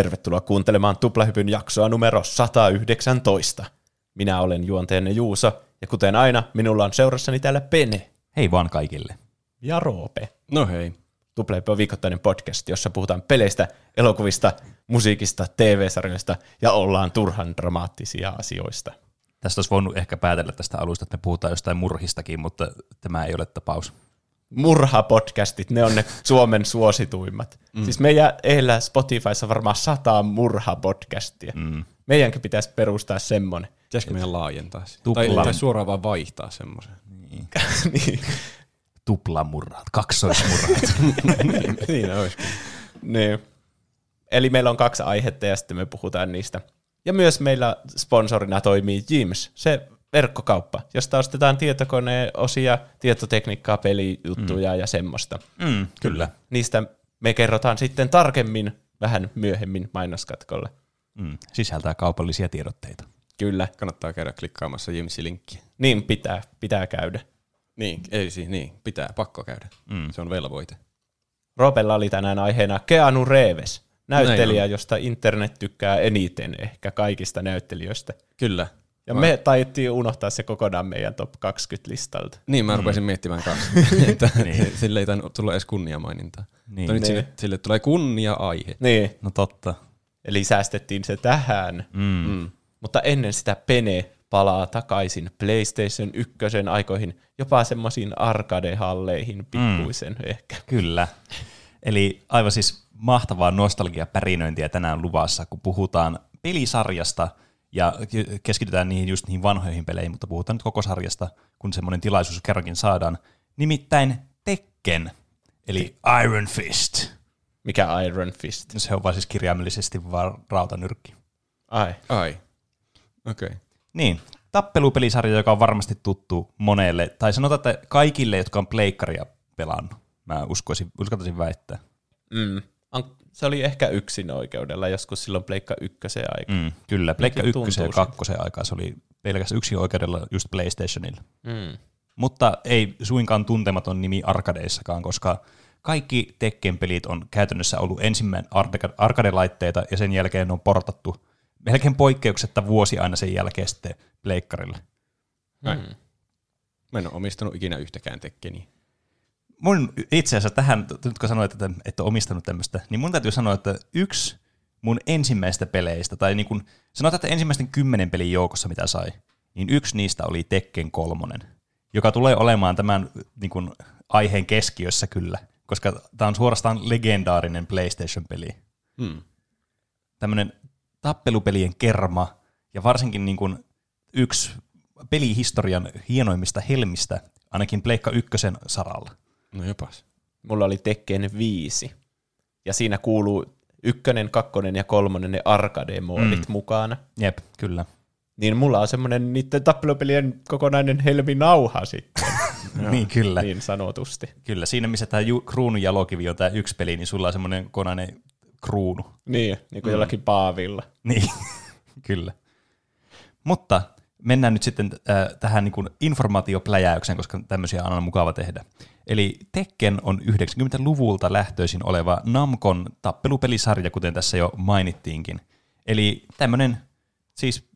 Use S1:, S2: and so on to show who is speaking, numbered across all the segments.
S1: Tervetuloa kuuntelemaan Tuplahypyn jaksoa numero 119. Minä olen juonteenne Juuso, ja kuten aina, minulla on seurassani täällä Pene.
S2: Hei vaan kaikille.
S1: Ja Roope.
S3: No hei.
S1: Tuplahypy on viikoittainen podcast, jossa puhutaan peleistä, elokuvista, musiikista, TV-sarjoista ja ollaan turhan dramaattisia asioista.
S2: Tästä olisi voinut ehkä päätellä tästä alusta, että me puhutaan jostain murhistakin, mutta tämä ei ole tapaus.
S1: Murha-podcastit, ne on ne Suomen suosituimmat. Mm. Siis meidän ehellä Spotifyssa varmaan sata murha-podcastia. Mm. Meidänkin pitäisi perustaa semmoinen.
S3: Pitäisikö meidän laajentaa sitä? Tai, tai suoraan vaan vaihtaa semmoisen.
S2: Niin.
S1: niin.
S2: Tuplamurrat, kaksoismurrat.
S3: Siinä olisi.
S1: niin. Eli meillä on kaksi aihetta ja sitten me puhutaan niistä. Ja myös meillä sponsorina toimii Jims, se verkkokauppa, josta ostetaan tietokoneosia, tietotekniikkaa, pelijuttuja mm. ja semmoista.
S2: mm, kyllä.
S1: Niistä me kerrotaan sitten tarkemmin vähän myöhemmin mainoskatkolle.
S2: Mm. Sisältää kaupallisia tiedotteita.
S1: Kyllä.
S3: Kannattaa käydä klikkaamassa Jimsin linkkiä.
S1: Niin pitää, pitää käydä.
S3: Niin, ei siis, niin, pitää, pakko käydä. Mm. Se on velvoite.
S1: Ropella oli tänään aiheena Keanu Reeves, näyttelijä, josta internet tykkää eniten ehkä kaikista näyttelijöistä.
S3: Kyllä.
S1: Ja mä... me taidettiin unohtaa se kokonaan meidän top 20 listalta.
S3: Niin, mä rupesin mm. miettimään kanssa. että niin. Sille ei tainnut tulla edes kunniamainintaa. Niin. nyt niin. Sille, sille tulee kunnia-aihe.
S1: Niin.
S2: No totta.
S1: Eli säästettiin se tähän.
S2: Mm. Mm.
S1: Mutta ennen sitä Pene palaa takaisin PlayStation 1 aikoihin, jopa semmoisiin arcade-halleihin pikkuisen mm. ehkä.
S2: Kyllä. Eli aivan siis mahtavaa nostalgia-pärinöintiä tänään luvassa, kun puhutaan pelisarjasta ja keskitytään niihin just niihin vanhoihin peleihin, mutta puhutaan nyt koko sarjasta, kun semmoinen tilaisuus kerrankin saadaan. Nimittäin Tekken, eli Iron Fist.
S1: Mikä Iron Fist?
S2: Se on vaan siis kirjaimellisesti vaan rautanyrkki.
S1: Ai.
S3: Ai. Okei. Okay.
S2: Niin, tappelupelisarja, joka on varmasti tuttu monelle, tai sanotaan, että kaikille, jotka on pleikkaria pelannut. Mä uskoisin, uskaltaisin väittää.
S1: Mm. Se oli ehkä yksin oikeudella joskus silloin Pleikka ykkösen aikaa.
S2: Mm, kyllä, Pleikka ykkösen ja kakkosen aikaa se oli pelkästään yksin oikeudella just PlayStationilla.
S1: Mm.
S2: Mutta ei suinkaan tuntematon nimi arkadeissakaan, koska kaikki Tekken-pelit on käytännössä ollut ensimmäinen arcade-laitteita ja sen jälkeen ne on portattu melkein poikkeuksetta vuosi aina sen jälkeen sitten pleikkarille.
S3: Mm. Mä en ole omistanut ikinä yhtäkään Tekkeniä
S2: mun itse asiassa tähän, nyt kun sanoit, että et ole omistanut tämmöistä, niin mun täytyy sanoa, että yksi mun ensimmäistä peleistä, tai niin kun, sanotaan, että ensimmäisten kymmenen pelin joukossa, mitä sai, niin yksi niistä oli Tekken kolmonen, joka tulee olemaan tämän niin kun, aiheen keskiössä kyllä, koska tämä on suorastaan legendaarinen PlayStation-peli.
S3: Hmm.
S2: Tämmöinen tappelupelien kerma, ja varsinkin niin kun, yksi pelihistorian hienoimmista helmistä, ainakin Pleikka ykkösen saralla.
S3: No jopas.
S1: Mulla oli Tekken 5. Ja siinä kuuluu ykkönen, kakkonen ja kolmonen ne arcade-moodit mm. mukana.
S2: Jep, kyllä.
S1: Niin mulla on semmoinen niiden tappelupelien kokonainen helminauha sitten.
S2: niin, kyllä.
S1: Niin sanotusti.
S2: Kyllä, siinä missä tämä ju- kruunun jalokivi on tämä yksi peli, niin sulla on semmoinen kokonainen kruunu.
S1: Niin, niin kuin mm. jollakin paavilla.
S2: Niin, kyllä. Mutta mennään nyt sitten äh, tähän niin informaatiopläjäykseen, koska tämmöisiä on aina mukava tehdä. Eli Tekken on 90-luvulta lähtöisin oleva Namcon tappelupelisarja, kuten tässä jo mainittiinkin. Eli tämmöinen siis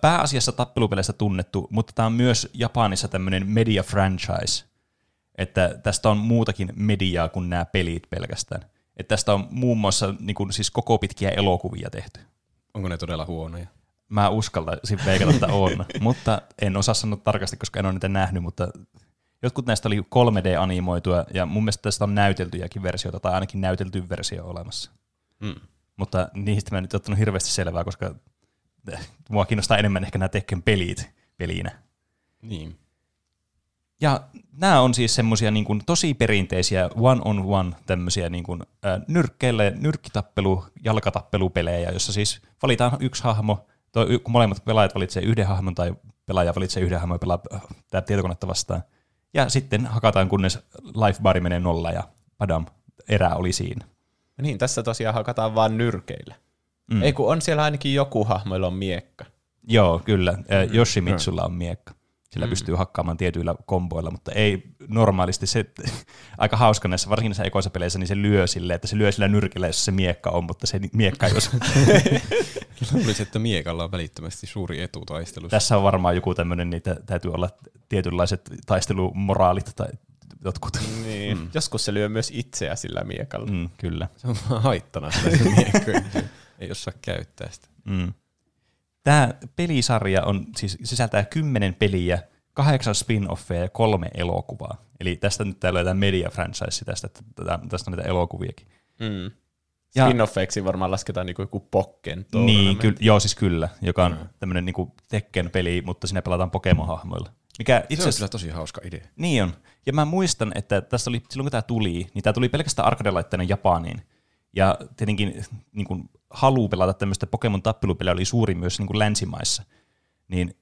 S2: pääasiassa tappelupeleissä tunnettu, mutta tämä on myös Japanissa tämmöinen media franchise. Että tästä on muutakin mediaa kuin nämä pelit pelkästään. Että tästä on muun muassa niin kuin, siis koko pitkiä elokuvia tehty.
S3: Onko ne todella huonoja?
S2: Mä uskaltaisin veikata, että on, mutta en osaa sanoa tarkasti, koska en ole niitä nähnyt, mutta Jotkut näistä oli 3D-animoituja, ja mun mielestä tästä on näyteltyjäkin versioita, tai ainakin näytelty versio olemassa.
S3: Mm.
S2: Mutta niistä mä en nyt ottanut hirveästi selvää, koska mua kiinnostaa enemmän ehkä nämä Tekken pelit pelinä.
S3: Niin.
S2: Ja nämä on siis semmoisia niin tosi perinteisiä one-on-one tämmöisiä niin kuin, äh, nyrkkeille, nyrkkitappelu, jalkatappelupelejä, jossa siis valitaan yksi hahmo, toi, kun molemmat pelaajat valitsee yhden hahmon tai pelaaja valitsee yhden hahmon ja pelaa äh, tietokonetta vastaan – ja sitten hakataan, kunnes lifebari menee nolla ja padam, erä oli siinä.
S1: Niin, tässä tosiaan hakataan vain nyrkeillä. Mm. Ei kun on siellä ainakin joku hahmo, jolla on miekka.
S2: Joo, kyllä. Mm. Yoshimitsulla on miekka. Sillä mm. pystyy hakkaamaan tietyillä komboilla, mutta ei normaalisti se, aika hauska näissä, varsinkin näissä ekoissa peleissä, niin se lyö silleen, että se lyö sillä nyrkillä, jos se miekka on, mutta se miekka ei jos...
S3: Luulisin, että miekalla on välittömästi suuri etu taistelussa.
S2: Tässä on varmaan joku tämmöinen, niitä täytyy olla tietynlaiset taistelumoraalit tai jotkut.
S1: Niin. Mm. Joskus se lyö myös itseä sillä miekalla.
S2: Mm, kyllä.
S3: Se on vaan haittana sitä se miekko. ei osaa käyttää sitä.
S2: Mm. Tämä pelisarja on, siis sisältää kymmenen peliä, kahdeksan spin-offeja ja kolme elokuvaa. Eli tästä nyt täällä on media franchise tästä, että tästä on niitä elokuviakin.
S1: Mm. Spin-offeiksi varmaan lasketaan niinku joku Pokken
S2: Niin, ky- joo siis kyllä, joka on mm. tämmöinen niinku Tekken-peli, mutta siinä pelataan Pokemon-hahmoilla.
S3: Mikä itse asiassa tosi hauska idea.
S2: Niin on. Ja mä muistan, että tässä oli, silloin kun tämä tuli, niin tämä tuli pelkästään arcade-laitteena Japaniin. Ja tietenkin niin kuin, halu pelata tämmöistä Pokemon tappelupeliä oli suuri myös niin kuin länsimaissa. Niin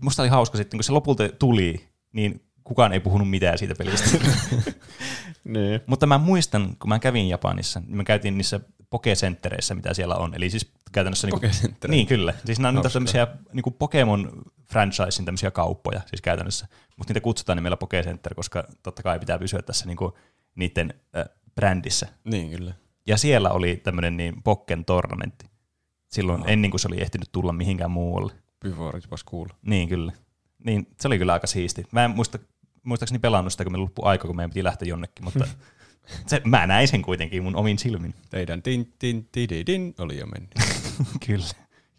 S2: musta oli hauska sitten, kun se lopulta tuli, niin kukaan ei puhunut mitään siitä pelistä. niin. Mutta mä muistan, kun mä kävin Japanissa, niin mä käytiin niissä Pokecenttereissä, mitä siellä on. Eli siis käytännössä... Niin, kuin, niin kyllä. Siis nämä on tämmöisiä niin kuin Pokemon franchisein tämmöisiä kauppoja siis käytännössä. Mutta niitä kutsutaan nimellä Pokecenter, koska totta kai pitää pysyä tässä niin kuin niiden äh, brändissä.
S3: Niin kyllä.
S2: Ja siellä oli tämmöinen niin Pokken tornamentti. Silloin oh. ennen kuin se oli ehtinyt tulla mihinkään muualle.
S3: Before it was cool.
S2: Niin kyllä. Niin, se oli kyllä aika siisti. Mä en muista, muistaakseni pelannut sitä, kun me loppui aika, kun meidän piti lähteä jonnekin, mutta se, mä näin sen kuitenkin mun omin silmin.
S3: Teidän tin, tin, tin, tin oli jo mennyt.
S2: kyllä,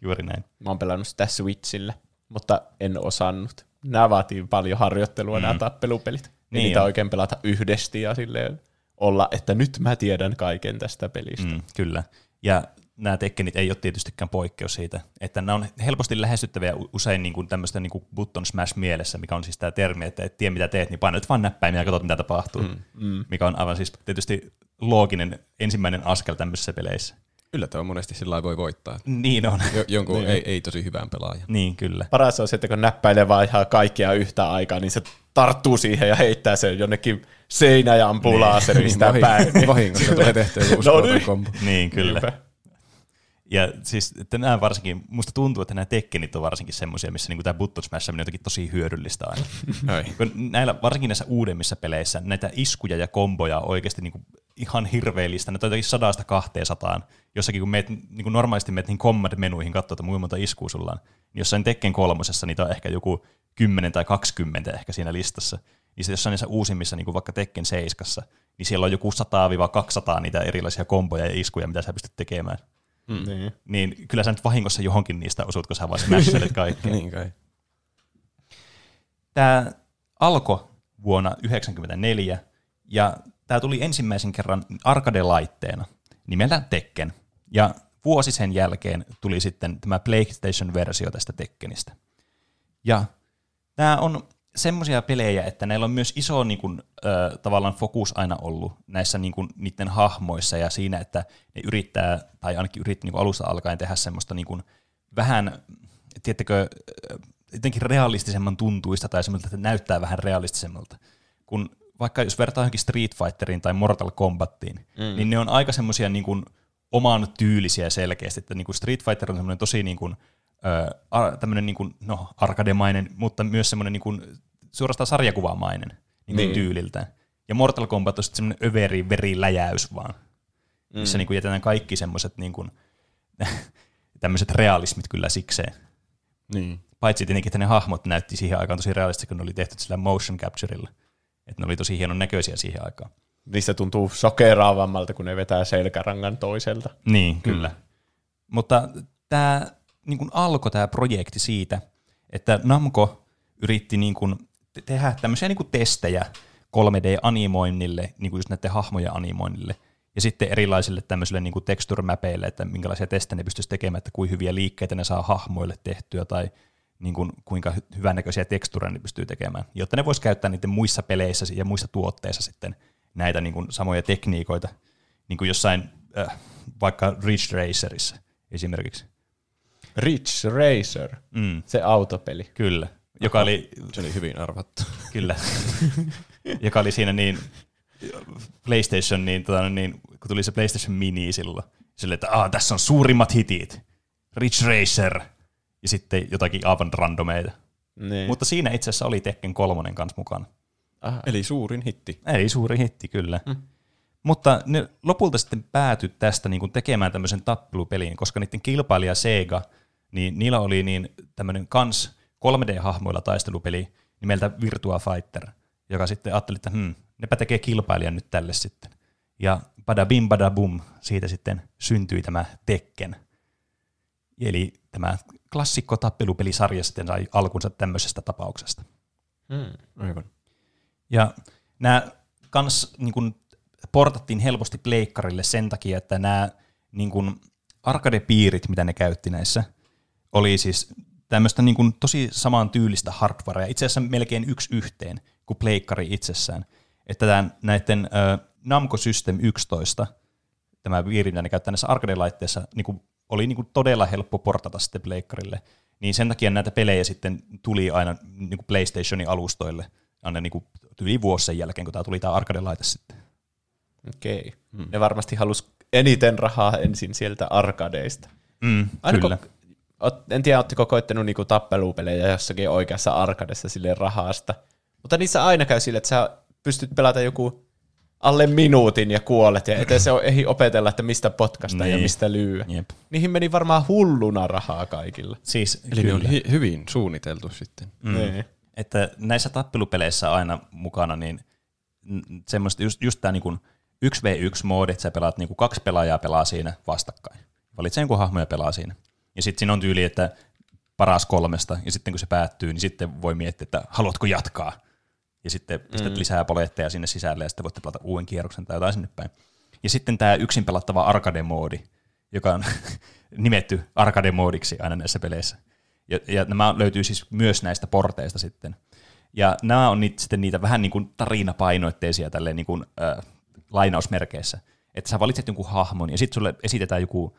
S2: juuri näin.
S1: Mä oon pelannut sitä Switchillä, mutta en osannut. Nämä vaatii paljon harjoittelua, mm. nämä tappelupelit. Niin niitä oikein pelata yhdesti ja silleen olla, että nyt mä tiedän kaiken tästä pelistä. Mm,
S2: kyllä. Ja nämä Tekkenit ei ole tietystikään poikkeus siitä, että nämä on helposti lähestyttäviä usein niin kuin tämmöistä niin kuin button smash mielessä, mikä on siis tämä termi, että et tiedä mitä teet, niin painat vaan näppäimiä ja katsot mitä tapahtuu, mm, mm. mikä on aivan siis tietysti looginen ensimmäinen askel tämmöisissä peleissä.
S3: Yllättävän monesti sillä voi voittaa.
S2: Niin on.
S3: Jo, jonkun niin. ei, ei tosi hyvän pelaajan.
S2: Niin, kyllä.
S1: Paras on se, että kun näppäilee vaan ihan kaikkia yhtä aikaa, niin se tarttuu siihen ja heittää sen jonnekin seinä ja ampuu niin. laaserista niin, päin.
S3: Vahingossa tulee tehtyä no niin. kombo.
S2: Niin, kyllä. Niinpä. Ja siis, että nämä varsinkin, musta tuntuu, että nämä tekkenit on varsinkin semmoisia, missä niinku tämä button smash on jotenkin tosi hyödyllistä aina. näillä, varsinkin näissä uudemmissa peleissä näitä iskuja ja komboja on oikeasti niinku ihan hirveellistä. Ne on jotenkin sadasta kahteen sataan. Jossakin kun meet, niin kuin normaalisti meet niin command-menuihin katsoa, että kuinka monta iskua sulla on. Niin jossain Tekken kolmosessa niitä on ehkä joku 10 tai 20 ehkä siinä listassa. Niin jossain niissä uusimmissa, niin kuin vaikka Tekken 7, niin siellä on joku 100-200 niitä erilaisia komboja ja iskuja, mitä sä pystyt tekemään. Mm. Niin. niin kyllä sä nyt vahingossa johonkin niistä osut, kun sä vaan smashelet kaikkea.
S3: niin kai.
S2: Tämä alkoi vuonna 1994, ja tämä tuli ensimmäisen kerran arcade-laitteena nimeltä Tekken. Ja vuosi sen jälkeen tuli sitten tämä PlayStation-versio tästä Tekkenistä. Ja tämä on semmoisia pelejä, että näillä on myös iso niin kuin, ö, tavallaan fokus aina ollut näissä niin kuin, niiden hahmoissa ja siinä, että ne yrittää, tai ainakin yritti niin alusta alkaen tehdä semmoista niin kuin, vähän, tiettäkö, jotenkin realistisemman tuntuista tai semmoista, että näyttää vähän realistisemmalta. Kun vaikka jos vertaa johonkin Street Fighteriin tai Mortal Kombatiin, mm. niin ne on aika semmoisia niin kuin, oman tyylisiä selkeästi. Että niin kuin Street Fighter on semmoinen tosi niin kuin, tämmöinen niin kuin, no, arkademainen, mutta myös semmoinen niin kuin, suorastaan sarjakuvamainen niin niin. tyyliltään. Ja Mortal Kombat on sitten semmoinen överi veriläjäys vaan, mm. missä niin kuin jätetään kaikki semmoiset niin kuin, tämmöiset realismit kyllä sikseen.
S3: Niin.
S2: Paitsi tietenkin, että ne hahmot näytti siihen aikaan tosi realistisesti, kun ne oli tehty sillä motion capturella. Että ne oli tosi hienon näköisiä siihen aikaan.
S1: Niistä tuntuu sokeraavammalta, kun ne vetää selkärangan toiselta.
S2: Niin, kyllä. Mm. Mutta tämä niin kuin alkoi tämä projekti siitä, että Namco yritti niin kuin tehdä tämmöisiä niin kuin testejä 3D-animoinnille, niin kuin just näiden hahmojen animoinnille, ja sitten erilaisille tämmöisille niin kuin texture-mäpeille, että minkälaisia testejä ne pystyisi tekemään, että kuinka hyviä liikkeitä ne saa hahmoille tehtyä, tai niin kuin, kuinka hyvännäköisiä tekstureja ne pystyy tekemään, jotta ne voisi käyttää niiden muissa peleissä ja muissa tuotteissa sitten näitä niin kuin samoja tekniikoita, niin kuin jossain äh, vaikka Ridge Racerissa esimerkiksi.
S1: Ridge Racer, mm. se autopeli.
S2: Kyllä, joka oli...
S3: Se oli hyvin arvattu.
S2: Kyllä, joka oli siinä niin PlayStation, niin, tota, niin, kun tuli se PlayStation Mini silloin, sille, että ah, tässä on suurimmat hitit, Ridge Racer, ja sitten jotakin aivan randomeita. Niin. Mutta siinä itse asiassa oli Tekken kolmonen kanssa mukana.
S3: Aha. Eli suurin hitti.
S2: Eli suuri hitti, kyllä. Mm. Mutta ne lopulta sitten päätyi tästä niin kuin tekemään tämmöisen tappelupeliin, koska niiden kilpailija Sega, niin niillä oli niin tämmöinen kans 3D-hahmoilla taistelupeli nimeltä Virtua Fighter, joka sitten ajatteli, että hmm, nepä tekee kilpailijan nyt tälle sitten. Ja bada bim bada bum, siitä sitten syntyi tämä Tekken. Eli tämä klassikko tappelupelisarja sitten sai alkunsa tämmöisestä tapauksesta.
S3: Hmm. Aivan.
S2: Ja nämä kans niin kuin, portattiin helposti pleikkarille sen takia, että nämä niin kuin, arcade-piirit, mitä ne käytti näissä, oli siis tämmöistä niin kuin, tosi saman tyylistä hardwarea, itse asiassa melkein yksi yhteen kuin pleikkari itsessään. Että tämän, näiden äh, Namco System 11, tämä piiri, mitä ne käyttää näissä arcade-laitteissa, niin kuin, oli niin kuin, todella helppo portata sitten pleikkarille. Niin sen takia näitä pelejä sitten tuli aina niin kuin PlayStationin alustoille aina niin kuin, yli vuosi sen jälkeen, kun tämä tuli tämä arcade-laite sitten.
S1: Okei. Okay. Hmm. Ne varmasti halus eniten rahaa ensin sieltä arkadeista.
S2: Mm, Aina kyllä.
S1: En tiedä, oletteko koittanut niinku tappelupelejä jossakin oikeassa arkadessa sille rahasta. Mutta niissä aina käy sille, että sä pystyt pelata joku alle minuutin ja kuolet, ja ettei se ei opetella, että mistä potkasta niin. ja mistä lyö. Jep. Niihin meni varmaan hulluna rahaa kaikilla.
S2: Siis,
S3: Eli kyllä. ne oli hi- hyvin suunniteltu sitten.
S2: Mm. Niin. Että näissä tappelupeleissä aina mukana, niin semmoista just, just tämä niin 1v1-moodi, että sä pelaat niin kuin kaksi pelaajaa pelaa siinä vastakkain. Valitse jonkun hahmo ja pelaa siinä. Ja sitten siinä on tyyli, että paras kolmesta, ja sitten kun se päättyy, niin sitten voi miettiä, että haluatko jatkaa. Ja sitten pistät mm. lisää poletteja sinne sisälle, ja sitten voitte pelata uuden kierroksen tai jotain sinne päin. Ja sitten tämä yksin pelattava arcade-moodi, joka on nimetty arcade-moodiksi aina näissä peleissä. Ja, ja nämä löytyy siis myös näistä porteista sitten. Ja nämä on niitä, sitten niitä vähän niin kuin tarinapainoitteisia tälleen niin kuin, äh, lainausmerkeissä. Että sä valitset jonkun hahmon ja sitten sulle esitetään joku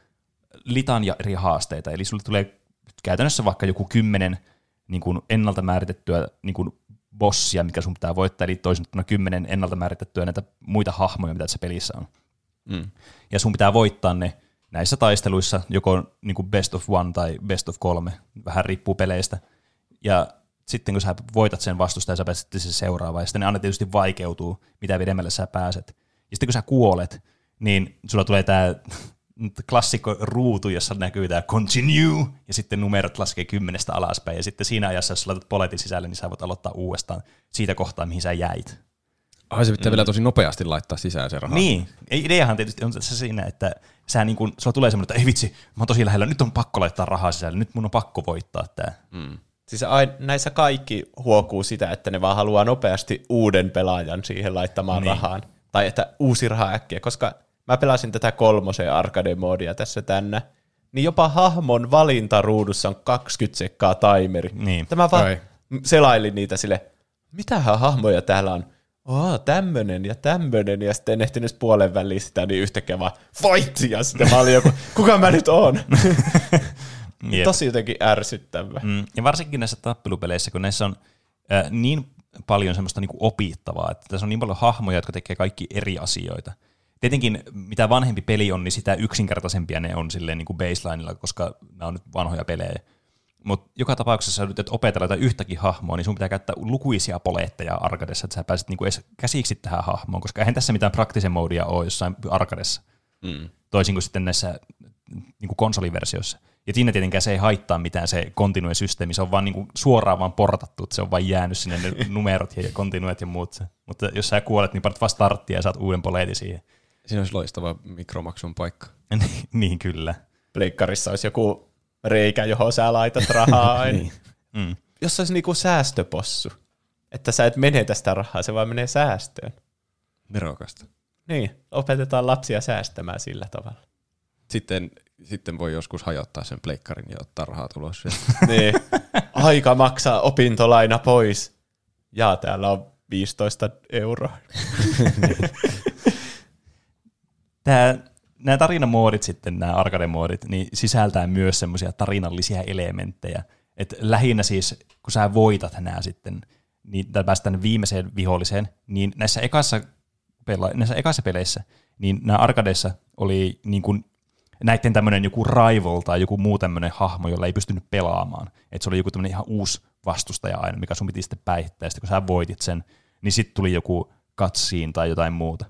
S2: litania eri haasteita. Eli sulle tulee käytännössä vaikka joku kymmenen niin kuin ennalta määritettyä niin kuin bossia, mikä sun pitää voittaa, eli toisin kymmenen ennalta määritettyä näitä muita hahmoja, mitä tässä pelissä on. Mm. Ja sun pitää voittaa ne näissä taisteluissa, joko niin kuin best of one tai best of kolme, vähän riippuu peleistä. Ja sitten kun sä voitat sen vastustajan, sä pääset se seuraavaan, ja sitten ne aina tietysti vaikeutuu, mitä pidemmälle sä pääset. Ja sitten kun sä kuolet, niin sulla tulee tämä klassikko ruutu, jossa näkyy tämä continue, ja sitten numerot laskee kymmenestä alaspäin, ja sitten siinä ajassa, jos laitat poletin sisälle, niin sä voit aloittaa uudestaan siitä kohtaa, mihin sä jäit.
S3: Ai se pitää mm. vielä tosi nopeasti laittaa sisään se raha.
S2: Niin, ideahan tietysti on se siinä, että sä niin kun, sulla tulee semmoinen, että ei vitsi, mä oon tosi lähellä, nyt on pakko laittaa rahaa sisälle, nyt mun on pakko voittaa tämä. Mm.
S1: Siis näissä kaikki huokuu sitä, että ne vaan haluaa nopeasti uuden pelaajan siihen laittamaan niin. rahaan tai että uusi raha äkkiä, koska mä pelasin tätä kolmosen arcade-moodia tässä tänne, niin jopa hahmon valintaruudussa on 20 sekkaa timeri.
S2: Niin.
S1: Tämä vaan Ai. selailin niitä sille, mitähän hahmoja täällä on? Oh, tämmönen ja tämmönen, ja sitten en ehtinyt puolen väliin sitä, niin yhtäkkiä vaan fight, ja sitten mä olin joku, kuka mä nyt oon? Tosi jotenkin ärsyttävä.
S2: Mm, ja varsinkin näissä tappelupeleissä, kun näissä on äh, niin paljon semmoista niin kuin opittavaa, että tässä on niin paljon hahmoja, jotka tekee kaikki eri asioita. Tietenkin mitä vanhempi peli on, niin sitä yksinkertaisempia ne on silleen niin kuin baselineilla, koska nämä on nyt vanhoja pelejä. Mutta joka tapauksessa, että opetella jotain yhtäkin hahmoa, niin sun pitää käyttää lukuisia poletteja arkadessa, että sä pääset niinku edes käsiksi tähän hahmoon, koska eihän tässä mitään praktisen moodia ole jossain arkadessa. Mm. Toisin kuin sitten näissä niinku konsoliversioissa. Ja siinä tietenkään se ei haittaa mitään se kontinuesysteemi, se on vaan niinku suoraan vaan portattu, että se on vain jäänyt sinne ne numerot ja kontinuet ja muut. Mutta jos sä kuolet, niin parat vaan starttia ja saat uuden poleetin siihen.
S3: Siinä olisi loistava mikromaksun paikka.
S2: niin, kyllä.
S1: Pleikkarissa olisi joku reikä, johon sä laitat rahaa. niin. mm. Jos se olisi niinku säästöpossu, että sä et menetä sitä rahaa, se vaan menee säästöön.
S3: Nerokasta.
S1: Niin, opetetaan lapsia säästämään sillä tavalla.
S3: Sitten sitten voi joskus hajottaa sen pleikkarin ja ottaa rahaa tulos.
S1: niin. Aika maksaa opintolaina pois. Ja täällä on 15 euroa.
S2: Tämä, nämä tarinamoodit sitten, nämä arcade-moodit, niin sisältää myös semmoisia tarinallisia elementtejä. Et lähinnä siis, kun sä voitat nämä sitten, niin päästään viimeiseen viholliseen, niin näissä ekassa, pela- näissä ekassa peleissä, niin nämä arkadeissa oli niin kuin näiden tämmöinen joku rival tai joku muu tämmöinen hahmo, jolla ei pystynyt pelaamaan. Että se oli joku tämmöinen ihan uusi vastustaja aina, mikä sun piti sitten päihittää. Sitten kun sä voitit sen, niin sitten tuli joku katsiin tai jotain muuta.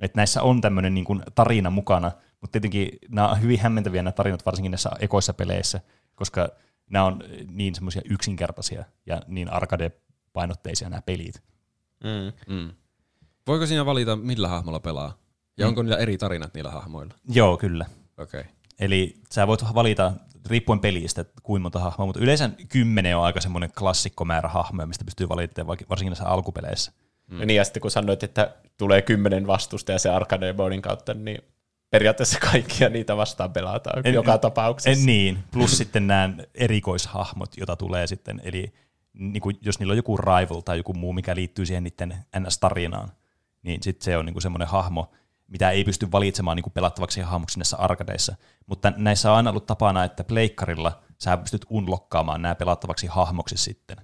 S2: Et näissä on tämmöinen niin tarina mukana, mutta tietenkin nämä on hyvin hämmentäviä nämä tarinat, varsinkin näissä ekoissa peleissä, koska nämä on niin semmoisia yksinkertaisia ja niin arcade-painotteisia nämä pelit.
S3: Mm. Mm. Voiko siinä valita, millä hahmolla pelaa? Ja mm. onko niillä eri tarinat niillä hahmoilla?
S2: Joo, kyllä.
S3: Okei. Okay.
S2: Eli sä voit valita riippuen pelistä, että kuinka monta hahmoa, mutta yleensä kymmenen on aika semmoinen klassikkomäärä hahmoja, mistä pystyy valittamaan varsinkin näissä alkupeleissä.
S1: Mm. Niin ja sitten kun sanoit, että tulee kymmenen vastusta ja se arcade boardin kautta, niin periaatteessa kaikkia niitä vastaan pelataan en, joka tapauksessa.
S2: En, niin, plus sitten nämä erikoishahmot, joita tulee sitten, eli niin kuin, jos niillä on joku rival tai joku muu, mikä liittyy siihen niiden NS-tarinaan, niin sitten se on niin kuin semmoinen hahmo, mitä ei pysty valitsemaan niin kuin pelattavaksi hahmoksi näissä arkadeissa. Mutta näissä on aina ollut tapana, että pleikkarilla sä pystyt unlokkaamaan nämä pelattavaksi hahmoksi sitten.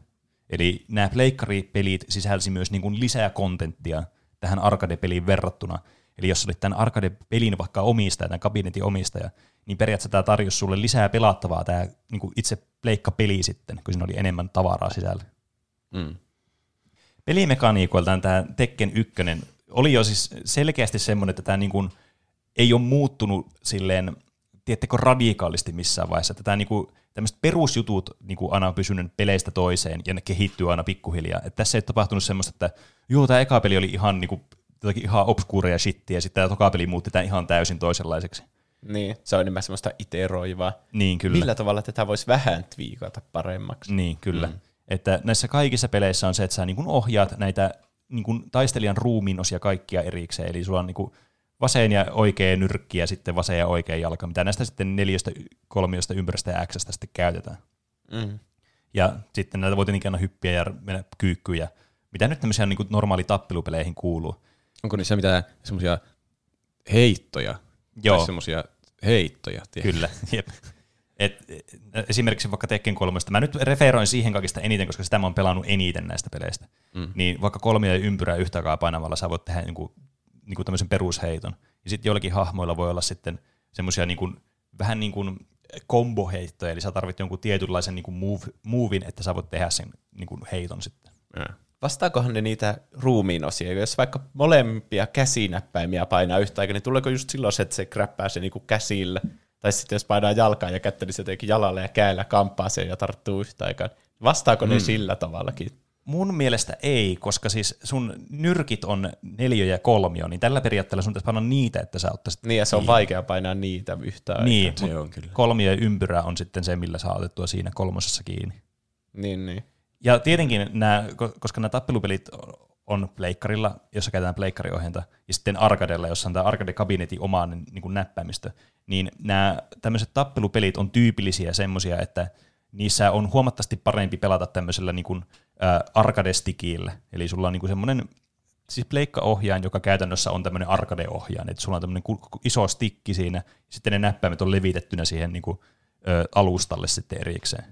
S2: Eli nämä pleikkaripelit sisälsi myös niin kuin lisää kontenttia tähän arcade-peliin verrattuna. Eli jos olit tämän arcade-pelin vaikka omistaja, tämän kabinetin omistaja, niin periaatteessa tämä tarjosi sulle lisää pelattavaa tämä niin kuin itse pleikkapeli sitten, kun siinä oli enemmän tavaraa sisällä. Mm. Pelimekaniikoiltaan tämä Tekken 1 oli jo siis selkeästi semmoinen, että tämä niin kuin ei ole muuttunut silleen, tiedättekö, radikaalisti missään vaiheessa. Että tämä niin kuin, tämmöiset perusjutut niin kuin aina on pysynyt peleistä toiseen ja ne kehittyy aina pikkuhiljaa. Että tässä ei ole tapahtunut semmoista, että joo, tämä eka peli oli ihan, niin kuin, ihan obskuuria shittiä ja sitten tämä toka peli muutti tämän ihan täysin toisenlaiseksi.
S1: Niin, se on enemmän semmoista iteroivaa.
S2: Niin, kyllä.
S1: Millä tavalla tätä voisi vähän twiikata paremmaksi?
S2: Niin, kyllä. Mm. Että näissä kaikissa peleissä on se, että sä niin ohjaat näitä niin kuin taistelijan ruumiin osia kaikkia erikseen, eli sulla on niin kuin vasen ja oikea nyrkki ja sitten vasen ja oikea jalka, mitä näistä sitten neljästä, kolmiosta, ympäristöstä ja Xstä sitten käytetään. Mm. Ja sitten näitä voi tietenkin aina hyppiä ja mennä kyykkyyn mitä nyt tämmöisiä niin normaali tappelupeleihin kuuluu.
S3: Onko niissä mitään semmoisia heittoja? Joo. Tai semmoisia heittoja.
S2: Tiedä. Kyllä, jep. Et, et, esimerkiksi vaikka Tekken 3, mä nyt referoin siihen kaikista eniten, koska sitä mä oon pelannut eniten näistä peleistä. Mm. Niin vaikka kolmia ja ympyrää yhtä aikaa painamalla sä voit tehdä niinku, niinku tämmöisen perusheiton. Ja sitten joillakin hahmoilla voi olla sitten semmoisia niinku, vähän niin kuin komboheittoja, eli sä tarvit jonkun tietynlaisen niinku move, movin, että sä voit tehdä sen niinku heiton sitten.
S1: Ja. Vastaakohan ne niitä ruumiin osia? Jos vaikka molempia käsinäppäimiä painaa yhtä aikaa, niin tuleeko just silloin se, että se kräppää se niinku käsillä? Tai sitten jos painaa jalkaa ja kättä, niin se jotenkin jalalla ja käellä kamppaa sen ja tarttuu yhtä aikaa. Vastaako mm. ne sillä tavallakin?
S2: Mun mielestä ei, koska siis sun nyrkit on neljä ja kolmio, niin tällä periaatteella sun pitäisi painaa niitä, että sä ottaisit
S1: Niin, ja se on kiinni. vaikea painaa niitä yhtä aikaa.
S2: Niin, se on kyllä. kolmio ja ympyrä on sitten se, millä saa otettua siinä kolmosessa kiinni.
S1: Niin, niin.
S2: Ja tietenkin nämä, koska nämä tappelupelit on pleikkarilla, jossa käytetään pleikkariohjenta, ja sitten arcadella, jossa on tämä arcade-kabinetin omaan niin kuin näppäimistö, niin nämä tämmöiset tappelupelit on tyypillisiä semmoisia, että niissä on huomattavasti parempi pelata tämmöisellä niin kuin, äh, arcade-stikillä. Eli sulla on niin kuin semmoinen siis pleikkaohjaaja, joka käytännössä on tämmöinen arcade-ohjaaja, että sulla on tämmöinen iso stikki siinä, ja sitten ne näppäimet on levitettynä siihen niin kuin, ö, alustalle sitten erikseen.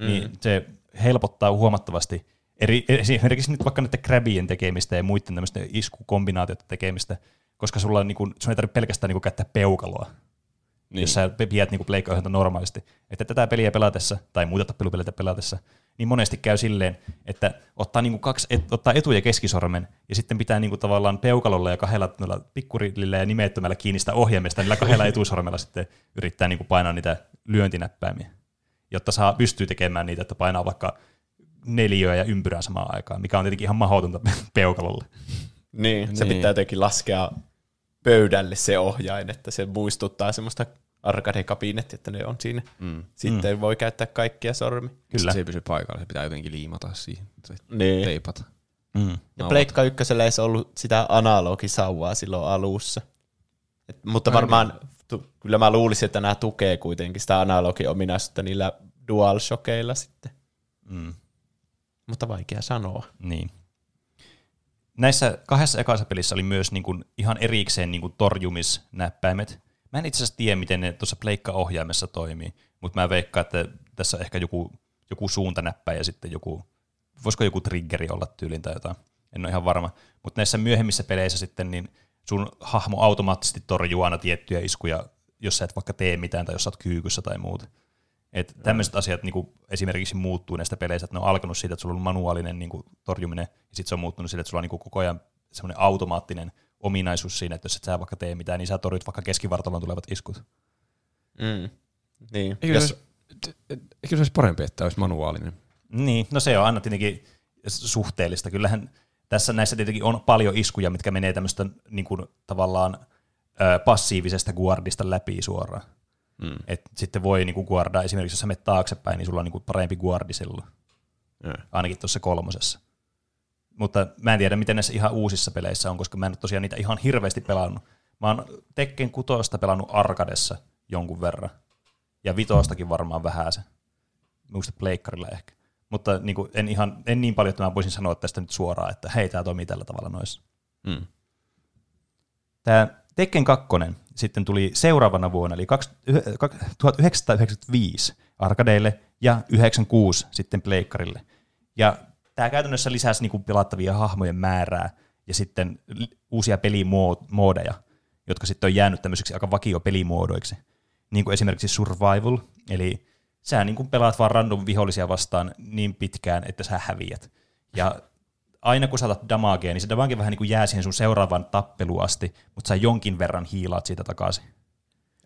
S2: Mm. Niin se helpottaa huomattavasti eri, esimerkiksi nyt vaikka näiden krabien tekemistä ja muiden tämmöisten iskukombinaatioiden tekemistä, koska sulla on, niin kuin, sun ei tarvitse pelkästään niin kuin, käyttää peukaloa, niin. jos sä pidät niin pleikkaohjelta normaalisti. Että tätä peliä pelatessa, tai muita tappelupeleitä pelatessa, niin monesti käy silleen, että ottaa, niin kaksi, et, ottaa etu- ja keskisormen, ja sitten pitää niin kuin tavallaan peukalolla ja kahdella pikkurillillä ja nimettömällä kiinni sitä ohjelmista, niillä kahdella etusormella sitten yrittää niin kuin painaa niitä lyöntinäppäimiä, jotta saa pystyy tekemään niitä, että painaa vaikka neliöä ja ympyrää samaan aikaan, mikä on tietenkin ihan mahdotonta peukalolle.
S1: Niin, se niin. pitää jotenkin laskea pöydälle se ohjain, että se muistuttaa semmoista arcade-kabinettia, että ne on siinä. Mm. Sitten mm. voi käyttää kaikkia sormi.
S3: Kyllä. Se ei pysy paikalla, se pitää jotenkin liimata siihen, niin. teipata.
S1: Mm. Ja Pleikka ykkösellä ei ollut sitä analogisauvaa silloin alussa. Et, mutta varmaan, tu, kyllä mä luulisin, että nämä tukee kuitenkin sitä analogiominaisuutta niillä DualShockeilla sitten. Mm mutta vaikea sanoa.
S2: Niin. Näissä kahdessa ekassa pelissä oli myös niin kuin ihan erikseen niin kuin torjumisnäppäimet. Mä en itse asiassa tiedä, miten ne tuossa pleikka-ohjaimessa toimii, mutta mä veikkaan, että tässä on ehkä joku, joku suuntanäppä ja sitten joku, voisiko joku triggeri olla tyylin tai jotain. En ole ihan varma. Mutta näissä myöhemmissä peleissä sitten niin sun hahmo automaattisesti torjuu aina tiettyjä iskuja, jos sä et vaikka tee mitään tai jos sä oot kyykyssä tai muuta. Että tämmöiset asiat niin kuin esimerkiksi muuttuu näistä peleistä, että ne on alkanut siitä, että sulla on manuaalinen niin kuin, torjuminen, ja sitten se on muuttunut siitä, että sulla on niin kuin, koko ajan semmoinen automaattinen ominaisuus siinä, että jos et sä vaikka tee mitään, niin sä torjut vaikka keskivartalon tulevat iskut.
S1: Mm. Niin.
S3: Eikö, jos... se olisi, eikö se olisi parempi, että olisi manuaalinen?
S2: Niin, no se on aina tietenkin suhteellista. Kyllähän tässä näissä tietenkin on paljon iskuja, mitkä menee tämmöistä niin kuin, tavallaan passiivisesta guardista läpi suoraan. Mm. Et sitten voi niin kuin, guardaa, esimerkiksi jos sä menet taaksepäin, niin sulla on niin kuin, parempi guardi silloin. Mm. Ainakin tuossa kolmosessa. Mutta mä en tiedä, miten näissä ihan uusissa peleissä on, koska mä en ole tosiaan niitä ihan hirveästi pelannut. Mä oon Tekken kutosta pelannut arkadessa jonkun verran. Ja vitostakin varmaan vähän se. Muista pleikkarilla ehkä. Mutta niin kuin, en, ihan, en niin paljon, että mä voisin sanoa tästä nyt suoraan, että hei, tämä toimii tällä tavalla noissa. Mm. Tämä Tekken 2 sitten tuli seuraavana vuonna, eli 1995 arkadeille ja 96 sitten pleikkarille. Ja tämä käytännössä lisäsi niin kuin pelattavia hahmojen määrää ja sitten uusia pelimoodeja, jotka sitten on jäänyt tämmöiseksi aika vakio pelimuodoiksi. Niin kuin esimerkiksi Survival, eli sä niin kuin pelaat vaan random vihollisia vastaan niin pitkään, että sä häviät. Ja aina kun saatat damagea, niin se damage vähän niin kuin jää siihen sun seuraavan tappeluun asti, mutta sä jonkin verran hiilaat siitä takaisin.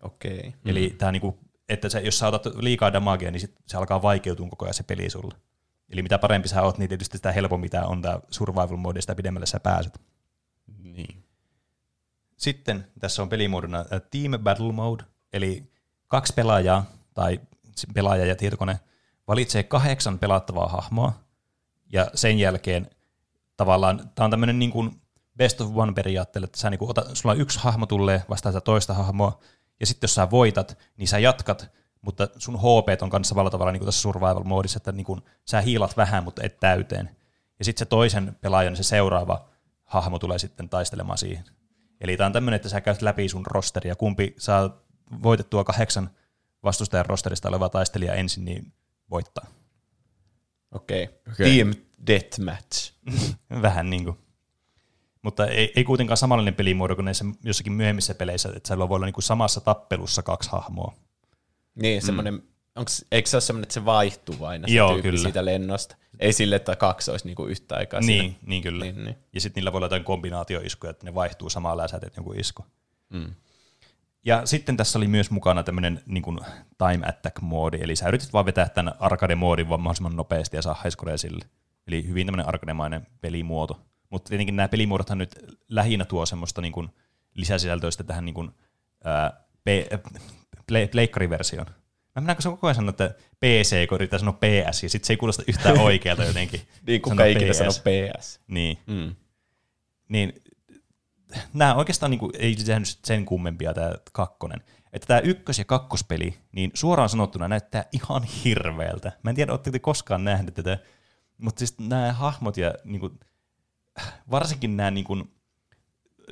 S1: Okei. Okay.
S2: Eli mm. tää niin kuin, että sä, jos sä otat liikaa damagea, niin sit se alkaa vaikeutua koko ajan se peli sulle. Eli mitä parempi sä oot, niin tietysti sitä helpommin tämä on tämä survival mode, sitä pidemmälle sä pääset.
S3: Niin.
S2: Sitten tässä on pelimuodona Team Battle Mode, eli kaksi pelaajaa tai pelaaja ja tietokone valitsee kahdeksan pelattavaa hahmoa, ja sen jälkeen tavallaan, tämä on tämmöinen niin kuin best of one periaatteella, että sä niin kuin ota, sulla yksi hahmo tulee vastaan toista hahmoa, ja sitten jos sä voitat, niin sä jatkat, mutta sun HP on kanssa samalla tavalla niin kuin tässä survival-moodissa, että niin kuin sä hiilat vähän, mutta et täyteen. Ja sitten se toisen pelaajan, se seuraava hahmo tulee sitten taistelemaan siihen. Eli tämä on tämmöinen, että sä käyt läpi sun rosteria, kumpi saa voitettua kahdeksan vastustajan rosterista oleva taistelija ensin, niin voittaa.
S1: Okei. Okay. Okay. Team Deathmatch.
S2: Vähän niin kuin. Mutta ei, ei kuitenkaan samanlainen pelimuodo kuin näissä jossakin myöhemmissä peleissä, että siellä voi olla niin kuin samassa tappelussa kaksi hahmoa.
S1: Niin, semmoinen, mm. onks, eikö se ole semmoinen, että se vaihtuu aina se Joo, tyyppi kyllä. siitä lennosta? Ei sille, että kaksi olisi niinku yhtä aikaa
S2: Niin, siinä. niin kyllä. Niin, niin. Ja sitten niillä voi olla jotain kombinaatioiskuja, että ne vaihtuu sä teet jonkun isku. Mm. Ja sitten tässä oli myös mukana tämmöinen niin kuin time attack-moodi, eli sä yritit vaan vetää tämän arcade-moodin vaan mahdollisimman nopeasti ja saa highscorea sille. Eli hyvin tämmöinen arcade pelimuoto. Mutta tietenkin nämä pelimuodothan nyt lähinnä tuo semmoista niin kuin lisäsisältöistä tähän niin kuin, ää, pe- pleikkariversioon. Mä mennäänkö se koko ajan sanoa, että PC, kun yrittää sanoa PS, ja sitten se ei kuulosta yhtään oikealta jotenkin.
S1: niin, kuka ikinä sanoo PS.
S2: Niin. Mm. Niin nämä oikeastaan niin kuin, ei tehnyt sen kummempia tämä kakkonen. Että tämä ykkös- ja kakkospeli, niin suoraan sanottuna näyttää ihan hirveältä. Mä en tiedä, oletteko te koskaan nähneet tätä, mutta siis nämä hahmot ja niin kuin, varsinkin nämä niin kuin,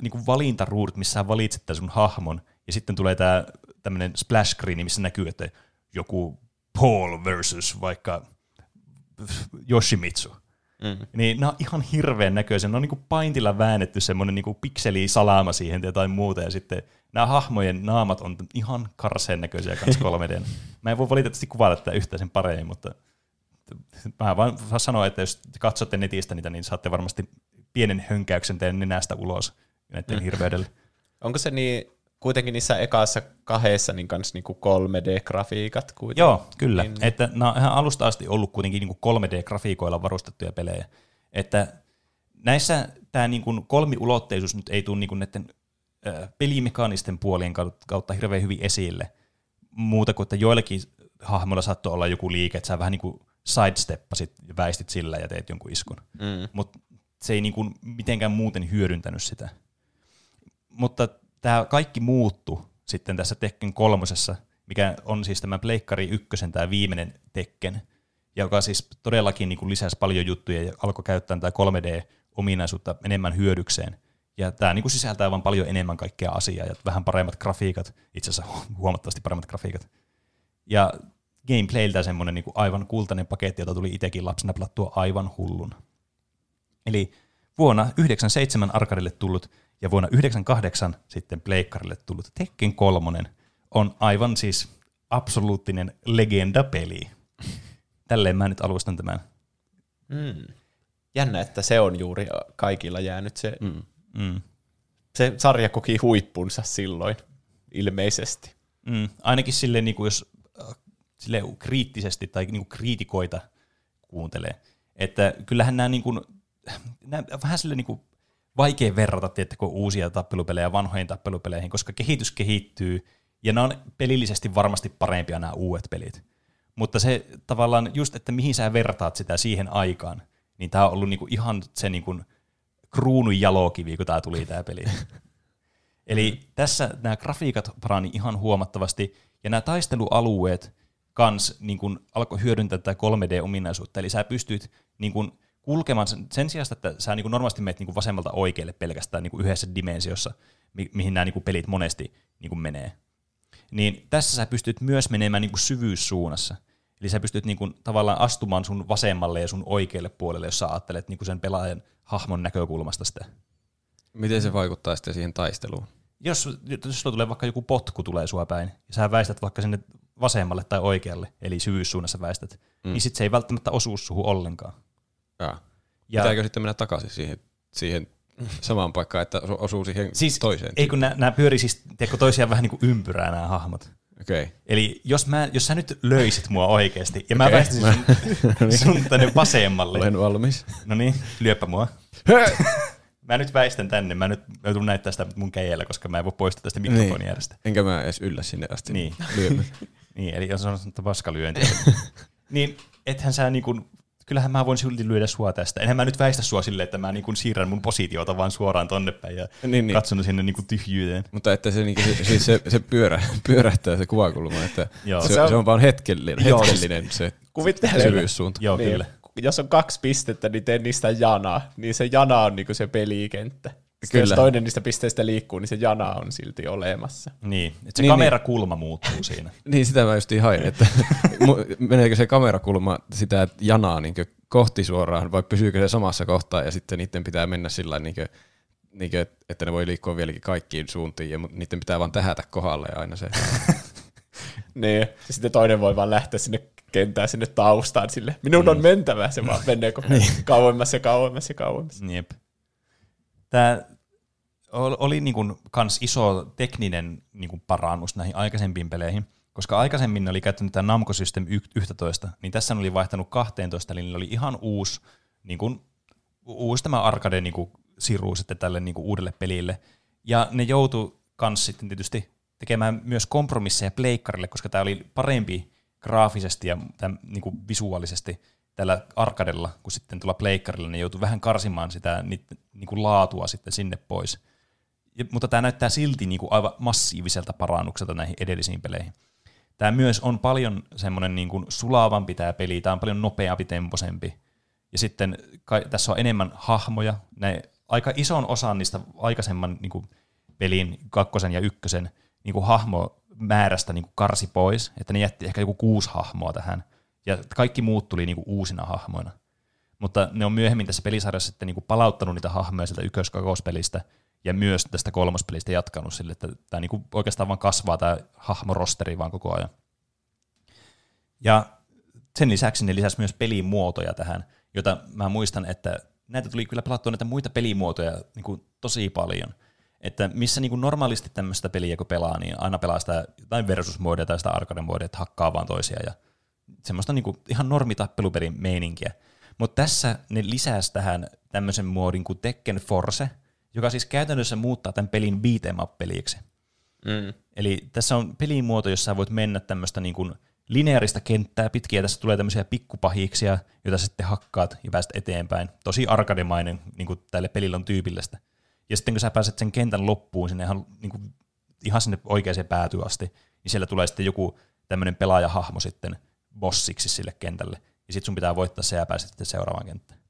S2: niin kuin valintaruudut, missä sä valitset sun hahmon, ja sitten tulee tämä tämmöinen splash screen, missä näkyy, että joku Paul versus vaikka Yoshimitsu. Mm. Niin nämä on ihan hirveän näköisiä. Ne on niin paintilla väännetty semmoinen niin pikseli salama siihen tai muuta. Ja sitten nämä hahmojen naamat on ihan karseen näköisiä kanssa 3 d Mä en voi valitettavasti kuvailla tätä yhtään sen paremmin, mutta mä vaan sanoa, että jos katsotte netistä niitä, niin saatte varmasti pienen hönkäyksen teidän nenästä ulos näiden mm. hirveydelle.
S1: Onko se niin kuitenkin niissä ekassa kahdessa niin kanssa niin 3D-grafiikat kuitenkin.
S2: Joo, kyllä. Niin. Että nämä on ihan alusta asti ollut kuitenkin niin 3D-grafiikoilla varustettuja pelejä. Että näissä tämä niin kuin kolmiulotteisuus nyt ei tule niin kuin näiden pelimekaanisten puolien kautta hirveän hyvin esille. Muuta kuin, että joillakin hahmoilla saattoi olla joku liike, että sä vähän niin kuin sidesteppasit ja väistit sillä ja teet jonkun iskun. Mm. Mutta se ei niin kuin mitenkään muuten hyödyntänyt sitä. Mutta tämä kaikki muuttu sitten tässä Tekken kolmosessa, mikä on siis tämä Pleikkari ykkösen tämä viimeinen Tekken, joka siis todellakin niin kuin lisäsi paljon juttuja ja alkoi käyttää tätä 3D-ominaisuutta enemmän hyödykseen. Ja tämä niin kuin sisältää vain paljon enemmän kaikkea asiaa ja vähän paremmat grafiikat, itse asiassa huomattavasti paremmat grafiikat. Ja gameplayltä semmoinen niin aivan kultainen paketti, jota tuli itsekin lapsena pelattua aivan hullun. Eli vuonna 97 Arkadille tullut ja vuonna 1998 sitten Pleikkarille tullut Tekken kolmonen on aivan siis absoluuttinen legenda-peli. Tälleen mä nyt alustan tämän.
S1: Mm. Jännä, että se on juuri kaikilla jäänyt se,
S2: mm. Mm.
S1: se sarja koki huippunsa silloin, ilmeisesti.
S2: Mm. Ainakin silleen, niin kuin jos äh, silleen kriittisesti tai niin kuin kriitikoita kuuntelee. Että kyllähän nämä, niin kuin, nämä vähän silleen niin kuin vaikea verrata tiettäkö, uusia tappelupelejä vanhoihin tappelupeleihin, koska kehitys kehittyy, ja ne on pelillisesti varmasti parempia nämä uudet pelit. Mutta se tavallaan just, että mihin sä vertaat sitä siihen aikaan, niin tämä on ollut niinku ihan se niinku kruunun jalokivi, kun tämä tuli tämä peli. Eli tässä nämä grafiikat parani ihan huomattavasti, ja nämä taistelualueet kans niin kun alkoi hyödyntää tätä 3D-ominaisuutta, eli sä pystyt niin kun kulkemaan sen, sen sijaan, että sä niin normaalisti menet niin vasemmalta oikealle pelkästään niin yhdessä dimensiossa, mi- mihin nämä niin pelit monesti niin menee. Niin tässä sä pystyt myös menemään niin syvyyssuunnassa. Eli sä pystyt niin kuin, tavallaan astumaan sun vasemmalle ja sun oikealle puolelle, jos sä ajattelet niin kuin sen pelaajan hahmon näkökulmasta sitä.
S3: Miten se vaikuttaa sitten siihen taisteluun?
S2: Jos, jos sulla tulee vaikka joku potku tulee sua päin, ja sä väistät vaikka sinne vasemmalle tai oikealle, eli syvyyssuunnassa väistät, mm. niin sit se ei välttämättä osu suhun ollenkaan.
S3: Ja. Ja. Pitääkö sitten mennä takaisin siihen, siihen samaan paikkaan, että osuu siihen
S2: siis,
S3: toiseen?
S2: Ei kun nämä pyörii siis tiedätkö, toisiaan vähän niin kuin ympyrää nämä hahmot.
S3: Okay.
S2: Eli jos, mä, jos sä nyt löisit mua oikeasti ja mä okay. väistäisin sun, no niin. sun tänne vasemmalle.
S3: Olen valmis.
S2: No niin, lyöpä mua. mä nyt väistän tänne, mä nyt joudun näyttää sitä mun käjellä, koska mä en voi poistaa tästä mikrofonijärjestä.
S3: Niin. Enkä mä edes yllä sinne asti.
S2: Niin. niin, eli jos on paskalyönti. niin ethän sä niin kuin kyllähän mä voin silti lyödä sua tästä. Enhän mä nyt väistä sua silleen, että mä niin siirrän mun positiota vaan suoraan tonne päin ja niin, niin. katson sinne niin tyhjyyteen.
S3: Mutta että se, niin kuin, siis se, se pyörä, pyörähtää se kuvakulma, että se, se, on, se on vaan hetkellinen, Joo, hetkellinen se syvyyssuunta.
S2: Joo, niin. kyllä.
S1: Jos on kaksi pistettä, niin tee niistä janaa. Niin se jana on niin se pelikenttä. Kyllä. jos toinen niistä pisteistä liikkuu, niin se jana on silti olemassa.
S2: Niin, että se niin, kamerakulma niin. muuttuu siinä.
S3: niin, sitä mä just hain, että meneekö se kamerakulma sitä janaa niin kohti suoraan, vai pysyykö se samassa kohtaa, ja sitten niiden pitää mennä sillä niin kuin, niin kuin, että ne voi liikkua vieläkin kaikkiin suuntiin, ja niiden pitää vaan tähätä kohdalle aina se.
S1: niin, ja sitten toinen voi vaan lähteä sinne kentään sinne taustaan sille. Minun on mm. mentävä, se vaan menee niin. kauemmas ja kauemmas ja kauemmas.
S2: Jep. Tämä oli niin kuin kans iso tekninen niin kuin parannus näihin aikaisempiin peleihin, koska aikaisemmin ne oli käyttänyt tämä Namco System 11, niin tässä ne oli vaihtanut 12, eli oli ihan uusi, niin kuin, uusi tämä arcade niin kuin, siru sitten tälle niin kuin, uudelle pelille. Ja ne joutu kans sitten tietysti tekemään myös kompromisseja pleikkarille, koska tämä oli parempi graafisesti ja tämän, niin kuin visuaalisesti tällä arkadella, kun sitten tulla pleikkarilla, ne joutui vähän karsimaan sitä niin kuin laatua sitten sinne pois. Ja, mutta tämä näyttää silti niin kuin aivan massiiviselta parannukselta näihin edellisiin peleihin. Tämä myös on paljon semmoinen niin kuin sulavampi tämä peli, tämä on paljon nopeampi, temposempi. Ja sitten kai, tässä on enemmän hahmoja. Ne, aika ison osan niistä aikaisemman niin kuin pelin kakkosen ja ykkösen niin kuin hahmomäärästä niin kuin karsi pois, että ne jätti ehkä joku kuusi hahmoa tähän. Ja kaikki muut tuli niin kuin uusina hahmoina. Mutta ne on myöhemmin tässä pelisarjassa sitten niin kuin palauttanut niitä hahmoja sieltä ykkös-kakospelistä – ja myös tästä kolmospelistä jatkanut sille, että tämä niinku oikeastaan vaan kasvaa tämä hahmorosteri vaan koko ajan. Ja sen lisäksi ne lisäsi myös pelimuotoja tähän, jota mä muistan, että näitä tuli kyllä pelattua näitä muita pelimuotoja niin kuin tosi paljon. Että missä niin kuin normaalisti tämmöistä peliä kun pelaa, niin aina pelaa sitä jotain versus tai sitä arcade että hakkaa vaan toisia ja semmoista niin kuin ihan normitappelupelin meininkiä. Mutta tässä ne lisäsi tähän tämmöisen muodin kuin Tekken Force – joka siis käytännössä muuttaa tämän pelin beat'em. Mm. Eli tässä on pelimuoto, jossa voit mennä tämmöistä niin kuin lineaarista kenttää pitkin, ja tässä tulee tämmöisiä pikkupahiksia, joita sitten hakkaat ja pääset eteenpäin. Tosi arkademainen, niin kuin tälle pelille on tyypillistä. Ja sitten kun sä pääset sen kentän loppuun, sinne ihan, niin kuin, ihan sinne oikeaan päätyyn asti, niin siellä tulee sitten joku tämmöinen pelaajahahmo sitten bossiksi sille kentälle. Ja sitten sun pitää voittaa se ja pääset sitten seuraavaan kenttään.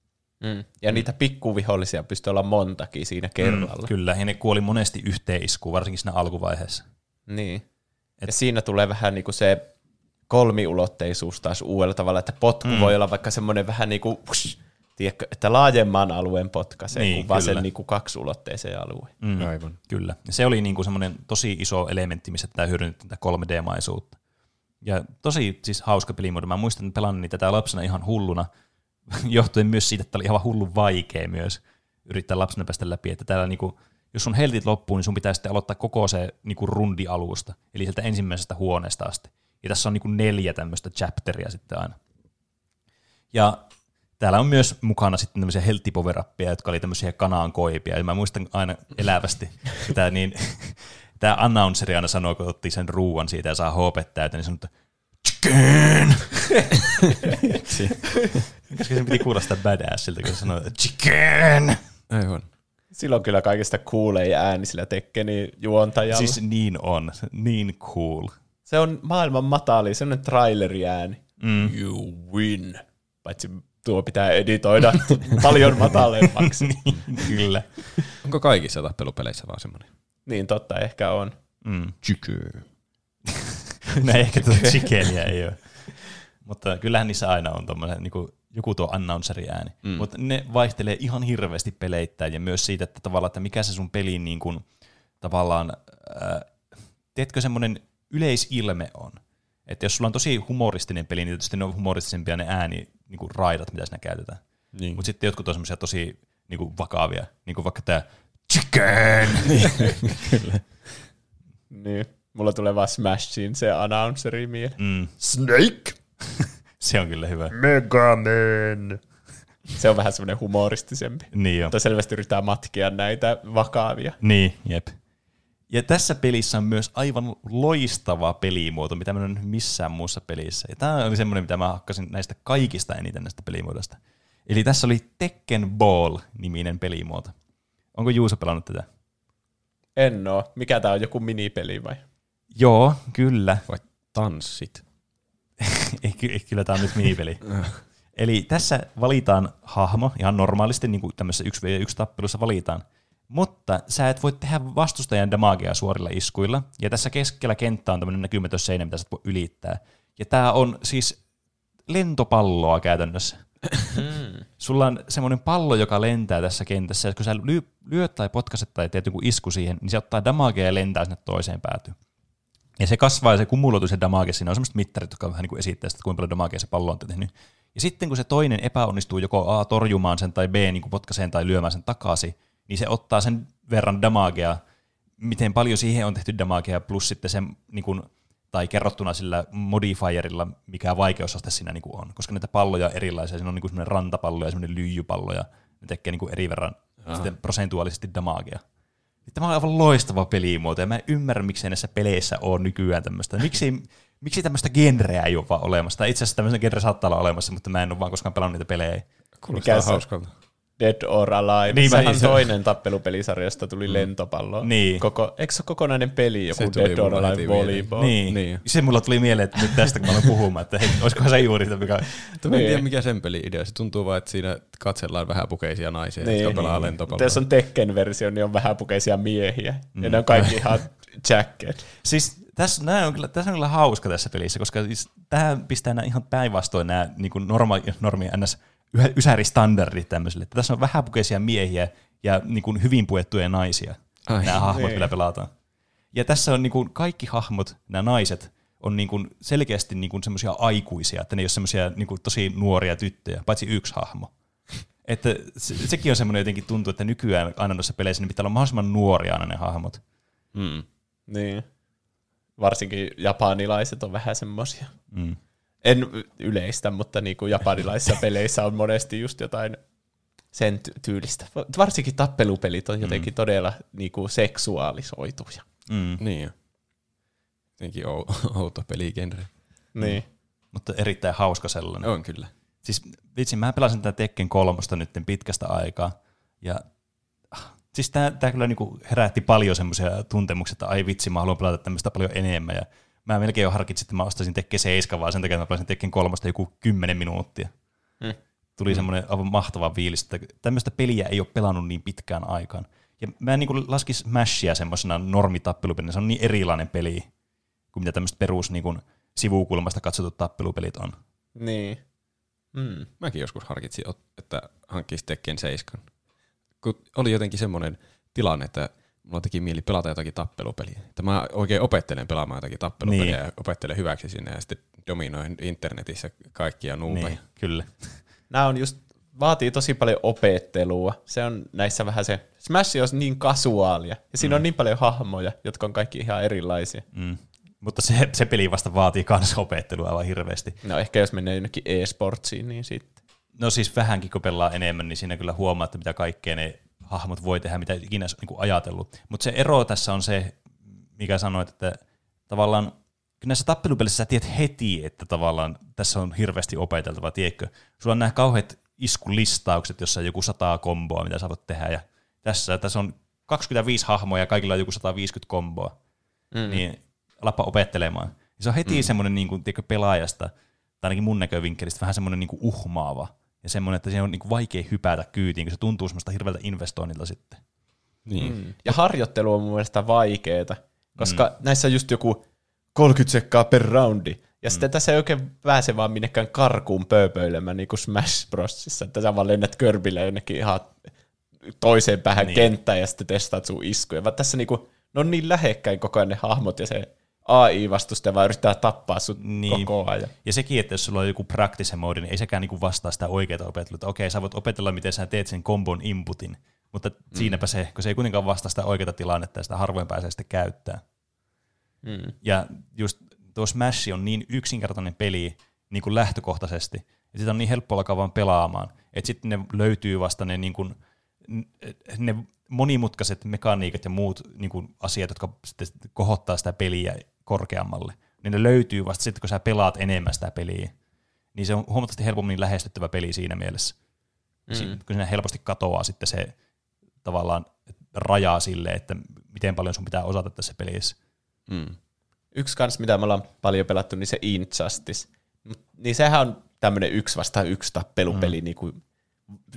S1: Mm. Ja mm. niitä pikkuvihollisia pystyy olla montakin siinä mm, kerralla. Mm,
S2: kyllä, ja ne kuoli monesti yhteen iskuun, varsinkin siinä alkuvaiheessa.
S1: Niin. Et ja siinä tulee vähän niin kuin se kolmiulotteisuus taas uudella tavalla, että potku mm. voi olla vaikka semmoinen vähän niin kuin, whoosh, tiedätkö, että laajemman alueen potkaisee, niin, kuin vaan sen niin kuin kaksiulotteiseen alueen.
S2: Mm, Aivan. Kyllä. Ja se oli niin kuin semmoinen tosi iso elementti, missä tämä hyödynnetti tätä 3D-maisuutta. Ja tosi siis hauska pelimuoto. Mä muistan, että pelannin tätä lapsena ihan hulluna, johtuen myös siitä, että oli ihan hullun vaikea myös yrittää lapsena päästä läpi. Että täällä niinku, jos sun heltit loppuu, niin sun pitää sitten aloittaa koko se niinku rundi alusta, eli sieltä ensimmäisestä huoneesta asti. Ja tässä on niinku neljä tämmöistä chapteria sitten aina. Ja täällä on myös mukana sitten tämmöisiä helttipoverappeja, jotka oli tämmöisiä kanaan koipia. Ja mä muistan aina elävästi sitä, niin tämä announceri aina sanoo, kun otti sen ruuan siitä ja saa hoopet täyteen, niin sanoo, että chicken! Koska sen piti kuulostaa badassilta, kun se sanoi, chicken!
S3: Aivan.
S1: Silloin kyllä kaikista kuuleja ääni sillä Tekkenin juontajalla.
S2: Siis niin on, niin cool.
S1: se on maailman matali, semmoinen traileriääni.
S2: Mm.
S1: You win. Paitsi tuo pitää editoida paljon matalemmaksi.
S2: Kyllä.
S3: Onko kaikissa tappelupeleissä vaan semmoinen?
S1: Niin totta, ehkä on.
S2: Mm.
S3: Chicken.
S2: No ehkä tuota chickenia ei ole. Mutta kyllähän niissä aina on tommoinen, niin joku tuo announceri-ääni. Mm. Mutta ne vaihtelee ihan hirveästi peleittäin ja myös siitä, että tavallaan, että mikä se sun pelin niin kuin, tavallaan, äh, tiedätkö semmoinen yleisilme on. Että jos sulla on tosi humoristinen peli, niin tietysti ne on humoristisempia ne ääni, niin kuin raidat, mitä siinä käytetään.
S3: Niin.
S2: Mutta sitten jotkut on semmoisia tosi niin kuin vakavia, niin kuin vaikka tämä chicken.
S1: Niin. Mulla tulee vaan Smashin se announceri mieleen.
S2: Mm,
S1: Snake!
S2: se on kyllä hyvä.
S1: Megaman! Se on vähän semmoinen humoristisempi.
S2: Niin on.
S1: Mutta selvästi yrittää matkia näitä vakavia.
S2: Niin, jep. Ja tässä pelissä on myös aivan loistava pelimuoto, mitä mä en missään muussa pelissä. Ja tämä oli semmoinen, mitä mä hakkasin näistä kaikista eniten näistä pelimuodosta. Eli tässä oli Tekken Ball-niminen pelimuoto. Onko Juuso pelannut tätä?
S1: En oo. Mikä tää on, joku minipeli vai?
S2: Joo, kyllä.
S3: Vai tanssit?
S2: ei, ky- ei, kyllä tämä on nyt minipeli. Eli tässä valitaan hahmo, ihan normaalisti, niin kuin tämmöisessä 1 tappelussa valitaan. Mutta sä et voi tehdä vastustajan damagea suorilla iskuilla. Ja tässä keskellä kenttä on tämmöinen näkymätön seinä, mitä sä et voi ylittää. Ja tämä on siis lentopalloa käytännössä. Sulla on semmoinen pallo, joka lentää tässä kentässä, ja kun sä ly- lyöt tai potkaset tai teet joku isku siihen, niin se ottaa damagea ja lentää sinne toiseen päätyyn. Ja se kasvaa ja se kumuloituu se damage. Siinä on semmoiset mittarit, jotka vähän niin kuin esittää sitä, kuinka paljon damagea se pallo on tehnyt. Ja sitten kun se toinen epäonnistuu joko A torjumaan sen tai B niin kuin potkaiseen tai lyömään sen takaisin, niin se ottaa sen verran damagea, miten paljon siihen on tehty damagea, plus sitten sen, niin kuin, tai kerrottuna sillä modifierilla, mikä vaikeusaste siinä niin kuin on. Koska näitä palloja on erilaisia. Siinä on niin kuin semmoinen rantapallo ja semmoinen lyijypallo, ja ne tekee niin kuin eri verran sitten prosentuaalisesti damagea. Tämä on aivan loistava pelimuoto, ja mä en ymmärrä, miksi näissä peleissä on nykyään tämmöistä. Miksi, miksi tämmöistä genreä ei ole vaan olemassa? Tai itse asiassa tämmöistä genre saattaa olla olemassa, mutta mä en ole vaan koskaan pelannut niitä pelejä.
S3: Kuulostaa
S1: Mikä se-
S3: hauskalta.
S1: Dead or Alive.
S2: Niin,
S1: Niin, Sehän
S2: se-
S1: toinen tappelupelisarjasta tuli mm. lentopallo.
S2: Niin.
S1: Koko, eikö se ole kokonainen peli, joku
S3: Se
S1: Dead or Alive volleyball?
S2: Niin.
S3: Niin.
S2: Se mulla tuli mieleen, että nyt tästä kun mä aloin puhumaan, että hei, olisikohan se juuri sitä, mikä...
S3: Mutta mä en
S1: Niin.
S3: tiedä, mikä sen peli idea. Se tuntuu vaan, että siinä katsellaan vähän pukeisia naisia,
S1: Niin.
S3: jotka pelaa lentopalloa.
S1: jos on Tekken-versio, niin on vähäpukeisia miehiä. Mm. Ja ne on kaikki ihan jacket.
S2: Siis tässä, on kyllä, tässä on kyllä hauska tässä pelissä, koska siis tähän pistää nämä ihan päinvastoin nämä niin kuin norma, normi ns. Yhä- ysäristandardit tämmöiselle. Että tässä on vähäpukeisia miehiä ja niin kuin hyvin puettuja naisia.
S3: Ai,
S2: nämä hahmot,
S1: niin.
S2: millä pelataan. Ja tässä on niin kuin kaikki hahmot, nämä naiset, on niin kuin selkeästi niin kuin semmoisia aikuisia, että ne ei ole semmoisia niin kuin tosi nuoria tyttöjä, paitsi yksi hahmo. Että se, sekin on semmoinen jotenkin tuntuu, että nykyään aina noissa peleissä niin pitää olla mahdollisimman nuoria aina ne hahmot.
S3: Mm.
S1: Niin. Varsinkin japanilaiset on vähän semmosia.
S2: Mm.
S1: En yleistä, mutta niin kuin japanilaisissa peleissä on monesti just jotain sen ty- tyylistä. Varsinkin tappelupelit on jotenkin mm. todella niin kuin seksuaalisoituja.
S2: Mm.
S3: Niin jo. Jotenkin ou- outo peligenre.
S1: Niin.
S2: Mutta erittäin hauska sellainen.
S3: On kyllä.
S2: Siis vitsi, mä pelasin tätä Tekken kolmosta nyt pitkästä aikaa, ja ah, siis tää, tää kyllä niinku herätti paljon semmoisia tuntemuksia, että ai vitsi, mä haluan pelata tämmöistä paljon enemmän, ja mä melkein jo harkitsin, että mä ostaisin Tekken 7, vaan sen takia että mä pelasin Tekken kolmosta joku 10 minuuttia.
S1: Mm.
S2: Tuli semmoinen aivan mahtava fiilis, että tämmöistä peliä ei ole pelannut niin pitkään aikaan. Ja mä en niinku laskisi Smashia semmoisena normitappelupelinä, se on niin erilainen peli kuin mitä tämmöiset perus niinku, sivukulmasta katsotut tappelupelit on.
S1: Niin. Mm.
S3: Mäkin joskus harkitsin, että hankkisi Tekken 7. Kun oli jotenkin semmoinen tilanne, että mulla teki mieli pelata jotakin tappelupeliä. Että mä oikein opettelen pelaamaan jotakin tappelupeliä
S2: Niin.
S3: ja opettelen hyväksi sinne ja sitten dominoin internetissä kaikkia nuupeja.
S2: Niin, kyllä.
S1: Nämä on just, vaatii tosi paljon opettelua. Se on näissä vähän se, Smash on niin kasuaalia. Ja siinä mm. on niin paljon hahmoja, jotka on kaikki ihan erilaisia.
S2: Mm. Mutta se, se peli vasta vaatii kans opettelua aivan hirveästi.
S1: No ehkä jos menee jonnekin e-sportsiin, niin sitten.
S2: No siis vähänkin, kun pelaa enemmän, niin siinä kyllä huomaa, että mitä kaikkea ne hahmot voi tehdä, mitä ikinä olisi niin ajatellut. Mutta se ero tässä on se, mikä sanoit, että tavallaan kyllä näissä tappelupelissä sä tiedät heti, että tavallaan tässä on hirveästi opeteltava, tiedätkö? Sulla on nämä kauheat iskulistaukset, jossa on joku sata komboa, mitä sä voit tehdä, ja tässä, tässä on 25 hahmoa ja kaikilla on joku 150 komboa, mm. niin alappa opettelemaan. Se on heti mm. semmoinen niin kuin, tiedätkö, pelaajasta, tai ainakin mun näkövinkkelistä, vähän semmoinen niin kuin uhmaava, ja semmoinen, että se on niin kuin vaikea hypätä kyytiin, kun se tuntuu semmoista hirveältä investoinnilta sitten.
S3: Niin.
S1: Mm. Ja harjoittelu on mun mielestä vaikeeta, koska mm. näissä on just joku 30 sekkaa per roundi. Ja mm. sitten tässä ei oikein pääse vaan minnekään karkuun pööpöilemään, niin kuin Smash Brosissa, että sä vaan lennät körbille jonnekin ihan toiseen päähän niin.
S2: Niin.
S1: kenttään ja sitten testaat sun iskuja. Vaan tässä niinku, ne on niin lähekkäin koko ajan ne hahmot ja se AI-vastustaja vaan yrittää tappaa sut niin. Koko ajan.
S2: Ja sekin, että jos sulla on joku practice mode, niin ei sekään niinku vastaa sitä oikeaa opettelua. Että okei, sä voit opetella, miten sä teet sen kombon inputin, mutta mm. siinäpä se, kun se ei kuitenkaan vastaa sitä oikeaa tilannetta ja sitä harvoin pääsee sitten käyttää.
S1: Mm.
S2: Ja just tuo Smash on niin yksinkertainen peli niin kuin lähtökohtaisesti, ja sitä on niin helppo alkaa vaan pelaamaan, että sitten ne löytyy vasta ne, niin kuin, ne monimutkaiset mekaniikat ja muut niin kuin asiat, jotka sitten kohottaa sitä peliä korkeammalle, niin ne löytyy vasta sitten, kun sä pelaat enemmän sitä peliä. Niin se on huomattavasti helpommin lähestyttävä peli siinä mielessä. Mm. Kun siinä helposti katoaa sitten se tavallaan rajaa sille, että miten paljon sun pitää osata tässä pelissä.
S3: Mm.
S1: Yksi kans, mitä me ollaan paljon pelattu, niin se Injustice. Niin sehän on tämmöinen yksi vastaan yksi tappelupeli, mm. niin kuin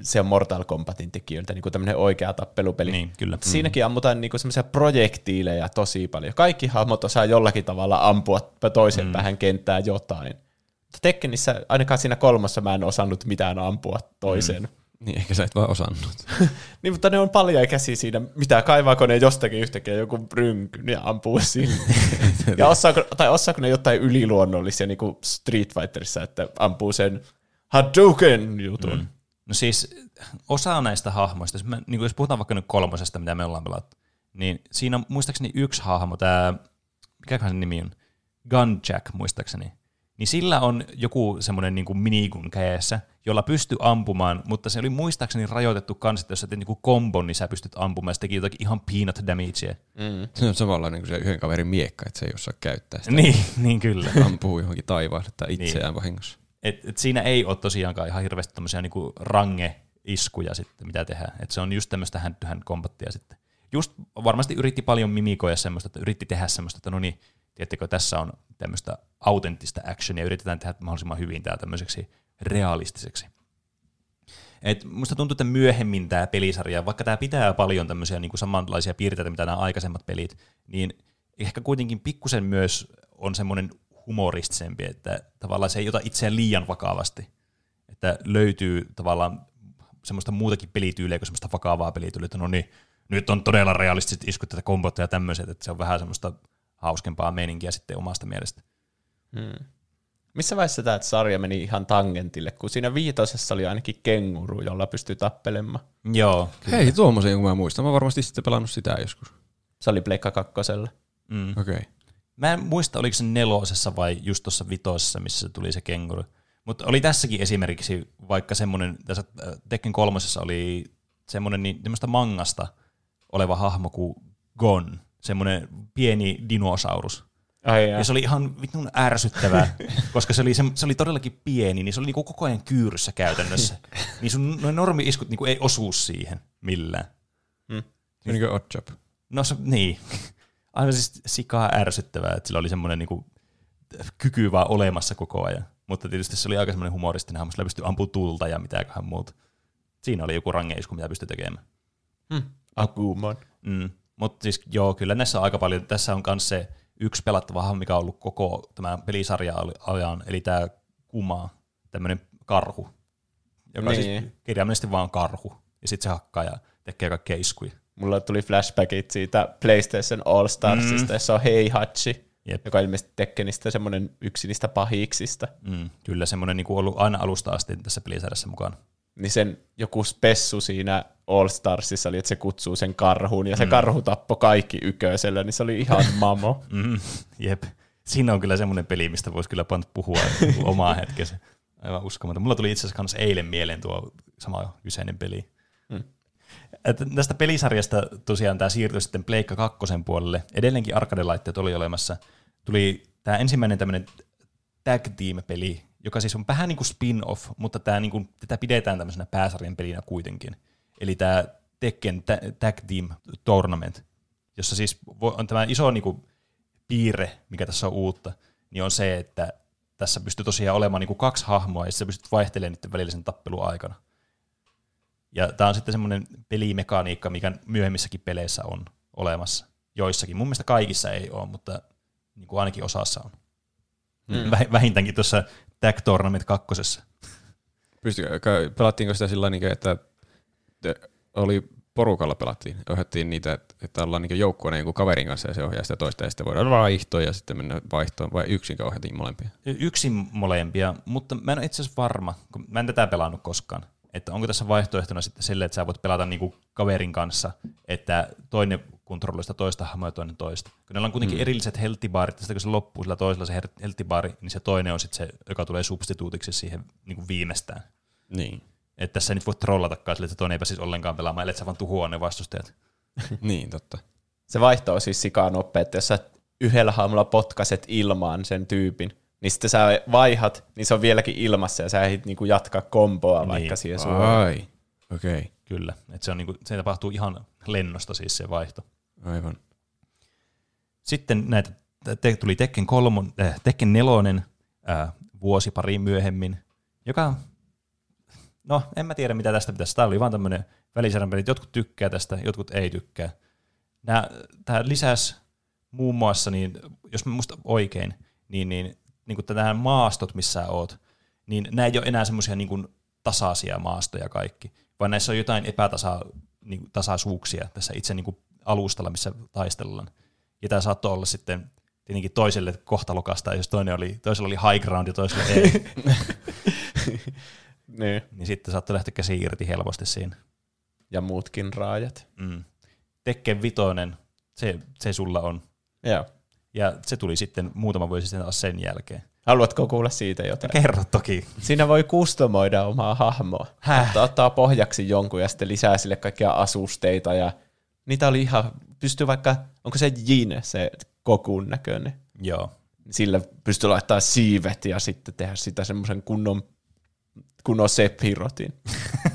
S1: se on Mortal Kombatin tekijöiltä niin kuin tämmöinen oikea tappelupeli.
S2: Niin, kyllä.
S1: Mutta Siinäkin ammutaan niinku semmoisia projektiileja tosi paljon. Kaikki hahmot osaa jollakin tavalla ampua toisen mm. päähän kenttää jotain. Mutta Tekkenissä, ainakaan siinä kolmassa mä en osannut mitään ampua toiseen. Mm.
S3: Niin ehkä sä et vaan osannut.
S1: Niin, mutta ne on paljon käsi siinä, mitä kaivaako ne jostakin yhtäkkiä joku rynkyn ja ampuu sille. ja osaako, tai osaako ne jotain yliluonnollisia, niin kuin Street Fighterissa, että ampuu sen Hadouken jutun. Mm.
S2: No siis osa näistä hahmoista, jos, mä, niin jos puhutaan vaikka nyt kolmosesta, mitä me ollaan pelattu, niin siinä on muistaakseni yksi hahmo, tämä, mikäköhän sen nimi on, Gunjack muistaakseni, niin sillä on joku semmoinen niin minigun kädessä, jolla pystyy ampumaan, mutta se oli muistaakseni rajoitettu kanssa, että jos sä teet niin kombon, niin sä pystyt ampumaan, se teki jotakin ihan peanut damagea.
S1: Mm.
S3: Se on samanlainen kuin se yhden kaverin miekka, että se ei osaa käyttää sitä.
S2: Niin, niin kyllä.
S3: Ampuu johonkin taivaalle tai itseään niin. vahingossa.
S2: Et, et siinä ei ole tosiaankaan ihan hirveästi tämmöisiä niinku range-iskuja sitten, mitä tehdään. Et se on just tämmöistä hand to hand sitten. Just varmasti yritti paljon mimikoida semmoista, että yritti tehdä semmoista, että no niin, tiedättekö, tässä on tämmöistä autenttista actionia, yritetään tehdä mahdollisimman hyvin tämä tämmöiseksi realistiseksi. Et musta tuntuu, että myöhemmin tämä pelisarja, vaikka tämä pitää paljon tämmöisiä niin kuin samanlaisia piirteitä, mitä nämä aikaisemmat pelit, niin ehkä kuitenkin pikkusen myös on semmoinen humoristisempi, että tavallaan se ei ota itseään liian vakavasti. Että löytyy tavallaan semmoista muutakin pelityyliä kuin semmoista vakavaa pelityyliä, että no niin, nyt on todella realistiset iskut tätä kombot ja tämmöiset, että se on vähän semmoista hauskempaa meininkiä sitten omasta mielestä.
S1: Mm. Missä vaiheessa tämä sarja meni ihan tangentille, kun siinä viitosessa oli ainakin kenguru, jolla pystyy tappelemaan.
S2: Joo.
S3: Hei, tuommoisen kun mä muistan. Mä varmasti sitten pelannut sitä joskus.
S1: Se oli Pleikka kakkosella.
S2: Mm.
S3: Okei. Okay.
S2: Mä en muista, oliko se nelosessa vai just tuossa vitosessa, missä se tuli se kenguru. Mutta oli tässäkin esimerkiksi vaikka semmoinen, tässä äh, Tekken kolmosessa oli semmoinen niin, semmoista mangasta oleva hahmo kuin Gon, semmoinen pieni dinosaurus.
S1: Ai
S2: Ja se oli ihan vitun ärsyttävää, koska se oli, se, se oli todellakin pieni, niin se oli niinku koko ajan kyyryssä käytännössä. niin sun noin normi-iskut niinku ei osu siihen millään.
S3: Se on niin kuin Oddjob.
S2: No se, niin. Aivan siis sikaa ärsyttävää, että sillä oli semmoinen niinku kyky vaan olemassa koko ajan. Mutta tietysti se oli aika semmoinen humoristinen hahmo, sillä pystyi ampumaan tulta ja mitäköhän muuta. Siinä oli joku rangeisku, mitä pystyi tekemään.
S1: Hmm. Agumon.
S2: Mm. Mutta siis joo, kyllä näissä on aika paljon. Tässä on myös se yksi pelattava hahmo, mikä on ollut koko tämän pelisarjan ajan, eli tämä Kuma, tämmöinen karhu, joka niin.
S1: Niin.
S2: siis kirjaimellisesti vaan karhu. Ja sitten se hakkaa ja tekee kaikkea iskuja.
S1: Mulla tuli flashbackit siitä PlayStation All Starsista, mm. jossa on Heihachi,
S2: Jep.
S1: joka ilmeisesti Tekkenistä semmoinen yksi niistä pahiksista.
S2: Mm, kyllä semmoinen niin ollut aina alusta asti tässä pelisarjassa mukana.
S1: Niin sen joku spessu siinä All Starsissa oli, että se kutsuu sen karhuun, ja se mm. karhu tappoi kaikki yköisellä, niin se oli ihan mamo.
S2: Mm, jep. Siinä on kyllä semmoinen peli, mistä voisi kyllä puhua omaa hetkensä. Aivan uskomaton. Mulla tuli itse asiassa eilen mieleen tuo sama kyseinen peli. Et tästä pelisarjasta tosiaan tämä siirtyi sitten Pleikka kakkosen puolelle. Edelleenkin arcade-laitteet oli olemassa. Tuli tämä ensimmäinen tämmöinen tag team-peli, joka siis on vähän niin kuin spin-off, mutta tämä niin kuin, tätä pidetään tämmöisenä pääsarjan pelinä kuitenkin. Eli tämä Tekken Ta- Tag Team Tournament, jossa siis on tämä iso niin kuin, piirre, mikä tässä on uutta, niin on se, että tässä pystyy tosiaan olemaan niin kuin kaksi hahmoa, ja sä pystyt vaihtelemaan niiden välillä sen tappelun aikana. Ja tämä on sitten semmoinen pelimekaniikka, mikä myöhemmissäkin peleissä on olemassa. Joissakin. Mun mielestä kaikissa ei ole, mutta niin kuin ainakin osassa on. Mm. Vähintäänkin tuossa Tag Tournament kakkosessa.
S3: Pystykö, pelattiinko sitä sillä tavalla, että oli porukalla pelattiin, ohjattiin niitä, että, että ollaan niin joukkueena jonkun kaverin kanssa ja se ohjaa sitä toista ja sitten voidaan vaihtoa ja sitten mennä vaihtoon vai yksin ohjattiin molempia?
S2: Yksin molempia, mutta mä en ole itse asiassa varma, kun mä en tätä pelannut koskaan, että onko tässä vaihtoehtona sitten sille, että sä voit pelata niinku kaverin kanssa, että toinen kontrolloista toista hahmoa ja toinen toista. Kun on kuitenkin mm. erilliset helttibaarit, ja sitten kun se loppuu sillä toisella se helttibaari, niin se toinen on sitten se, joka tulee substituutiksi siihen niin kuin viimeistään.
S3: Niin.
S2: Että tässä ei nyt voi trollatakaan sille, että toinen ei pääsisi ollenkaan pelaamaan, ellei sä vaan tuhoa ne vastustajat.
S3: niin, totta.
S1: Se vaihto on siis sikaa nopea, että jos sä yhdellä haamulla potkaset ilmaan sen tyypin, niin sitten sä vaihat, niin se on vieläkin ilmassa ja sä ehdit niinku jatkaa komboa niin. vaikka siihen suoraan.
S3: Ai, okei. Okay.
S2: Kyllä, että se, on niinku, se tapahtuu ihan lennosta siis se vaihto.
S3: Aivan.
S2: Sitten näitä te, tuli Tekken, kolmon, äh, Tekken nelonen äh, vuosi pari myöhemmin, joka no en mä tiedä mitä tästä pitäisi. Tämä oli vaan tämmöinen välisarjan peli. Jotkut tykkää tästä, jotkut ei tykkää. tämä lisäsi muun muassa, niin, jos mä muista oikein, niin, niin, niin kuin tähän maastot, missä oot, niin nämä ei ole enää semmoisia niin tasaisia maastoja kaikki, vaan näissä on jotain epätasa, niin, tasaisuuksia tässä itse niin kuin alustalla, missä taistellaan. Ja tämä saattoi olla sitten tietenkin toiselle kohtalokasta, jos toinen oli, toisella oli high ground ja toisella ei.
S1: Niin.
S2: Niin sitten saattoi lähteä käsi irti helposti siinä.
S1: Ja muutkin raajat.
S2: Mm. Tekken vitoinen, se, se sulla on.
S1: Joo.
S2: Ja se tuli sitten muutama vuosi sitten taas sen jälkeen.
S1: Haluatko kuulla siitä jotain?
S2: Kerro toki.
S1: Siinä voi kustomoida omaa hahmoa.
S2: Häh?
S1: Ottaa, ottaa pohjaksi jonkun ja sitten lisää sille kaikkia asusteita. Ja niitä oli ihan, pystyy vaikka, onko se Jin, se kokun näköinen?
S2: Joo.
S1: Sillä pystyy laittaa siivet ja sitten tehdä sitä semmoisen kunnon kunnon Sephirotin.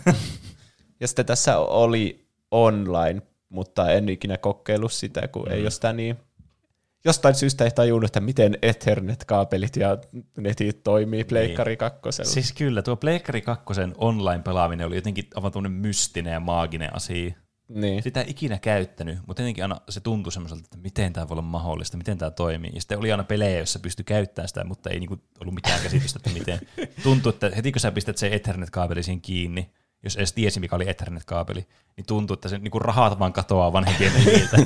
S1: ja sitten tässä oli online, mutta en ikinä kokeillut sitä, kun mm. ei ole sitä niin jostain syystä ei tajunnut, että miten Ethernet-kaapelit ja netit toimii Pleikkari 2.
S2: Niin. Siis kyllä, tuo Pleikkari 2 online-pelaaminen oli jotenkin aivan mystinen ja maaginen asia.
S1: Niin.
S2: Sitä ei ikinä käyttänyt, mutta jotenkin aina se tuntui semmoiselta, että miten tämä voi olla mahdollista, miten tämä toimii. Ja sitten oli aina pelejä, joissa pystyi käyttämään sitä, mutta ei niinku ollut mitään käsitystä, että miten. Tuntui, että heti kun sä pistät se Ethernet-kaapeli siihen kiinni, jos edes tiesi, mikä oli Ethernet-kaapeli, niin tuntuu, että se niinku rahat vaan katoaa vanhempien niiltä.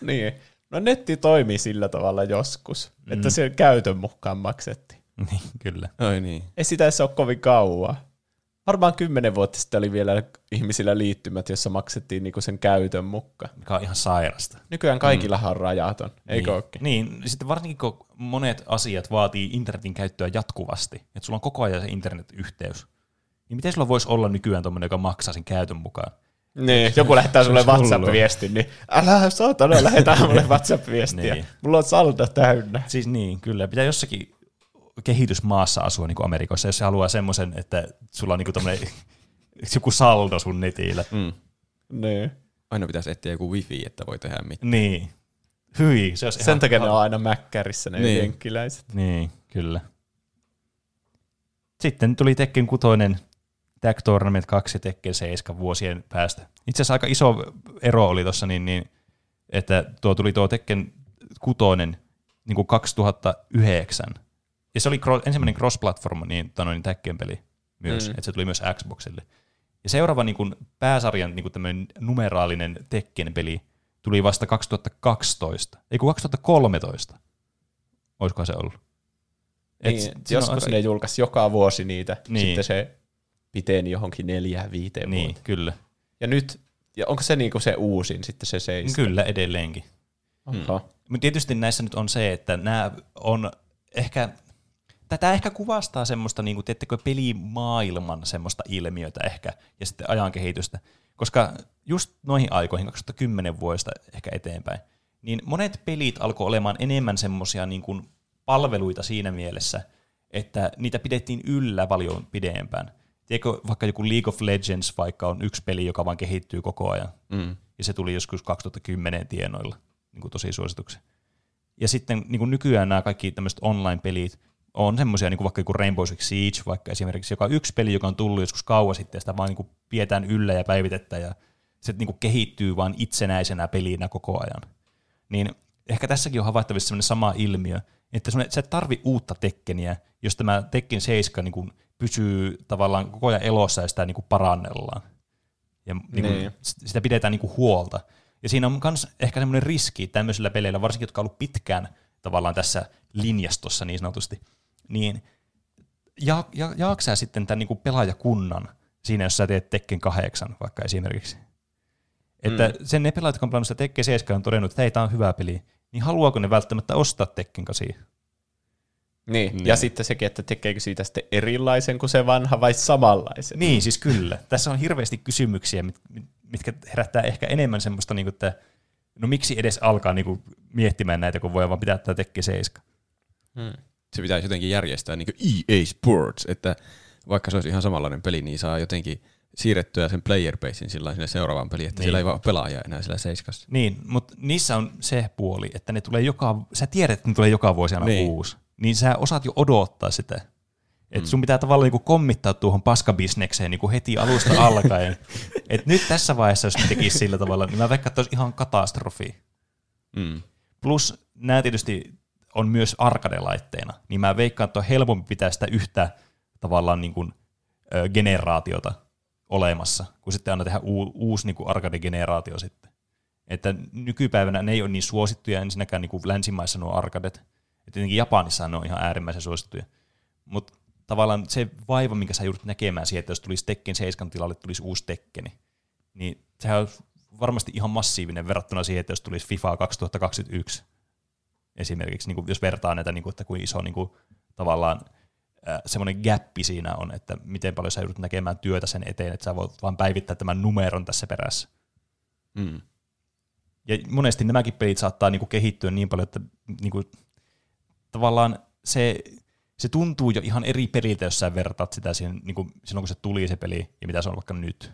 S1: niin. No netti toimii sillä tavalla joskus, mm. että se käytön mukaan maksettiin.
S2: Niin, kyllä.
S3: Ai niin.
S1: Ei sitä edes ole kovin kauan varmaan kymmenen vuotta sitten oli vielä ihmisillä liittymät, jossa maksettiin niinku sen käytön mukaan.
S2: Mikä on ihan sairasta.
S1: Nykyään kaikilla mm. on rajaton, eikö
S2: niin.
S1: ookin?
S2: Niin, sitten varsinkin kun monet asiat vaatii internetin käyttöä jatkuvasti, että sulla on koko ajan se internetyhteys, niin miten sulla voisi olla nykyään tuommoinen, joka maksaa sen käytön mukaan?
S1: Niin, joku lähettää sulle WhatsApp-viestin, niin älä saatana lähetä mulle WhatsApp-viestiä. niin. Mulla on saldo täynnä.
S2: Siis niin, kyllä. Pitää jossakin kehitysmaassa asua niin kuin Amerikassa, jos se haluaa semmoisen, että sulla on niin joku saldo sun netillä.
S3: Mm.
S1: Niin.
S3: Aina pitäisi etsiä joku wifi, että voi tehdä mitään.
S2: Niin. Hyi, se
S1: Sen takia ne on aina mäkkärissä ne niin. jenkkiläiset.
S2: Niin, kyllä. Sitten tuli Tekken 6, Tag Tournament 2 ja Tekken 7 vuosien päästä. Itse asiassa aika iso ero oli tuossa, niin, niin, että tuo tuli tuo Tekken 6 niin kuin 2009, ja se oli ensimmäinen cross-platform niin, niin Tekken peli myös, mm. että se tuli myös Xboxille. Ja seuraava niin kuin pääsarjan niin kuin numeraalinen Tekken-peli tuli vasta 2012, ei kun 2013. Olisikohan se ollut? Et
S1: Niin, joskus
S2: aika-
S1: ne julkaisi joka vuosi niitä,
S2: Niin.
S1: sitten se piteni johonkin neljään viiteen
S2: Niin,
S1: vuoteen.
S2: kyllä.
S1: Ja nyt, ja onko se niinku se uusin sitten se seistä?
S2: Kyllä, edelleenkin.
S1: Oho.
S2: Mutta tietysti näissä nyt on se, että nämä on ehkä, tätä ehkä kuvastaa semmoista, niin kuin, teettekö, pelimaailman semmoista ilmiötä ehkä, ja sitten ajan kehitystä. Koska just noihin aikoihin, 2010 vuodesta ehkä eteenpäin, niin monet pelit alkoi olemaan enemmän semmoisia niin kuin palveluita siinä mielessä, että niitä pidettiin yllä paljon pidempään. Tiedätkö, vaikka joku League of Legends vaikka on yksi peli, joka vaan kehittyy koko ajan,
S3: Mm.
S2: ja se tuli joskus 2010 tienoilla niin kuin tosi suosituksen. Ja sitten niin kuin nykyään nämä kaikki tämmöiset online-pelit on semmoisia, niin kuin vaikka joku Rainbow Six Siege, vaikka esimerkiksi, joka on yksi peli, joka on tullut joskus kauan sitten, ja sitä vaan niin kuin pidetään yllä ja päivitetään, ja se niin kuin kehittyy vaan itsenäisenä pelinä koko ajan. Niin ehkä tässäkin on havaittavissa semmoinen sama ilmiö, että sä et tarvi uutta Tekkeniä, jos tämä Tekken 7 niin kuin pysyy tavallaan koko ajan elossa ja sitä niin kuin parannellaan. Ja niin kuin,
S1: Niin.
S2: sitä pidetään niin kuin huolta. Ja siinä on myös ehkä semmoinen riski tämmöisillä peleillä, varsinkin jotka on ollut pitkään tavallaan tässä linjastossa niin sanotusti, niin ja, ja, jaaksa sä sitten tämän niin kuin pelaajakunnan siinä, jos sä teet Tekken 8 vaikka esimerkiksi. Että mm. sen ne pelaajat, jotka on pelannut sitä Tekken 7 on todennut, että hei, tämä on hyvä peli, niin haluaako ne välttämättä ostaa Tekken 8?
S1: Niin.
S3: Niin.
S1: ja sitten sekin, että tekeekö siitä sitten erilaisen kuin se vanha vai samanlaisen.
S2: Niin, siis kyllä. Tässä on hirveästi kysymyksiä, mit, mit- mitkä herättää ehkä enemmän semmoista, niin kuin, että no miksi edes alkaa niin kuin, miettimään näitä, kun voi vaan pitää tätä Tekken 7.
S1: Hmm.
S3: Se pitäisi jotenkin järjestää niin kuin EA Sports, että vaikka se olisi ihan samanlainen peli, niin saa jotenkin siirrettyä sen player basein sillä sinne seuraavaan peliin, että
S2: Niin.
S3: sillä ei vaan ole pelaajia enää sillä seiskassa.
S2: Niin, mutta niissä on se puoli, että ne tulee joka, sä tiedät, että ne tulee joka vuosi aina. Niin. uusi. Niin sä osaat jo odottaa sitä. Että sun pitää tavallaan niinku kommittaa tuohon paskabisnekseen niinku heti alusta alkaen. Et nyt tässä vaiheessa, jos tekisi sillä tavalla, niin mä veikkaan, että olisi ihan katastrofi.
S3: Mm.
S2: Plus nämä tietysti on myös arcade-laitteena, niin mä veikkaan, että on helpompi pitää sitä yhtä tavallaan niin kuin, ö, generaatiota olemassa, kun sitten aina tehdä uu, uusi niin kuin arcade-generaatio sitten. Että nykypäivänä ne ei ole niin suosittuja ensinnäkään niin kuin länsimaissa nuo arcadet. Et tietenkin Japanissa ne on ihan äärimmäisen suosittuja. Mutta tavallaan se vaiva, minkä sä joudut näkemään siihen, että jos tulisi Tekken 7 tilalle, tulisi uusi Tekkeni, niin sehän on varmasti ihan massiivinen verrattuna siihen, että jos tulisi FIFA 2021 esimerkiksi, niin kuin jos vertaa näitä, niin kuin, että kuin iso niin kuin, tavallaan äh, semmoinen gappi siinä on, että miten paljon sä joudut näkemään työtä sen eteen, että sä voit vaan päivittää tämän numeron tässä perässä.
S3: Mm.
S2: Ja monesti nämäkin pelit saattaa niinku kehittyä niin paljon, että niinku, tavallaan se, se tuntuu jo ihan eri peliltä, jos sä vertaat sitä siihen, niinku, silloin, kun se tuli se peli, ja mitä se on vaikka nyt.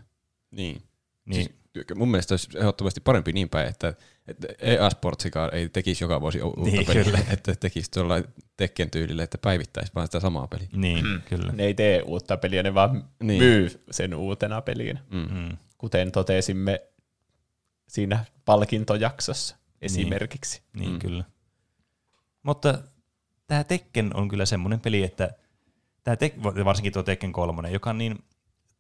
S3: Niin.
S2: Niin,
S3: Siis, mun mielestä olisi ehdottomasti parempi niin päin, että, että EA Sportsikaan ei tekisi joka vuosi uutta
S2: Niin,
S3: niin, peliä,
S2: kyllä.
S3: että tekisi tuolla Tekken tyylillä, että päivittäisi vaan sitä samaa peliä.
S2: niin kyllä.
S1: Ne ei tee uutta peliä, ne vaan niin.
S3: Niin.
S1: myy sen uutena pelinä.
S3: Mm.
S2: Mm.
S1: Kuten totesimme siinä palkintojaksossa esimerkiksi.
S2: Niin, mm.
S3: Mm.
S2: kyllä. Mutta tämä Tekken on kyllä semmoinen peli, että tämä Tek- varsinkin tuo Tekken 3, joka niin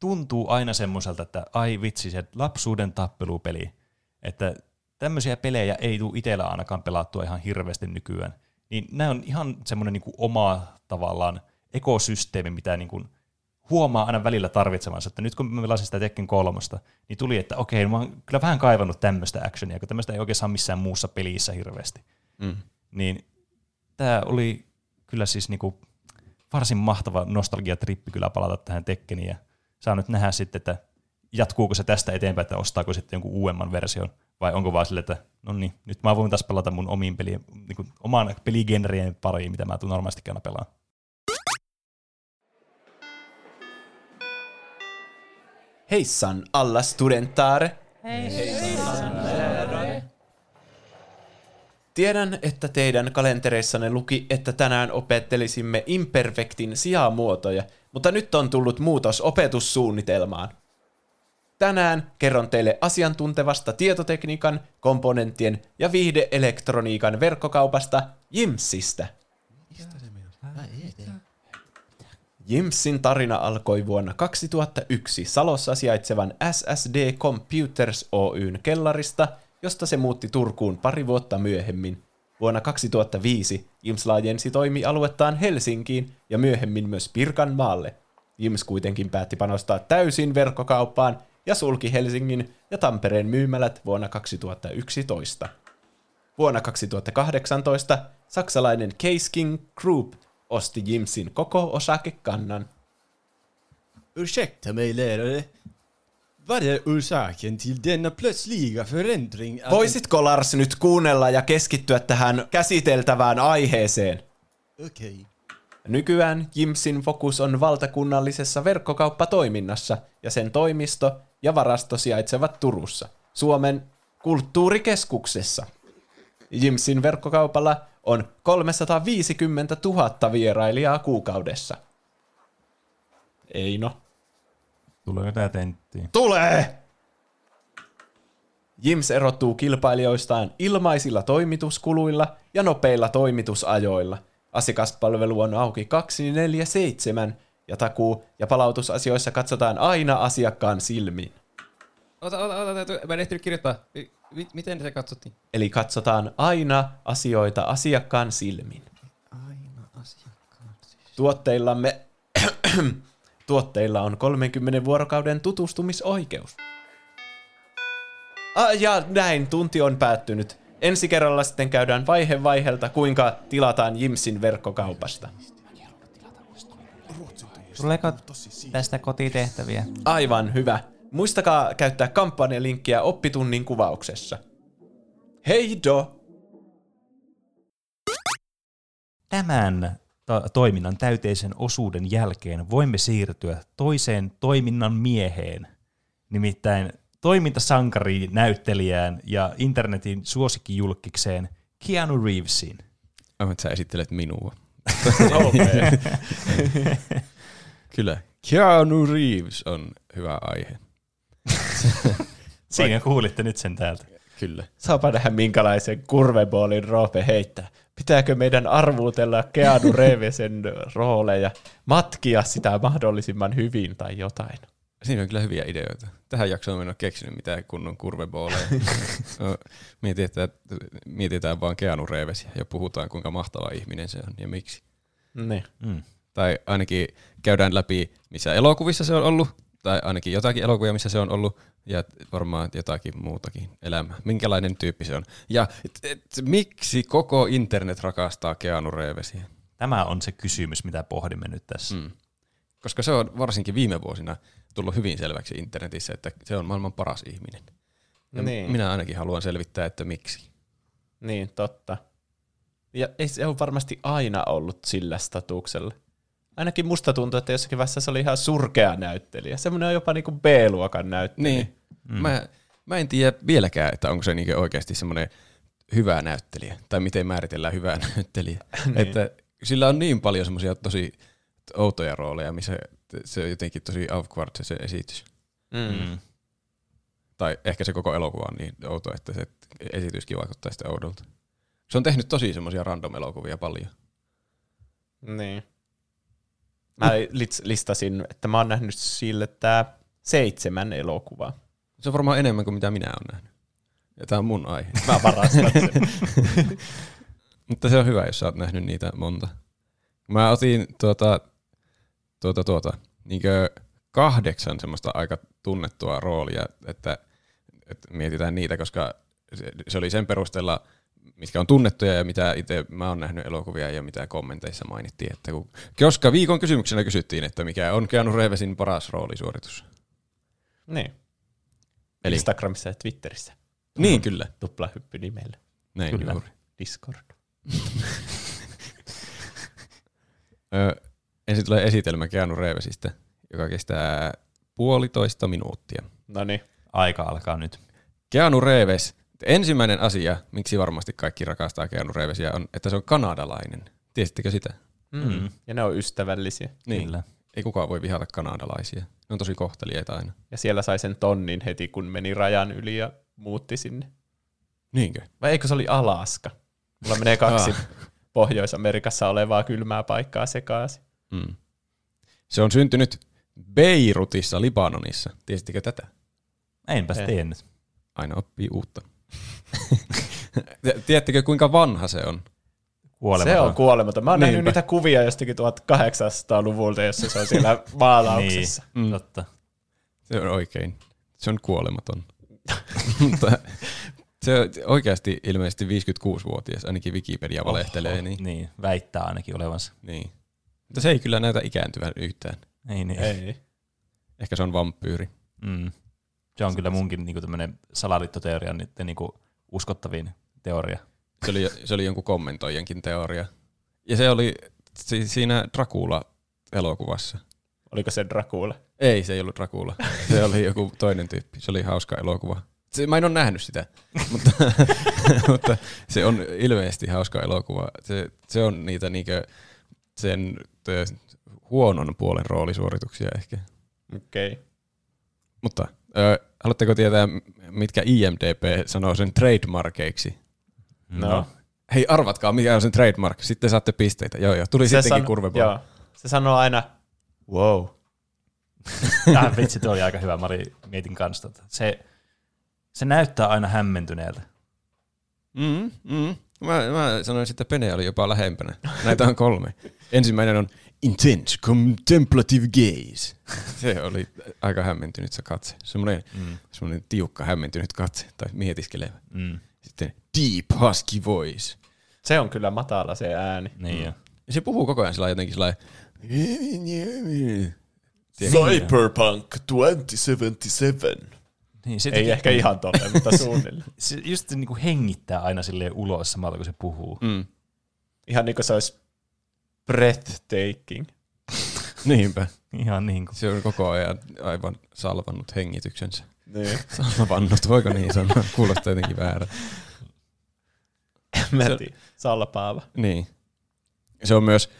S2: tuntuu aina semmoiselta, että ai vitsi, se lapsuuden tappelupeli. Että tämmöisiä pelejä ei tule itsellä ainakaan pelattua ihan hirveästi nykyään. Niin nämä on ihan semmoinen niin oma tavallaan ekosysteemi, mitä niin kuin huomaa aina välillä tarvitsemansa. Että nyt kun mä pelasin sitä Tekken kolmosta, niin tuli, että okei, mä oon kyllä vähän kaivannut tämmöistä actionia, kun tämmöistä ei oikein saa missään muussa pelissä hirveästi.
S3: Mm.
S2: Niin tämä oli kyllä siis niinku varsin mahtava nostalgiatrippi kyllä palata tähän Tekkeniin ja saa nyt nähdä sitten, että jatkuuko se tästä eteenpäin, että ostaako sitten jonkun uudemman version vai onko vaan sille, että no niin, nyt mä voin taas pelata mun omiin pelien, niinku, oman peligenrien pariin, mitä mä tuun normaalisti aina pelaan.
S1: Heissan alla studentare. Tiedän, että teidän kalentereissanne luki, että tänään opettelisimme imperfektin sijamuotoja, mutta nyt on tullut muutos opetussuunnitelmaan. Tänään kerron teille asiantuntevasta tietotekniikan, komponenttien ja viihdeelektroniikan verkkokaupasta Jimsistä. Jimsin tarina alkoi vuonna 2001 Salossa sijaitsevan SSD Computers Oyn kellarista, josta se muutti Turkuun pari vuotta myöhemmin. Vuonna 2005 Jims laajensi toimialuettaan Helsinkiin ja myöhemmin myös Pirkanmaalle. Jims kuitenkin päätti panostaa täysin verkkokauppaan ja sulki Helsingin ja Tampereen myymälät vuonna 2011. Vuonna 2018 saksalainen Case King Group osti Jimsin koko osakekannan.
S4: Ursäkta mig lärare. Vad är orsaken till denna plötsliga förändring?
S1: Voisitko Lars nyt kuunnella ja keskittyä tähän käsiteltävään aiheeseen?
S4: Okej.
S1: Nykyään Jimsin fokus on valtakunnallisessa verkkokauppatoiminnassa ja sen toimisto ja varasto sijaitsevat Turussa, Suomen kulttuurikeskuksessa. Jimsin verkkokaupalla on 350 000 vierailijaa kuukaudessa. Ei no.
S2: Tuleeko tää tenttiin?
S1: Tulee! Jims erottuu kilpailijoistaan ilmaisilla toimituskuluilla ja nopeilla toimitusajoilla. Asiakaspalvelu on auki 247 ja takuu- ja palautusasioissa katsotaan aina asiakkaan silmiin.
S4: Ota, ota, ota, ota, mä en ehtinyt kirjoittaa. Mi- miten se katsottiin?
S1: Eli katsotaan aina asioita asiakkaan silmin.
S4: Aina asiakkaan.
S1: Tuotteillamme tuotteilla on 30 vuorokauden tutustumisoikeus. Ah, ja näin, tunti on päättynyt. Ensi kerralla sitten käydään vaihe vaiheelta, kuinka tilataan Jimsin verkkokaupasta.
S5: Tuleeko tästä kotitehtäviä?
S1: Aivan hyvä. Muistakaa käyttää kampanjalinkkiä oppitunnin kuvauksessa. Hei do!
S2: Tämän to- toiminnan täyteisen osuuden jälkeen voimme siirtyä toiseen toiminnan mieheen, nimittäin toimintasankariin, näyttelijään ja internetin suosikkijulkikseen Keanu Reevesiin.
S3: Aivan, että sä esittelet minua. Kyllä. Keanu Reeves on hyvä aihe.
S2: Siinä kuulitte nyt sen täältä.
S3: Kyllä.
S1: Saapa nähdä minkälaisen kurveboolin Roope heittää. Pitääkö meidän arvuutella Keanu Reevesen rooleja, matkia sitä mahdollisimman hyvin tai jotain?
S3: Siinä on kyllä hyviä ideoita. Tähän jaksoon en ole keksinyt mitään kunnon kurvebooleja. No, mietitään, mietitään vaan Keanu Reevesiä ja puhutaan kuinka mahtava ihminen se on ja miksi.
S1: Niin.
S2: Mm.
S3: Tai ainakin käydään läpi, missä elokuvissa se on ollut, tai ainakin jotakin elokuvia, missä se on ollut, ja varmaan jotakin muutakin elämää. Minkälainen tyyppi se on. Ja et, et, miksi koko internet rakastaa Keanu Reevesiä?
S2: Tämä on se kysymys, mitä pohdimme nyt tässä. Mm.
S3: Koska se on varsinkin viime vuosina tullut hyvin selväksi internetissä, että se on maailman paras ihminen. Ja
S1: Niin.
S3: Minä ainakin haluan selvittää, että miksi.
S1: Niin, totta. Ja ei se ole varmasti aina ollut sillä statuksella. Ainakin musta tuntuu, että jossakin vaiheessa se oli ihan surkea näyttelijä. Semmoinen jopa niinku B-luokan näyttelijä.
S3: Niin. Mm. Mä, mä en tiedä vieläkään, että onko se niinku oikeasti semmoinen hyvä näyttelijä, tai miten määritellään hyvää näyttelijä.
S1: Niin.
S3: Että sillä on niin paljon semmoisia tosi outoja rooleja, missä se on jotenkin tosi awkward se, se esitys.
S1: Mm.
S2: Mm.
S3: Tai ehkä se koko elokuva on niin outo, että se esityskin vaikuttaa sitten oudolta. Se on tehnyt tosi semmoisia random-elokuvia paljon.
S1: Niin. Mä listasin, että mä oon nähnyt sille tää seitsemän elokuvaa.
S3: Se on varmaan enemmän kuin mitä minä olen nähnyt. Ja tämä on mun aihe.
S1: Mä varastan sen.
S3: Mutta se on hyvä, jos sä oot nähnyt niitä monta. Mä otin tuota, tuota, tuota, niinkö kahdeksan semmoista aika tunnettua roolia, että, että mietitään niitä, koska se, se oli sen perusteella, mitkä on tunnettuja ja mitä itse mä oon nähnyt elokuvia ja mitä kommenteissa mainittiin. Että kun, koska viikon kysymyksenä kysyttiin, että mikä on Keanu Reevesin paras roolisuoritus.
S1: niin.
S3: Eli.
S1: Instagramissa ja Twitterissä.
S3: niin kyllä,
S1: Tuplahyppy nimellä.
S3: näin
S1: Kyllä.
S3: juuri.
S1: Discord.
S3: Ö, ensin tulee esitelmä Keanu Reevesistä, joka kestää puolitoista minuuttia.
S1: No niin.
S2: Aika alkaa nyt.
S3: Keanu Reeves. Ensimmäinen asia, miksi varmasti kaikki rakastaa Keanu Reevesiä, on, että se on kanadalainen. Tiesittekö sitä?
S1: Mm.
S2: Mm.
S1: Ja ne on ystävällisiä.
S3: Niin.
S2: Kyllä.
S3: Ei kukaan voi vihata kanadalaisia. Ne on tosi kohteliaita aina.
S1: Ja siellä sai sen tonnin heti, kun meni rajan yli ja muutti sinne.
S3: Niinkö?
S1: Vai eikö se oli Alaska? Mulla menee kaksi
S3: Ah.
S1: Pohjois-Amerikassa olevaa kylmää paikkaa sekaisin.
S3: Mm. Se on syntynyt Beirutissa, Libanonissa. Tiesittekö tätä?
S2: Enpäs
S1: Ei.
S2: tiennyt.
S3: Aina oppii uutta. Tiedättekö, kuinka vanha se on?
S2: Kuolematon.
S1: Se on kuolematon. Mä oon nähnyt
S3: Niinpä.
S1: niitä kuvia jostakin 1800-luvulta, jossa se on siellä maalauksessa.
S2: Niin,
S3: Mm.
S2: totta.
S3: Se on oikein. Se on kuolematon. Mutta se on oikeasti ilmeisesti 56-vuotias, ainakin Wikipedia valehtelee. Niin.
S2: Niin, väittää ainakin olevansa.
S3: niin. Mutta se ei kyllä näytä ikääntyvän yhtään.
S2: Ei niin.
S1: Ei.
S3: Ehkä se on vampyyri.
S2: Mm. Se on kyllä munkin niinku tämmönen salaliittoteorian niiden niinku uskottavin teoria.
S3: Se oli, se oli jonkun kommentoijankin teoria. Ja se oli si- siinä Dracula-elokuvassa.
S1: Oliko se Dracula?
S3: Ei, se ei ollut Dracula. Se oli joku toinen tyyppi. Se oli hauska elokuva. Se, mä en ole nähnyt sitä, mutta, mutta se on ilmeisesti hauska elokuva. Se, se on niitä niinkö sen tö, huonon puolen roolisuorituksia ehkä.
S1: Okei. Okay.
S3: Mutta ö, haluatteko tietää, mitkä IMDP sanoo sen trademarkeiksi?
S1: No.
S3: Hei, arvatkaa, mikä on sen trademark. Sitten saatte pisteitä. Joo, joo. Tuli sittenkin
S1: san-
S3: kurveball.
S1: Joo. Se sanoo aina, wow.
S2: Ah, vitsi, tuo oli aika hyvä. Olin, mietin kanssa. Se, se näyttää aina hämmentyneeltä.
S3: Mm, mm. Mä, mä sanoin, että Pene oli jopa lähempänä. Näitä on kolme. Ensimmäinen on Intense Contemplative Gaze. Se oli aika hämmentynyt se katse. Semmoinen,
S2: Mm.
S3: semmoinen tiukka hämmentynyt katse tai mietiskelevä.
S2: Mm.
S3: Sitten Deep Husky Voice.
S1: Se on kyllä matala se ääni.
S2: Niin jo.
S3: Ja se puhuu koko ajan sillä jotenkin sillä
S1: Cyberpunk 2077.
S2: Niin, se,
S1: Ei ehkä ihan tolle, mutta suunnilleen.
S2: se just niinku hengittää aina silleen ulos samalla kun se puhuu.
S3: mm.
S1: Ihan niin kuin se olisi breathtaking.
S3: Niinpä.
S2: Ihan niin kuin.
S3: Se on koko ajan aivan salvannut hengityksensä.
S1: Niin.
S3: Salvannut, voiko niin sanoa? Kuulostaa jotenkin väärä.
S1: Mä en tiedä. Salpaava.
S3: Niin. Se on myös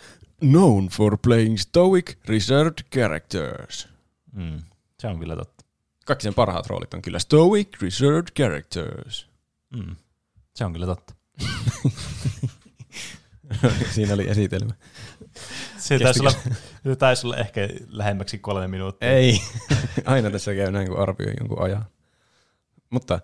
S3: known for playing stoic, reserved characters.
S2: Mm. Se on kyllä totta.
S3: Kaikki sen parhaat roolit on kyllä stoic, reserved characters.
S2: Mm. Se on kyllä totta.
S3: Siinä oli esitelmä.
S2: Se taisi, olla, se taisi olla ehkä lähemmäksi kolme minuuttia.
S3: Ei. Aina tässä käy näin, kun arvioi jonkun ajan. Mutta,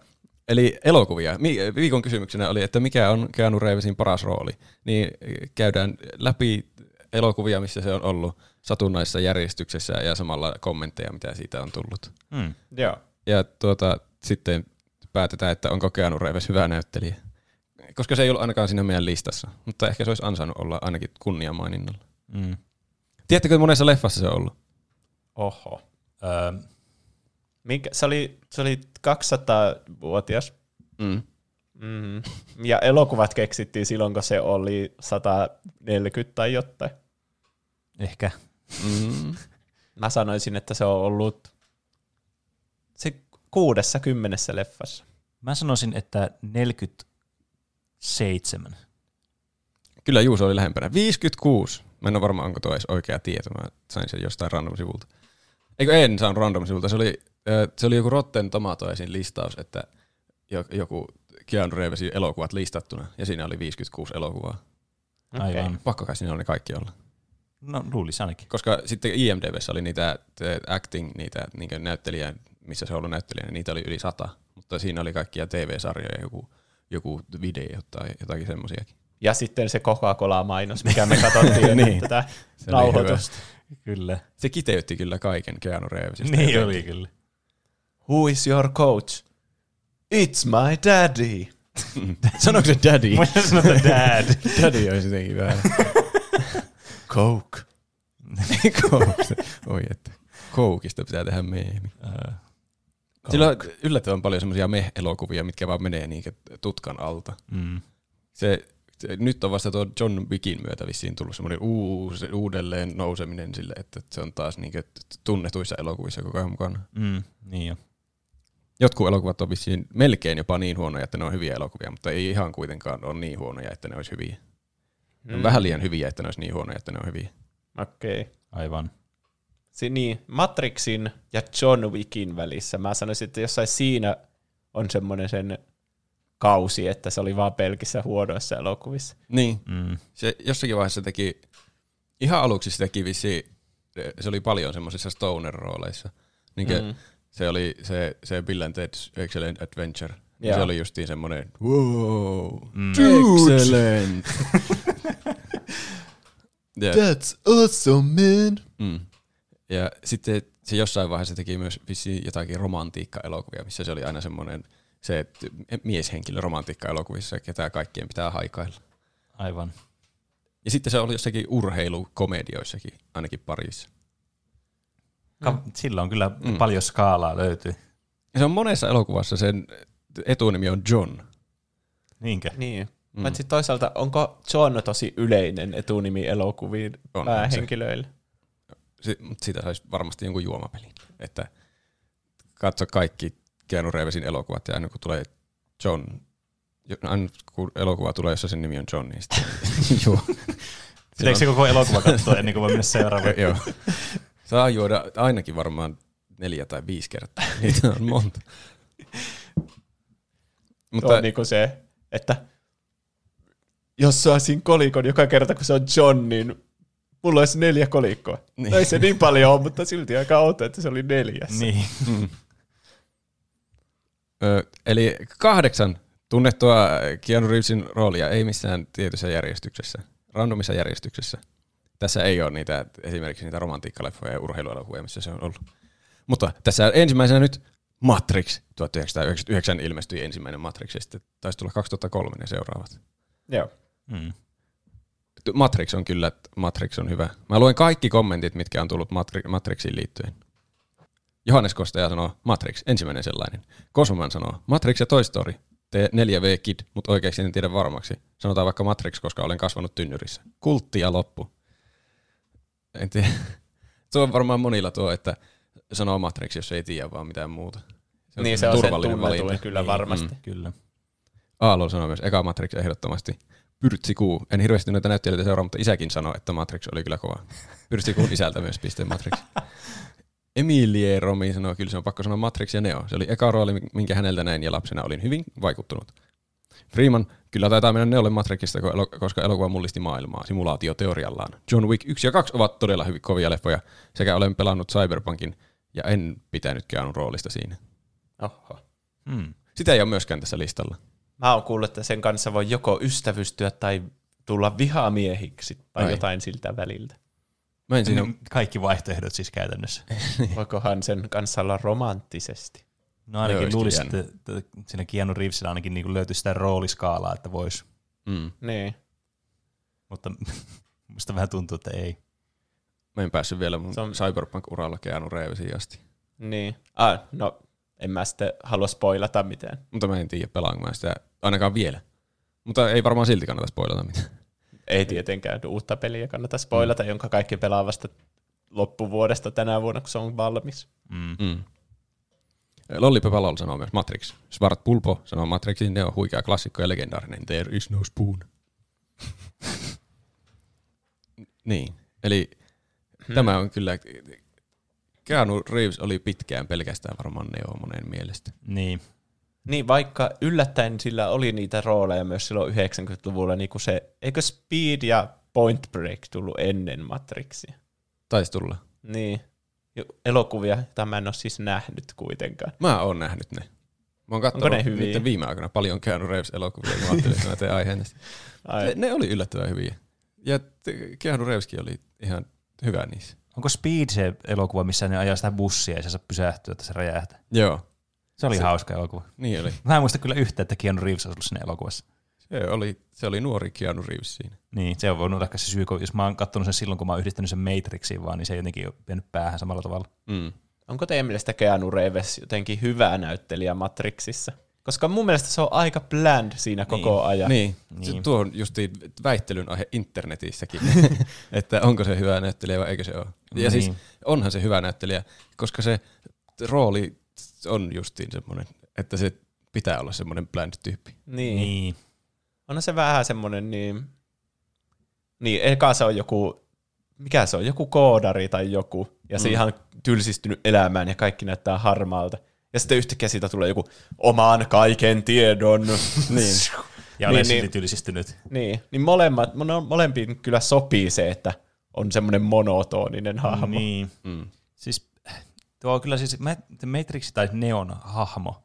S3: eli elokuvia. Viikon kysymyksenä oli, että mikä on Keanu Reevesin paras rooli. Niin käydään läpi elokuvia, missä se on ollut satunnaisessa järjestyksessä ja samalla kommentteja, mitä siitä on tullut.
S2: Mm.
S1: Joo.
S3: Ja tuota, sitten päätetään, että onko Keanu Reeves hyvä näyttelijä. Koska se ei ollut ainakaan siinä meidän listassa, mutta ehkä se olisi ansainnut olla ainakin kunniamaininnalla.
S2: Mm.
S3: Tiedättekö, monessa leffassa se on ollut?
S1: Oho.
S2: Öö,
S1: Minkä, se, oli, se oli 200-vuotias.
S3: Mm.
S1: Mm-hmm. Ja elokuvat keksittiin silloin, kun se oli 140 tai jotain.
S2: ehkä.
S3: Mm.
S1: Mä sanoisin, että se on ollut se kuudessa kymmenessä leffassa.
S2: Mä sanoisin, että 47.
S3: Kyllä Juuso oli lähempänä. 56. Mä en ole varma, onko tuo edes oikea tieto. Mä sain sen jostain random-sivulta. Eikö en saanut random-sivulta. Se oli, se oli joku Rotten Tomatoesin listaus, että jo- joku Keanu Reevesin elokuvat listattuna. Ja siinä oli 56 elokuvaa.
S2: Aivan.
S3: Pakko kai siinä oli ne kaikki olla.
S2: No luulisi ainakin.
S3: Koska sitten IMDBssä oli niitä acting, niitä niin näyttelijä, missä se on ollut näyttelijä, niitä oli yli sata. Mutta siinä oli kaikkia TV-sarjoja, joku, joku video tai jotakin semmoisiakin.
S1: Ja sitten se Coca-Cola-mainos, mikä me katsottiin
S3: Niin.
S1: tätä
S3: Se
S1: nauhoitusta.
S2: Kyllä.
S3: Se kiteytti kyllä kaiken Keanu Reevesistä.
S2: Niin
S3: jotenkin.
S2: oli kyllä.
S1: Who is your coach? It's my daddy.
S3: Sanoiko se daddy?
S2: Mä sanoin, että dad.
S3: daddy olisi jotenkin vähän.
S1: Coke.
S3: Coke. Oi että. Koukista pitää tehdä meemi.
S2: Öö,
S3: Sillä on yllättävän paljon semmoisia meh-elokuvia, mitkä vaan menee niinkö tutkan alta.
S2: Mm.
S3: Se, se, nyt on vasta tuo John Wickin myötä vissiin tullut semmoinen uus, uudelleen nouseminen sille, että se on taas niinkö tunnetuissa elokuvissa koko ajan mukana.
S2: Mm. Niin jo.
S3: Jotkut elokuvat on vissiin melkein jopa niin huonoja, että ne on hyviä elokuvia, mutta ei ihan kuitenkaan ole niin huonoja, että ne olisi hyviä. Ne on vähän liian hyviä, että ne olisi niin huonoja, että ne on hyviä.
S1: Okei. Okay.
S2: Aivan.
S1: Si- niin, Matrixin ja John Wickin välissä mä sanoisin, että jossain siinä on semmoinen sen kausi, että se oli vaan pelkissä huonoissa elokuvissa.
S3: Niin,
S2: Mm.
S3: se jossakin vaiheessa teki, ihan aluksi se teki vissiin se oli paljon semmoisissa stoner-rooleissa. Niin mm. Se oli se, se Bill and Ted's Excellent Adventure. Ja.
S1: Joo.
S3: Se oli justiin semmoinen, wow,
S2: Mm.
S3: excellent. ja,
S4: That's awesome, man!
S3: mm. Ja sitten se jossain vaiheessa teki myös vissiin jotakin romantiikka-elokuvia, missä se oli aina semmoinen se että mieshenkilö romantiikka-elokuvissa, ketä kaikkien pitää haikailla.
S2: Aivan.
S3: Ja sitten se oli jossakin urheilukomedioissakin, ainakin parissa.
S2: Ka- Sillä on kyllä mm. paljon skaalaa löytyy.
S3: Ja se on monessa elokuvassa, sen etunimi on John.
S2: Niinkö?
S1: Niin. Mm. Paitsi toisaalta, onko John tosi yleinen etunimi elokuviin
S3: On
S1: päähenkilöille?
S3: Si- mut siitä saisi varmasti jonkun juomapelin. Että katso kaikki Keanu Reevesin elokuvat ja aina kun tulee John, jo- aina kun elokuva tulee, jossa sen nimi on John, niin sitten juo.
S2: Pitääkö se koko elokuva katsoa ennen kuin voi mennä seuraavaan?
S3: Joo. Saa juoda ainakin varmaan neljä tai viisi kertaa. Niitä on monta.
S1: Mutta
S3: Mutta
S1: on niinku se, että jos saisin kolikon joka kerta, kun se on John, niin mulla olisi neljä kolikkoa.
S3: Niin.
S1: No ei se niin paljon ole, mutta silti aika outo, että se oli neljäs.
S2: Niin.
S3: Ö, eli kahdeksan tunnettua Keanu Reevesin roolia ei missään tietyssä järjestyksessä, randomissa järjestyksessä. Tässä ei ole niitä, esimerkiksi niitä romantiikkaleffoja ja urheiluelokuvia, missä se on ollut. Mutta tässä ensimmäisenä nyt Matrix. 1999 ilmestyi ensimmäinen Matrix ja sitten taisi tulla 2003 ne seuraavat.
S1: Joo.
S2: Mm.
S3: Matrix on kyllä, Matrix on hyvä. Mä luen kaikki kommentit, mitkä on tullut Matri- Matrixiin liittyen. Johannes Kostaja sanoo, Matrix, ensimmäinen sellainen. Kosmoman sanoo, Matrix ja Toy Story. T4V Kid, mutta oikeasti en tiedä varmaksi. Sanotaan vaikka Matrix, koska olen kasvanut tynnyrissä. Kultti ja loppu. En tiedä. Tuo on varmaan monilla tuo, että sanoo Matrix, jos ei tiedä vaan mitään muuta. Se
S1: Niin se on se
S3: turvallinen
S1: tunnetuin
S3: valinta.
S1: kyllä
S2: Niin,
S1: varmasti.
S2: Mm, kyllä.
S3: Aalo sanoi myös, eka Matrix ehdottomasti. Pyrtsikuu. En hirveästi noita näyttelijöitä seuraa, mutta isäkin sanoi, että Matrix oli kyllä kova. Pyrtsikuun isältä myös piste Matrix. Emilie Romi sanoi, kyllä se on pakko sanoa Matrix ja Neo. Se oli eka rooli, minkä häneltä näin ja lapsena olin hyvin vaikuttunut. Freeman, kyllä taitaa mennä Neolle Matrixista, koska elokuva mullisti maailmaa simulaatioteoriallaan. John Wick 1 ja 2 ovat todella hyvin kovia leffoja, sekä olen pelannut Cyberpunkin ja en pitänyt roolista siinä.
S1: Oho.
S2: Mm.
S3: Sitä ei ole myöskään tässä listalla.
S1: Mä oon kuullut, että sen kanssa voi joko ystävystyä tai tulla vihamiehiksi tai
S3: Ai.
S1: jotain siltä väliltä.
S3: Mä en siinä,
S2: Siinä kaikki vaihtoehdot siis käytännössä.
S1: Voikohan sen kanssa olla romanttisesti?
S2: No ainakin
S3: jännä.
S2: että, että siinä Keanu Reevesillä ainakin niin löytyy sitä rooliskaalaa, että voisi.
S3: mm,
S1: Niin.
S2: Mutta musta vähän tuntuu, että ei.
S3: mä en päässyt vielä mun
S1: on-
S3: Cyberpunk-uralla Keanu Reevesiin asti.
S1: Niin. Ah, no, en mä sitten halua spoilata mitään.
S3: Mutta mä en tiedä, pelaanko mä sitä ainakaan vielä. Mutta ei varmaan silti kannata spoilata mitään.
S1: Ei tietenkään uutta peliä kannata spoilata, mm. jonka kaikki pelaa vasta loppuvuodesta tänä vuonna, kun se on valmis.
S2: Mm.
S3: Mm. Lollipop Lol sanoo myös Matrix. Svart Pulpo sanoo Matrixin, ne on huikea klassikko ja legendaarinen. There is no spoon. niin, eli hmm. tämä on kyllä... Keanu Reeves oli pitkään pelkästään varmaan Neo monen mielestä.
S2: Niin.
S1: Niin, vaikka yllättäen sillä oli niitä rooleja myös silloin 90-luvulla, niin kuin se, eikö Speed ja Point Break tullut ennen Matrixia?
S3: Taisi tulla.
S1: Niin. Jo- Elokuvia, joita mä en ole siis nähnyt kuitenkaan.
S3: Mä oon nähnyt ne. Mä oon katsonut
S1: Onko ne hyviä?
S3: viime aikoina paljon Keanu Reeves-elokuvia, kun mä ajattelin, että mä teen aiheen tästä.
S1: Ai,
S3: Ne, ne oli yllättävän hyviä. Ja Keanu Reeveskin oli ihan hyvä niissä.
S2: Onko Speed se elokuva, missä ne ajaa sitä bussia ja se saa pysähtyä, että se räjähtää?
S3: Joo,
S2: Se oli
S3: Se-
S2: hauska elokuva.
S3: niin oli.
S2: Mä en muista kyllä yhtä, että Keanu Reeves olisi ollut siinä elokuvassa.
S3: Se oli, se oli nuori Keanu Reeves siinä.
S2: Niin, se on voinut olla ehkä se syy, kun jos mä oon katsonut sen silloin, kun mä oon yhdistänyt sen Matrixiin vaan, niin se ei jotenkin ole vienyt päähän samalla tavalla.
S3: Mm.
S1: onko teidän mielestä Keanu Reeves jotenkin hyvä näyttelijä Matrixissa? Koska mun mielestä se on aika bland siinä koko
S2: Niin.
S1: ajan.
S3: Niin,
S2: Niin.
S3: Tuo on justiin väittelyn aihe internetissäkin, että onko se hyvä näyttelijä vai eikö se ole. Ja
S2: Niin.
S3: siis onhan se hyvä näyttelijä, koska se rooli on justiin semmoinen, että se pitää olla semmoinen bland tyyppi.
S1: Niin.
S2: Niin.
S1: On se vähän semmoinen niin... Niin, eka se on joku... Mikä se on? Joku koodari tai joku. Ja se
S3: Mm.
S1: ihan tylsistynyt elämään ja kaikki näyttää harmaalta. Ja sitten yhtäkkiä siitä tulee joku oman kaiken tiedon. niin.
S2: Ja
S1: Niin,
S2: olen
S1: niin.
S2: silti tylsistynyt.
S1: Niin, niin molemmat, mole- molempiin kyllä sopii se, että on semmoinen monotoninen hahmo.
S2: Niin.
S3: Mm.
S2: Siis tuo on kyllä siis Ma- Matrix tai Neon hahmo,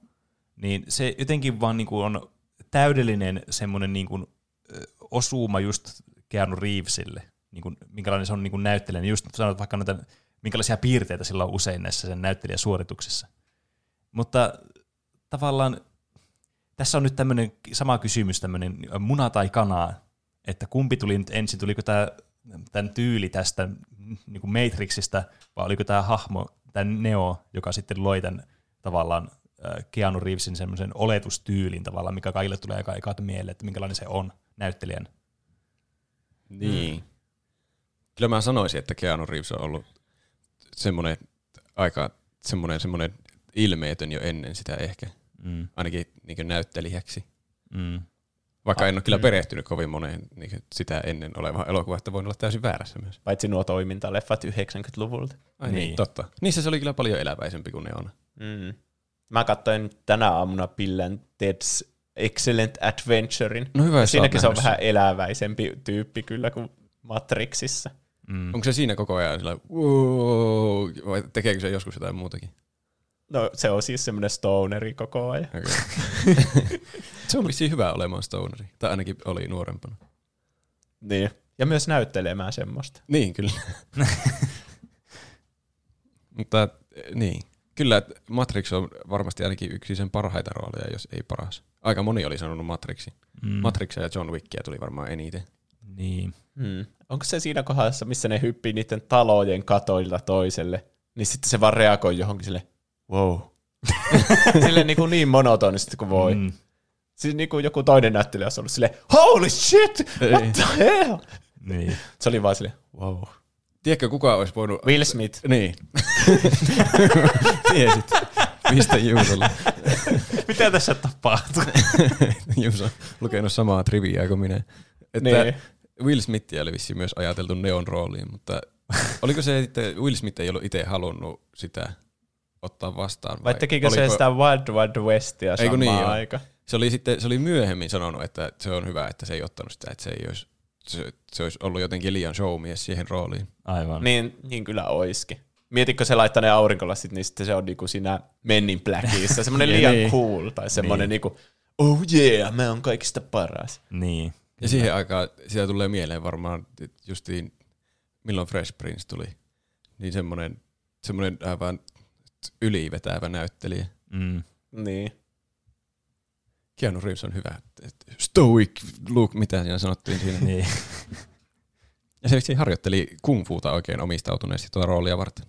S2: niin se jotenkin vaan niinku on täydellinen semmoinen niinku, ö, osuma just Keanu Reevesille, niinku, minkälainen se on niinku näyttelijä. Niin just sanot vaikka noita, minkälaisia piirteitä sillä on usein näissä sen näyttelijäsuorituksissa. Mutta tavallaan tässä on nyt tämmöinen sama kysymys, tämmöinen muna tai kana, että kumpi tuli nyt ensin, tuliko tämä tämän tyyli tästä niin kuin Matrixista, vai oliko tämä hahmo, tämä Neo, joka sitten loi tämän tavallaan Keanu Reevesin semmoisen oletustyylin tavallaan, mikä kaikille tulee aika ekat mieleen, että minkälainen se on näyttelijän.
S3: Niin. Kyllä mä sanoisin, että Keanu Reeves on ollut semmoinen aika semmoinen, semmoinen ilmeetön jo ennen sitä ehkä.
S2: Mm.
S3: Ainakin niin näyttelijäksi.
S2: Mm.
S3: Vaikka en ole kyllä perehtynyt kovin moneen niin sitä ennen olevaan elokuvaan, että voin olla täysin väärässä myös.
S1: Paitsi nuo toimintaleffat 90-luvulta.
S3: Ai niin.
S2: Niin.
S3: totta. Niissä se oli kyllä paljon eläväisempi kuin ne on.
S1: Mm. Mä katsoin tänä aamuna Bill and Ted's Excellent Adventurein.
S3: No hyvä,
S1: Siinäkin se on vähän eläväisempi tyyppi kyllä kuin Matrixissa.
S2: Mm.
S3: Onko se siinä koko ajan sillä wow, vai tekeekö se joskus jotain muutakin?
S1: No se on siis semmoinen stoneri koko ajan.
S3: Okay. se on vissiin hyvä olemaan stoneri. Tai ainakin oli nuorempana.
S1: Niin. Ja myös näyttelemään semmoista.
S3: Niin, kyllä. Mutta eh, niin. Kyllä, että Matrix on varmasti ainakin yksi sen parhaita rooleja, jos ei paras. Aika moni oli sanonut Matrixin.
S2: Mm.
S3: Matrixia ja John Wickia tuli varmaan eniten.
S2: Niin.
S1: Hmm. Onko se siinä kohdassa, missä ne hyppii niiden talojen katoilta toiselle, niin sitten se vaan reagoi johonkin sille, wow. sille niin, kuin niin monotonisesti kuin voi. Mm.
S2: Mm.
S1: Siis niin kuin joku toinen näyttelijä olisi ollut silleen, holy shit, what
S3: Ei.
S1: the hell?
S2: Niin.
S1: Se oli vaan silleen, wow.
S3: Tiedätkö, kuka olisi voinut...
S1: Will Smith.
S3: Niin. Tiesit. Mistä Juusolla?
S2: Mitä tässä tapahtuu?
S3: Juuso on lukenut samaa triviaa kuin minä. Että
S1: Niin.
S3: Will Smithia oli vissiin myös ajateltu neon rooliin, mutta oliko se, että Will Smith ei ollut itse halunnut sitä ottaa vastaan?
S1: Vai tekikö se
S3: oliko-
S1: sitä Wild Wild Westia samaan
S3: niin,
S1: aikaan?
S3: Se oli, sitten, se oli myöhemmin sanonut, että se on hyvä, että se ei ottanut sitä, että se, ei olisi, se, se olisi ollut jotenkin liian showmies siihen rooliin.
S2: Aivan.
S1: Niin, niin kyllä oiskin. Mietitkö se laittaa ne aurinkolasit, niin sitten se on niinku siinä Men in Blackissa, semmoinen liian
S3: Niin.
S1: cool, tai semmoinen
S2: Niin.
S1: niinku, oh yeah, mä oon kaikista paras.
S2: Niin.
S3: Ja siihen aikaan sitä tulee mieleen varmaan justiin, milloin Fresh Prince tuli, niin semmoinen, semmoinen aivan ylivetävä näyttelijä.
S2: Mm.
S1: Niin.
S3: Keanu Reeves on hyvä. Stoic look, mitä siinä sanottiin siinä.
S2: Niin.
S3: Ja se harjoitteli kung fuuta oikein omistautuneesti tuota roolia varten.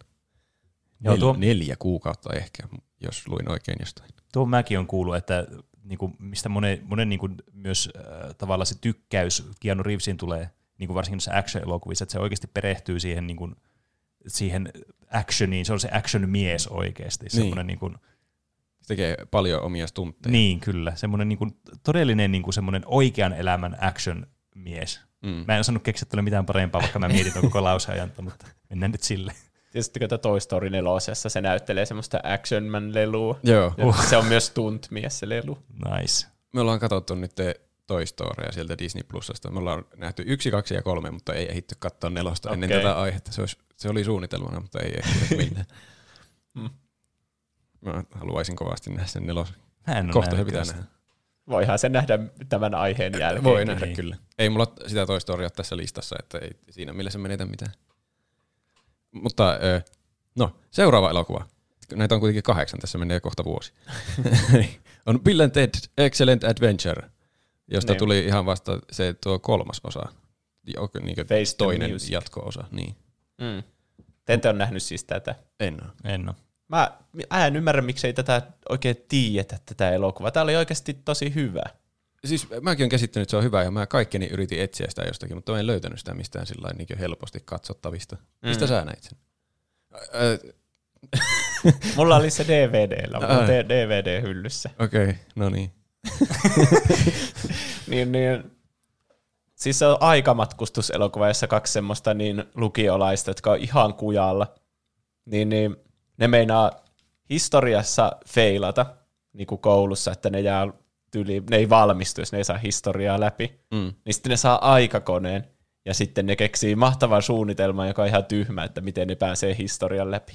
S2: Joo,
S3: Nel,
S2: tuo-
S3: Neljä kuukautta ehkä, jos luin oikein jostain.
S2: Tuo mäkin on kuullut, että niinku, mistä monen, monen niinku, myös äh, tavallaan se tykkäys Keanu Reevesin tulee, niinku varsinkin noissa action-elokuvissa, että se oikeasti perehtyy siihen, niinku, siihen actioniin, se on se action-mies oikeasti.
S3: Niin.
S2: Semmoinen, niinku,
S3: Se tekee paljon omia stuntteja.
S2: niin, kyllä. Semmoinen niinku, todellinen niinku, semmoinen oikean elämän action-mies.
S3: Mm.
S2: Mä en osannut keksiä mitään parempaa, vaikka mä mietin tuon koko lauseen mutta mennään nyt sille.
S1: Sitten kun Toy Story 4 se näyttelee semmoista Action Man-lelua.
S3: Joo.
S1: Ja Se on myös stuntmies se lelu.
S2: Nice.
S3: Me ollaan katsottu nyt Toy Storya sieltä Disney Plusasta. Me ollaan nähty yksi, kaksi ja kolme, mutta ei ehditty katsoa nelosta okay. ennen tätä aihetta. Se, olisi, se oli suunnitelmana, mutta ei ehtinyt millään.
S1: Mm.
S3: Mä haluaisin kovasti nähdä sen nelosen.
S2: Mä en
S3: Kohta se pitää nähdä.
S1: Voihan se nähdä tämän aiheen jälkeen.
S3: Voi nähdä
S2: niin.
S3: kyllä. Ei mulla sitä Toy Storya tässä listassa, että ei siinä mielessä menetä mitään. Mutta no, seuraava elokuva. Näitä on kuitenkin kahdeksan, tässä menee kohta vuosi. on Bill and Ted Excellent Adventure, josta
S1: Niin.
S3: tuli ihan vasta se tuo kolmas osa. Niin toinen jatko-osa. Niin.
S1: Mm. Te ette ole nähnyt siis tätä.
S3: En ole.
S2: En ole.
S1: Mä, mä en ymmärrä, miksei tätä oikein tiedetä, tätä elokuvaa. Tämä oli oikeasti tosi hyvä.
S3: Siis mäkin olen käsittänyt, että se on hyvä ja mä kaikkeni yritin etsiä sitä jostakin, mutta mä en löytänyt sitä mistään sillä niin helposti katsottavista. Mistä
S1: Mm.
S3: sä näit sen?
S1: Mulla oli se DVDllä,
S3: Ai.
S1: DVD-hyllyssä.
S3: Okei, okay, no niin.
S1: Niin, niin, siis se on aikamatkustuselokuva, jossa kaksi semmoista niin lukiolaista, jotka on ihan kujalla. Niin, niin ne meinaa historiassa feilata niin kuin koulussa, että ne, jää tyli, ne ei valmistu, jos ne ei saa historiaa läpi.
S3: Mm.
S1: Niin sitten ne saa aikakoneen, Ja sitten ne keksii mahtavan suunnitelman, joka on ihan tyhmä, että miten ne pääsee historian läpi.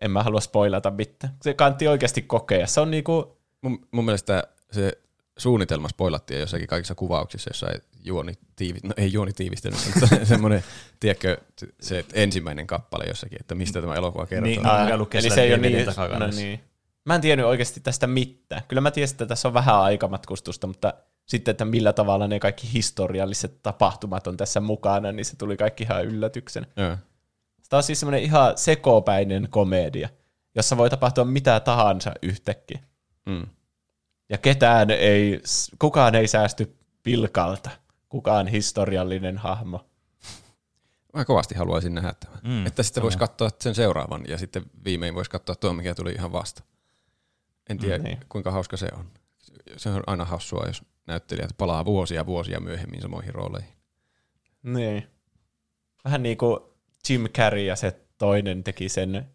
S1: En mä halua spoilata mitään. Se kantti oikeasti kokea. Se on niinku,
S3: Mun, mun mielestä se suunnitelma spoilattiin jossakin kaikissa kuvauksissa, jossa ei juoni tiivi, no ei juoni tiivistelmä, mutta se- semmoinen, tiedätkö, se että ensimmäinen kappale jossakin, että mistä tämä elokuva kertoo.
S2: Niin, mikä lukee
S1: eli se ei ole niin, no niin. Mä en tiennyt oikeasti tästä mitään. Kyllä mä tiesin, että tässä on vähän aikamatkustusta, mutta sitten, että millä tavalla ne kaikki historialliset tapahtumat on tässä mukana, niin se tuli kaikki ihan yllätyksenä.
S3: Joo.
S1: Tämä on siis semmoinen ihan sekopäinen komedia, jossa voi tapahtua mitä tahansa yhtäkkiä.
S3: Mm.
S1: Ja ketään ei, kukaan ei säästy pilkalta. Kukaan historiallinen hahmo.
S3: Mä kovasti haluaisin nähdä tämän.
S2: Mm,
S3: että sitten voisi katsoa sen seuraavan ja sitten viimein voisi katsoa tuo, mikä tuli ihan vasta. En tiedä,
S1: mm, niin.
S3: kuinka hauska se on. Se on aina hassua, jos näyttelijät palaa vuosia vuosia myöhemmin samoihin rooleihin.
S1: Niin. Vähän niin kuin Jim Carrey ja se toinen teki sen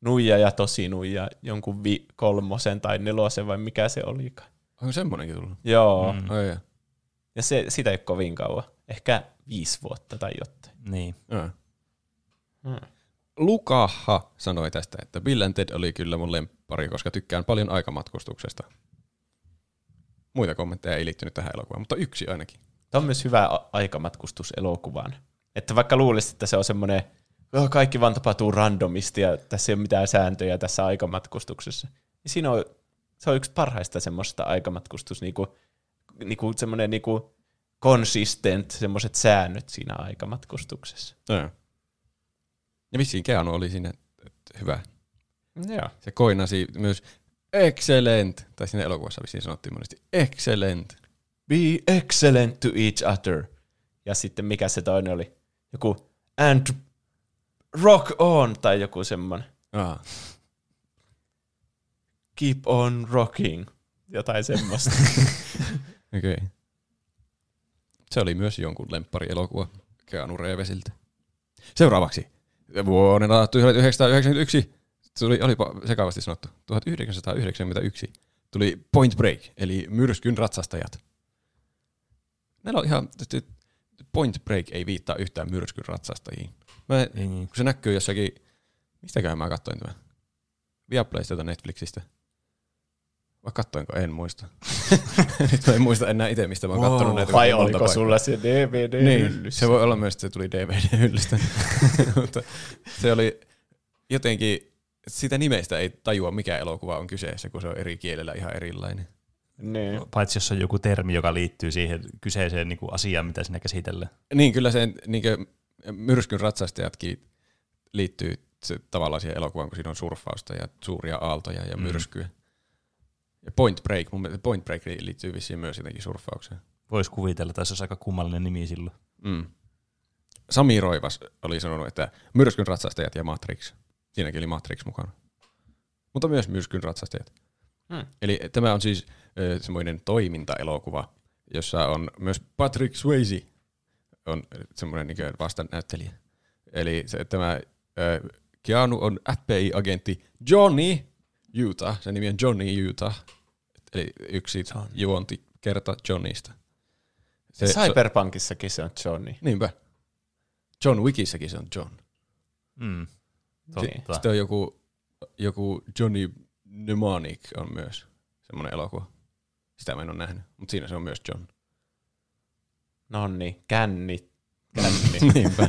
S1: nuija ja tosi nuija jonkun vi- kolmosen tai nelosen vai mikä se olikaan.
S3: Onko semmonenkin tullut?
S1: Joo. Mm.
S2: Mm.
S3: Oi, joo.
S1: Ja se, sitä ei ole kovin kauan. Ehkä viisi vuotta tai jotain.
S2: Niin.
S1: Hmm.
S3: Lukaha sanoi tästä, että Bill and Ted oli kyllä mun lemppari, koska tykkään paljon aikamatkustuksesta. Muita kommentteja ei liittynyt tähän elokuvaan, mutta yksi ainakin.
S1: Tämä on myös hyvä a- aikamatkustus elokuvaan. Että vaikka luulisit, että se on semmoinen, kaikki vaan tapahtuu randomisti ja tässä ei ole mitään sääntöjä tässä aikamatkustuksessa. Niin siinä on, se on yksi parhaista semmoista aikamatkustus, niinku, niinku semmoinen niinku consistent, semmoiset säännöt siinä aikamatkustuksessa.
S3: Joo. Ja vissiin Keanu oli siinä hyvä.
S1: Joo.
S3: Se koinasi myös excellent, tai siinä elokuvassa vissiin sanottiin monesti excellent.
S1: Be excellent to each other. Ja sitten mikä se toinen oli? Joku and rock on tai joku semmoinen.
S3: Ah.
S1: Keep on rocking. Jotain semmoista.
S3: Okei. Okay. Se oli myös jonkun lemppari-elokuva Keanu Reevesiltä. Seuraavaksi. Vuonna 1991, tuli, olipa sekavasti sanottu, 1991 tuli Point Break, eli myrskyn ratsastajat. Näillä on ihan, Point Break ei viittaa yhtään myrskyn ratsastajiin. Mä,
S2: Ei niin.
S3: kun se näkyy jossakin, mistäköhän mä katsoin tämän? Viaplaysta tai Netflixistä. Vai kattoinko? En muista. Nyt mä en muista enää itse, mistä mä oon kattonut näitä.
S1: Vai oliko
S3: paikkaa.
S1: sulla se DVD
S3: Niin, se voi olla myös, että se tuli DVD-hyllystä. Mutta se oli jotenkin, sitä nimestä ei tajua, mikä elokuva on kyseessä, kun se on eri kielellä ihan erilainen.
S1: Niin.
S2: Paitsi jos on joku termi, joka liittyy siihen kyseiseen niin kuin asiaan, mitä siinä käsitellään.
S3: Niin, kyllä se niin myrskyn ratsastajatkin liittyy se, tavallaan siihen elokuvaan, kun siinä on surffausta ja suuria aaltoja ja
S2: Mm.
S3: myrskyä. Ja Point Break, mun mielestä Point Break liittyy vissiin myös jotenkin surffaukseen.
S2: Voisi kuvitella, että se olisi aika kummallinen nimi silloin.
S3: Mm. Sami Roivas oli sanonut, että myrskyn ratsastajat ja Matrix. Siinäkin oli Matrix mukana. Mutta myös myrskyn ratsastajat.
S1: Hmm.
S3: Eli tämä on siis ö, semmoinen toimintaelokuva, jossa on myös Patrick Swayze on semmoinen niin vastanäyttelijä. Eli se, tämä Keanu on FBI-agentti Johnny Utah. Sen nimi on Johnny Utah. Eli yksi juonti kerta Johnnysta.
S1: Se, Cyberpunkissakin se on Johnny.
S3: Niinpä. John Wickissäkin se on John.
S2: Mm. Totta.
S3: Sitten on joku, joku Johnny Mnemonic on myös semmoinen elokuva. Sitä mä en ole nähnyt, mutta siinä se on myös John.
S1: Nonni, känni, känni.
S3: Niinpä.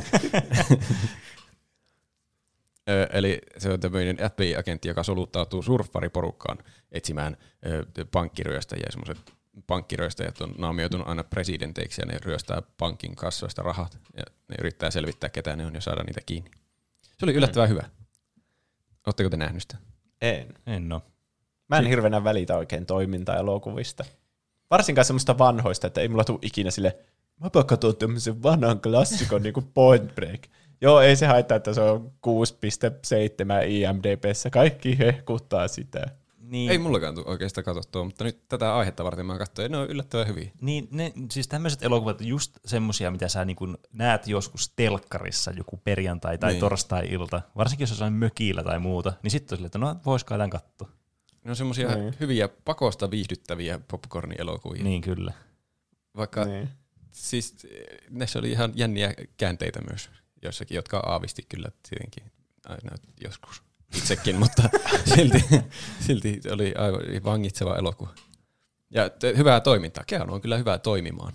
S3: Ö, Eli se on tämmöinen FBI-agentti, joka soluttautuu surffariporukkaan etsimään ö, pankkiryöstäjiä. Semmoiset pankkiryöstäjät on naamioitunut aina presidenteiksi ja ne ryöstää pankin kassoista rahat. Ja ne yrittää selvittää, ketä ne on ja saada niitä kiinni. Se oli yllättävän hyvä. Oletteko te nähnyt sitä?
S1: en.
S2: En oo.
S1: Mä en hirveänä välitä oikein toimintaelokuvista. Varsinkaan semmoista vanhoista, että ei mulla tule ikinä sille, mäpä katson tämmöisen vanhan klassikon niin kuin Point Break. Joo, ei se haittaa, että se on 6.7 IMDBssä. Kaikki hehkuttaa sitä.
S2: Niin,
S3: Ei mullakaan tule oikeastaan katsottua, mutta nyt tätä aihetta varten mä katsoin, ne on yllättävän hyviä.
S2: Niin, ne, siis tämmöiset elokuvat, just semmosia, mitä sä niin kun näet joskus telkkarissa joku perjantai tai
S3: Niin.
S2: torstai-ilta, varsinkin jos on mökillä tai muuta, niin sitten on silleen, että no voisiko tämän katsoa.
S3: Ne on semmoisia
S1: Niin.
S3: hyviä pakosta viihdyttäviä popcorn-elokuvia.
S2: Niin kyllä.
S3: Vaikka
S1: Niin.
S3: Siis näissä oli ihan jänniä käänteitä myös jossakin, jotka aavisti kyllä tietenkin aina joskus itsekin, mutta silti, silti oli aivan vangitseva elokuva. Ja te, hyvää toimintaa. Keanu on kyllä hyvä toimimaan.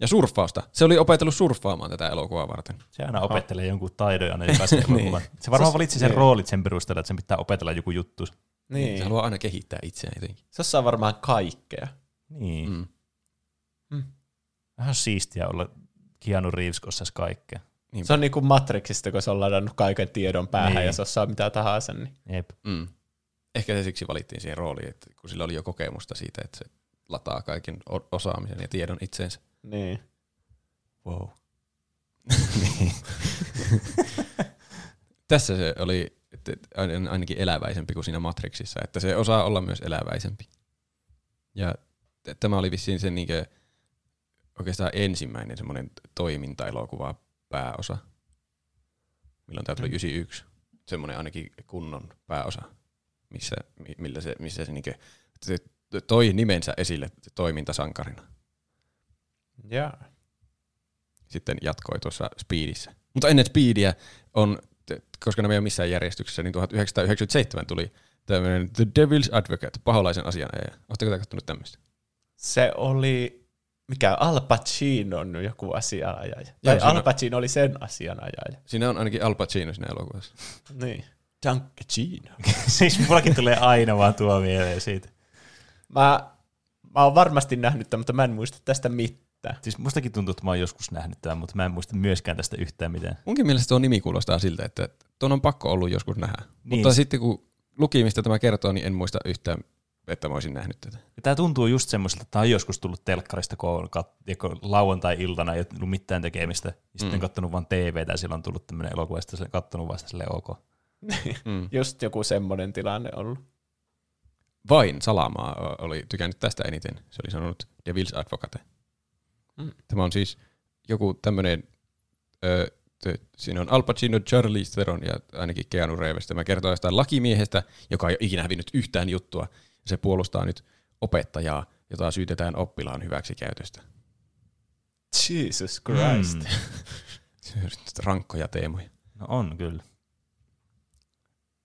S3: Ja surffausta. Se oli opetellut surffaamaan tätä elokuvaa varten.
S2: Se aina opettelee jonkun taidon ja ne elokuvan. Se varmaan valitsi sen roolit sen perusteella, että sen pitää opetella joku juttu.
S3: Se
S1: Niin.
S3: haluaa aina kehittää itseään jotenkin.
S1: Se osaa varmaan kaikkea.
S2: Niin.
S3: Mm.
S2: Vähän siistiä olla Keanu Reeves, kun kaikkea.
S1: Se on niin kuin Matrixista, kun se on ladannut kaiken tiedon päähän
S2: Niin.
S1: ja se osaa mitä tahansa. Niin.
S2: Jep.
S3: Mm. Ehkä se siksi valittiin siihen rooliin, että kun sillä oli jo kokemusta siitä, että se lataa kaiken osaamisen ja tiedon itseensä.
S1: niin.
S3: Wow. Niin. Tässä se oli ainakin eläväisempi kuin siinä Matrixissa, että se osaa olla myös eläväisempi. Ja t- tämä oli vissiin se niinkö oikeastaan ensimmäinen semmoinen toimintaelokuva pääosa. Milloin tämä tuli 91. Semmoinen ainakin kunnon pääosa, missä, mi- millä se, missä se, niinkö, se toi nimensä esille toimintasankarina
S1: Ja.
S3: sitten jatkoi tuossa Speedissä. Mutta ennen Speediä on, koska nämä ei ole missään järjestyksessä, niin 1997 tuli tämmöinen The Devil's Advocate, paholaisen asianajaja. Oletteko te katsonut tämmöistä?
S1: Se oli, mikä Al Pacinon joku asianajaja.
S3: Joo,
S1: Tai Al Pacino oli sen asianajaja.
S3: Siinä on ainakin Al Pacino siinä elokuvassa.
S1: Niin. Giancino.
S2: siis mullakin tulee aina vaan tuo mieleen siitä.
S1: Mä, mä oon varmasti nähnyt tämän, mutta mä en muista tästä mitään.
S2: Siis mustakin tuntuu, että mä oon joskus nähnyt tämän, mutta mä en muista myöskään tästä yhtään mitään.
S3: Munkin mielestä tuo nimi kuulostaa siltä, että tuon on pakko ollut joskus nähdä. Niin. Mutta sitten kun luki, mistä tämä kertoo, niin en muista yhtään, että mä olisin nähnyt tätä.
S2: Ja tää tuntuu just semmoiselta, että tää on joskus tullut telkkarista, kun on kat- lauantai-iltana ei ollut mitään tekemistä. Ja sitten
S3: Mm.
S2: kattonut vaan TVtä ja silloin on tullut tämmöinen elokuva, ja sitten se kattonut vasta silleen ok.
S3: Mm.
S1: Just joku semmoinen tilanne ollut.
S3: Vain Salamaa oli tykännyt tästä eniten. Se oli sanonut Devil's Advocate.
S1: Mm.
S3: Tämä on siis joku tämmöinen, ö, siinä on Al Pacino, Charlize Theron ja ainakin Keanu Reeves. Tämä kertoo jostain lakimiehestä, joka ei ole ikinä hävinnyt yhtään juttua. Se puolustaa nyt opettajaa, jota syytetään oppilaan hyväksikäytöstä.
S1: Jesus Christ.
S2: Mm.
S3: Se on rankkoja teemoja.
S2: No on kyllä.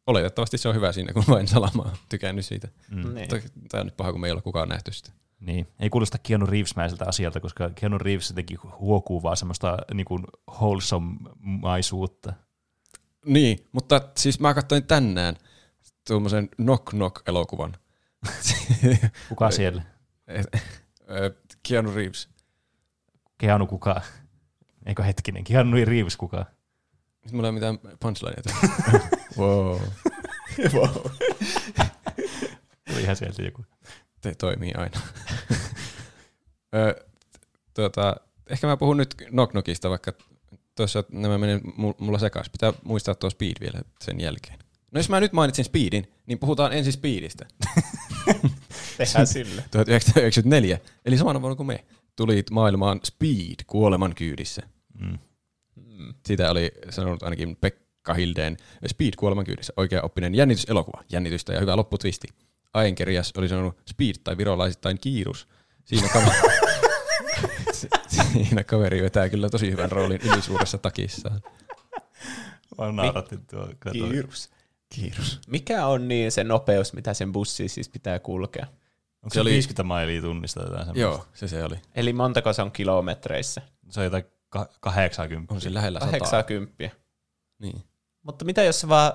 S3: Oletettavasti se on hyvä siinä, kun vain Salamaa on tykännyt siitä.
S2: Mm.
S1: Niin.
S3: Tämä on nyt paha, kun me ei ole kukaan nähty sitä.
S2: Niin. Ei kuulosta Keanu Reeves-mäiseltä asialta, koska Keanu Reeves jotenkin huokuu vaan semmoista niin kuin wholesome-maisuutta.
S3: Niin, mutta siis mä katsoin tänään tuommoisen Knock Knock-elokuvan.
S2: Kuka siellä?
S3: Keanu Reeves.
S2: Keanu kuka? Eikö hetkinen, Keanu Reeves kuka?
S3: Nyt mulla ei ole mitään punchlineita. wow.
S1: wow.
S2: Tuli ihan sieltä joku.
S3: Te toimii aina. Ö, tuota, ehkä mä puhun nyt Knock Knockista, vaikka tuossa nämä menee mu- mulla sekaisin. Pitää muistaa tuo Speed vielä sen jälkeen. No jos mä nyt mainitsin Speedin, niin puhutaan ensin Speedistä.
S1: Tehdään sille.
S3: 1994, eli samana vuonna kuin me, tuli maailmaan Speed kuoleman kyydissä.
S2: Mm.
S3: Siitä oli sanonut ainakin Pekka Hildeen Speed kuoleman kyydissä. Oikea oppinen jännityselokuva, jännitystä ja hyvä lopputwisti. Aienkerias oli sanonut Speed tai virolaisittain kiirus. Siinä, kaveri, siinä kaveri vetää kyllä tosi hyvän roolin ylisuuressa takissaan.
S2: Vaan nauratti tuo.
S1: Kiirus.
S3: Kiirus.
S1: Mikä on niin se nopeus, mitä sen bussi siis pitää kulkea?
S2: Onko
S3: Se
S2: se
S3: oli-
S2: 50 mailia tunnista tai jotain semmoista?
S3: Joo, se se oli.
S1: Eli montako se on kilometreissä?
S2: Se on jotain ka- 80.
S3: On se lähellä sataa.
S1: 80.
S3: Niin.
S1: Mutta mitä jos se vaan,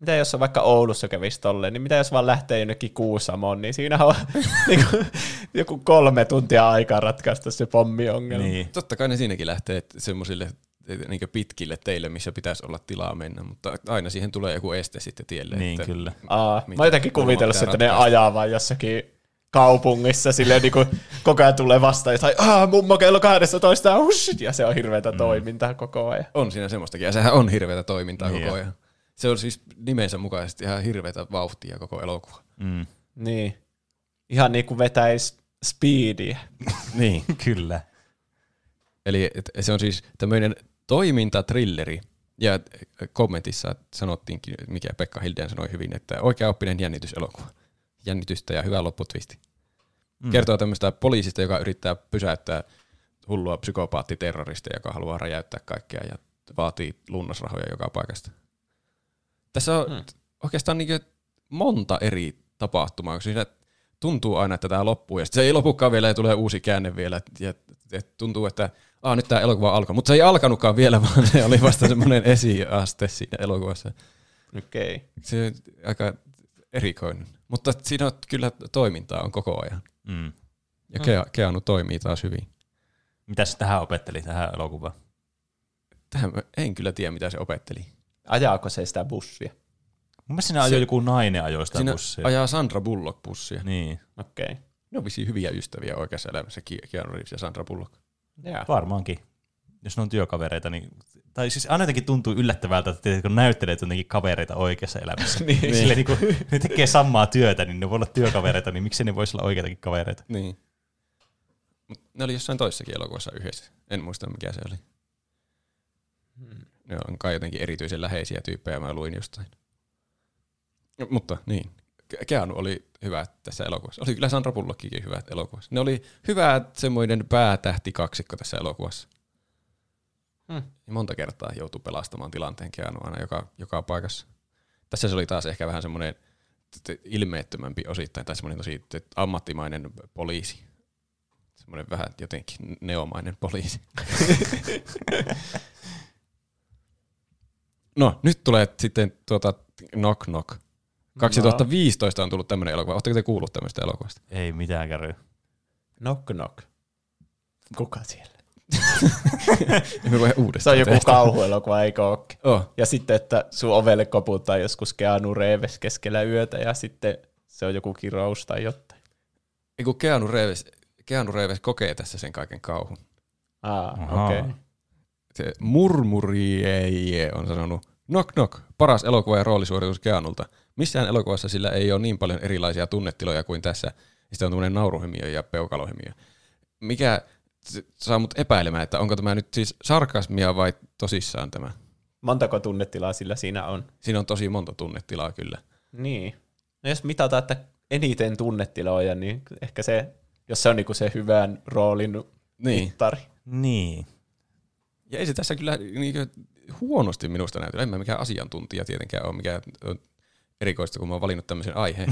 S1: mitä jos se vaikka Oulussa kävisi tolleen, niin mitä jos vaan lähtee jonnekin Kuusamoon, niin siinä on niin kuin, joku kolme tuntia aikaa ratkaista se pommiongelma.
S2: Niin.
S3: Totta kai ne siinäkin lähtee semmoisille niin pitkille teille, missä pitäisi olla tilaa mennä, mutta aina siihen tulee joku este sitten tielle.
S2: Niin,
S3: että
S2: kyllä.
S1: Aa, mä jotenkin kuvitellut, että ne ajaa vaan jossakin kaupungissa silleen niin kuin koko ajan tulee vastaan jotain, aah, mummo kello 12, hush, ja se on hirveätä mm. toimintaa koko ajan.
S3: On siinä semmoistakin, ja sehän on hirveätä toimintaa
S2: Niin
S3: koko ajan. Se on siis nimensä mukaisesti ihan hirveätä vauhtia koko elokuva.
S2: Mm.
S1: Niin. Ihan niin kuin vetäisi speediä.
S3: Niin.
S2: Kyllä.
S3: Eli se on siis tämmöinen toimintatrilleri, ja kommentissa sanottiinkin, mikä Pekka Hildeen sanoi hyvin, että oikeaoppinen jännityselokuva. Jännitystä ja hyvä lopputwisti. Mm. Kertoo tämmöistä poliisista, joka yrittää pysäyttää hullua psykopaattiterroristeja, joka haluaa räjäyttää kaikkea ja vaatii lunnasrahoja joka paikasta. Tässä on hmm. oikeastaan niin monta eri tapahtumaa, koska siinä tuntuu aina, että tämä loppuu, ja sitten se ei lopukaan vielä, ja tulee uusi käänne vielä, ja, ja tuntuu, että Aa, nyt tämä elokuva alkoi, mutta se ei alkanutkaan vielä, vaan se oli vasta semmoinen esiaste siinä elokuvassa.
S1: Okei. Okay.
S3: Se on aika erikoinen. Mutta siinä on kyllä toimintaa on koko ajan.
S2: Mm.
S3: Ja Kea, Keanu toimii taas hyvin.
S2: Mitä se tähän opetteli, tähän elokuvaan?
S3: Tähän en kyllä tiedä, mitä se opetteli.
S1: Ajaako se sitä bussia?
S2: Mun mielestä siinä ajoi joku nainen ajoi sitä
S3: Siinä
S2: bussia.
S3: ajaa Sandra Bullock bussia.
S2: Niin,
S1: Okei. Okay.
S3: Ne on vissiin hyviä ystäviä oikeassa elämässä, Ke- Keanu Reeves ja Sandra Bullock.
S1: Yeah.
S2: varmaankin. Jos ne on työkavereita, niin... Tai siis aina jotenkin tuntuu yllättävältä, että kun näyttelijät on jotenkin kavereita oikeassa elämässä. niin. Silleen, niin kun ne tekee samaa työtä, niin ne voi olla työkavereita, niin miksi ne voisi olla oikeitakin kavereita?
S3: Niin. Mut ne oli jossain toissakin elokuvassa yhdessä. En muista, mikä se oli. Ne on kai jotenkin erityisen läheisiä tyyppejä, mä luin jostain. No, mutta niin, Keanu oli hyvä tässä elokuvassa. Oli kyllä Sandra Bullockikin hyvä elokuvassa. Ne oli hyvä semmoinen päätähti kaksikko tässä elokuvassa.
S1: Hmm.
S3: Monta kertaa joutui pelastamaan tilanteen Keanu aina joka, joka paikassa. Tässä se oli taas ehkä vähän semmoinen ilmeettömämpi osittain, tai semmoinen tosi ammattimainen poliisi. Semmoinen vähän jotenkin neomainen poliisi. no, nyt tulee sitten tuota Knock Knock. 2015 on tullut tämmöinen elokuva. Oletteko te kuullut tämmöistä elokuvasta?
S2: Ei mitään käy.
S1: Knock knock. Kuka siellä?
S3: Emme voi
S1: Se
S3: uudestaan
S1: on joku kauhuelokuva, eikö ookin?
S3: Oh,
S1: Ja sitten, että sun ovelle koputtaa joskus Keanu Reeves keskellä yötä ja sitten se on joku kirous tai jotain.
S3: ei kun Keanu Reeves, Keanu Reeves kokee tässä sen kaiken kauhun.
S1: Aa,
S2: Ahaa.
S1: okei. Okay.
S3: Se murmurieje on sanonut, knock knock, paras elokuva ja roolisuoritus Keanulta. Missään elokuvassa sillä ei ole niin paljon erilaisia tunnetiloja kuin tässä. Sitten on tämmöinen nauruhemiö ja peukalohemiö. Mikä saa mut epäilemään, että onko tämä nyt siis sarkasmia vai tosissaan tämä.
S1: Montako tunnetilaa sillä siinä on?
S3: Siinä on tosi monta tunnetilaa kyllä.
S1: Niin. No jos mitataan, että eniten tunnetiloja, niin ehkä se, jos se on niinku se hyvän roolin
S3: Niin.
S1: mittari.
S2: Niin.
S3: Ja ei se tässä kyllä niinkö huonosti minusta näytä. En mä mikään asiantuntija tietenkään ole, mikä on erikoista, kun mä oon valinnut tämmöisen aiheen.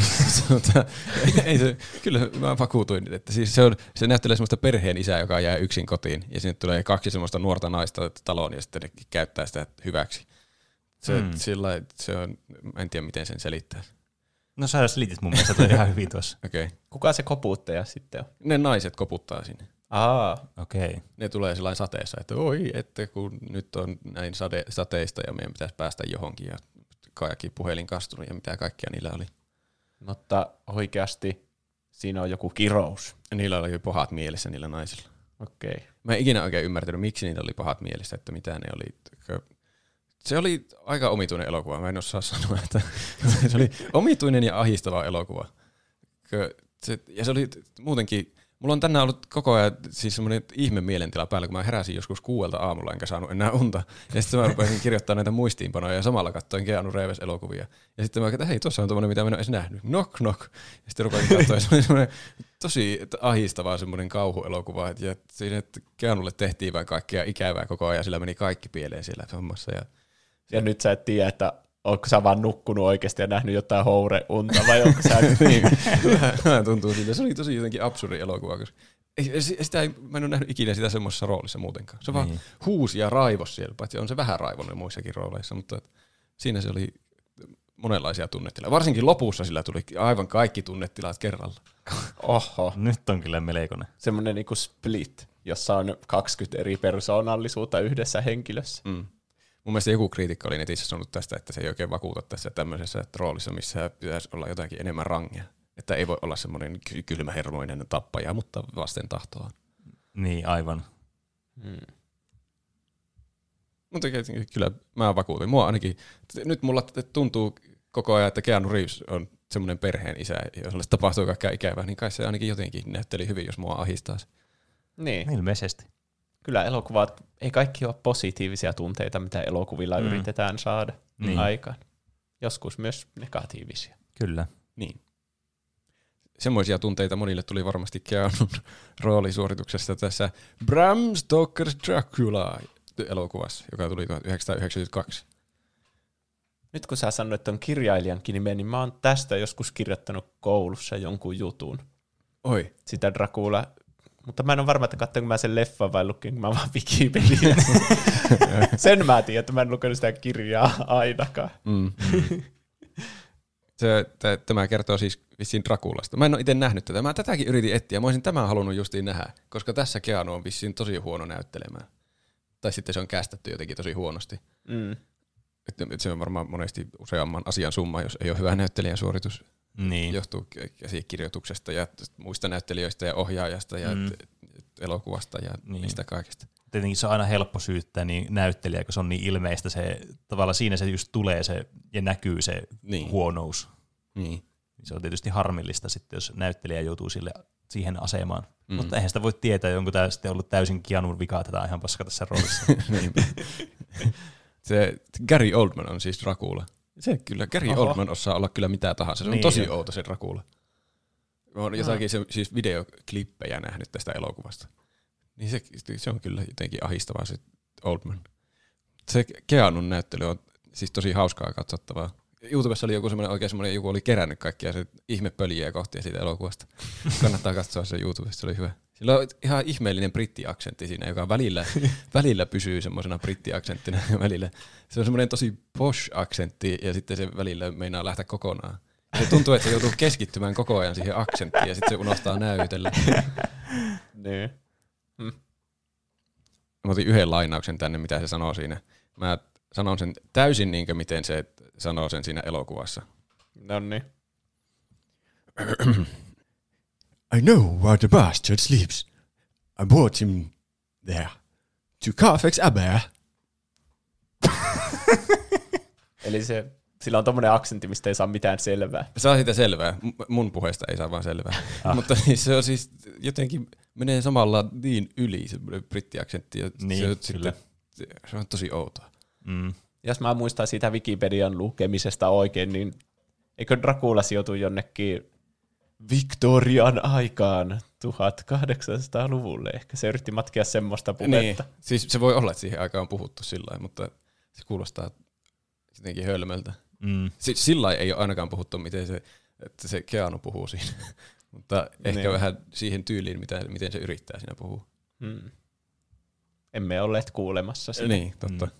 S3: Ei se, kyllä mä vakuutuin, että siis se, on, se näyttelee semmoista perheen isää, joka jää yksin kotiin, ja sinne tulee kaksi semmoista nuorta naista taloon, ja sitten ne käyttää sitä hyväksi. Se,
S2: Mm.
S3: sillä, se on, mä en tiedä miten sen selittää.
S2: No sä selitit mun mielestä toi ihan hyvin tuossa.
S3: Okay.
S1: Kuka se koputtaja sitten on?
S3: Ne naiset koputtaa sinne.
S1: Aa,
S2: Okei. Okay.
S3: Ne tulee sellainen sateessa, että oi, että kun nyt on näin sade, sateista ja meidän pitäisi päästä johonkin ja kaikki puhelin kastunut ja mitä kaikkea niillä oli.
S1: mutta oikeasti siinä on joku kirous.
S3: Ja niillä oli pahat mielessä niillä naisilla.
S1: Okei. Okay.
S3: Mä en ikinä oikein ymmärtänyt, miksi niillä oli pahat mielessä, että mitä ne oli. Se oli aika omituinen elokuva, mä en osaa sanoa, että se oli omituinen ja ahistava elokuva. Se, ja se oli muutenkin, mulla on tänään ollut koko ajan siis semmoinen ihme mielentila päällä, kun mä heräsin joskus kuuelta aamulla enkä saanut enää unta. Ja sitten mä rupesin kirjoittaa näitä muistiinpanoja ja samalla katsoin Keanu Reeves elokuvia. Ja sitten mä että hei, tuossa on tommonen, mitä mä en ole edes nähnyt. Knock knock. Ja sitten rupesin katsoa ja se oli semmoinen tosi ahistava semmoinen kauhuelokuva. Ja siinä että Keanulle tehtiin vaan kaikkea ikävää koko ajan, sillä meni kaikki pieleen siellä hommassa. Ja
S1: Ja nyt sä et tiedä, että onko sä vaan nukkunut oikeasti ja nähnyt jotain houreunta vai onko sä...
S3: niin, vähän, tuntuu siltä. Se oli tosi jotenkin absurdi elokuva, koska ei, si- sitä ei, mä en ole nähnyt ikinä sitä semmoisessa roolissa muutenkaan. Se vaan
S2: Niin.
S3: huusi ja raivos siellä, paitsi on se vähän raivollinen muissakin rooleissa, mutta et siinä se oli monenlaisia tunnetiloja. Varsinkin lopussa sillä tuli aivan kaikki tunnetilat kerralla.
S1: Oho.
S2: Nyt on kyllä meleikonen.
S1: Semmoinen niinku split, jossa on 20 eri persoonallisuutta yhdessä henkilössä.
S3: Mm. Mun mielestä joku kriitikko oli netissä sanonut tästä, että se ei oikein vakuuta tässä tämmöisessä roolissa, missä pitäisi olla jotakin enemmän rangia. Että ei voi olla semmoinen ky- kylmähermoinen tappaja, mutta vasten tahtoa.
S2: Niin, aivan.
S1: Hmm.
S3: Mutta ky- kyllä mä vakuutin. Mua ainakin, nyt mulla tuntuu koko ajan, että Keanu Reeves on semmoinen perheen isä, jolle tapahtuu kaikkea ikävää, niin kai se ainakin jotenkin näytteli hyvin, jos mua ahistaa se.
S1: Niin.
S2: Ilmeisesti.
S1: Kyllä elokuvat, ei kaikki ole positiivisia tunteita, mitä elokuvilla
S2: Mm.
S1: yritetään saada
S2: Niin.
S1: aikaan. Joskus myös negatiivisia.
S2: Kyllä.
S3: Niin. semmoisia tunteita monille tuli varmasti Keanun roolisuorituksesta tässä Bram Stoker's Dracula elokuvassa, joka tuli 1992.
S1: Nyt kun sä sanoit ton kirjailijankin nimen, niin mä oon tästä joskus kirjoittanut koulussa jonkun jutun.
S3: Oi.
S1: Sitä Dracula. Mutta mä en ole varma, että katsoinko mä sen leffan vai lukinko mä vaan Wikipedia. sen mä tiedän, että mä en lukenut sitä kirjaa ainakaan.
S3: Mm. Se, t- tämä kertoo siis vissiin Drakulasta. Mä en ole itse nähnyt tätä. Mä tätäkin yritin etsiä. Mä olisin tämän halunnut justiin nähdä, koska tässä Keanu on vissiin tosi huono näyttelemään. Tai sitten se on kästetty jotenkin tosi huonosti.
S1: Mm.
S3: Että että se on varmaan monesti useamman asian summa, jos ei ole hyvä näyttelijän suoritus.
S2: Niin.
S3: Johtuu käsikirjoituksesta ja muista näyttelijöistä ja ohjaajasta ja
S2: Mm.
S3: elokuvasta ja
S2: Niin.
S3: niin. mistä kaikesta.
S2: Tietenkin se on aina helppo syyttää niin näyttelijä, kun se on niin ilmeistä. Se, tavallaan siinä se just tulee se, ja näkyy se
S3: Niin.
S2: huonous.
S3: Niin.
S2: Se on tietysti harmillista sitten, jos näyttelijä joutuu sille, siihen asemaan. Mm. Mutta eihän sitä voi tietää, onko tämä sitten ollut täysin Keanun vika, tätä ihan paska tässä roolissa.
S3: Se Gary Oldman on siis Dracula. Se kyllä, Gary
S1: Oho.
S3: Oldman osaa olla kyllä mitä tahansa. Se on
S2: Niin
S3: tosi outo se Dracula. Mä oon jotakin se, siis videoklippejä nähnyt tästä elokuvasta. Niin se, se on kyllä jotenkin ahistavaa se Oldman. Se Keanun näyttely on siis tosi hauskaa katsottavaa. YouTubessa oli joku semmoinen oikein semmoinen, joku oli kerännyt kaikkia se ihmepöljiä kohtia siitä elokuvasta. Kannattaa katsoa se YouTubesta, se oli hyvä. Sillä on ihan ihmeellinen brittiaksentti siinä, joka välillä, välillä pysyy semmoisena brittiaksenttina ja välillä se on semmoinen tosi posh-aksentti ja sitten se välillä meinaa lähteä kokonaan. Se tuntuu, että se joutuu keskittymään koko ajan siihen aksenttiin ja sitten se unohtaa näytellä.
S1: Niin.
S3: Mä otin yhden lainauksen tänne, mitä se sanoo siinä. Mä sanon sen täysin niin kuin miten se sanoo sen siinä elokuvassa.
S1: No niin.
S4: I know where the bastard sleeps. I brought him there. To Carfax Abbey.
S1: Eli se, sillä on tommonen aksentti, mistä ei saa mitään selvää.
S3: Saa siitä selvää. M- Mun puheesta ei saa vaan selvää. Ah. Mutta siis se on siis jotenkin menee samalla niin yli se brittiaksentti. Ja
S2: Niin,
S3: se, on
S2: kyllä.
S3: sitten, se on tosi outoa.
S2: Mm.
S1: Jos mä muistan siitä Wikipedian lukemisesta oikein, niin eikö Dracula sijoitu jonnekin Victorian aikaan 1800-luvulle? Ehkä se yritti matkia semmoista
S3: Niin,
S1: puhetta.
S3: siis se voi olla, että siihen aikaan on puhuttu sillä mutta se kuulostaa jotenkin hölmöltä.
S2: Mm.
S3: Siis sillä ei ole ainakaan puhuttu, miten se, että se Keanu puhuu siinä. mutta ehkä
S1: Niin.
S3: vähän siihen tyyliin, mitä, miten se yrittää siinä puhua.
S1: Hmm. Emme olleet kuulemassa sitä.
S3: Niin, totta. Mm.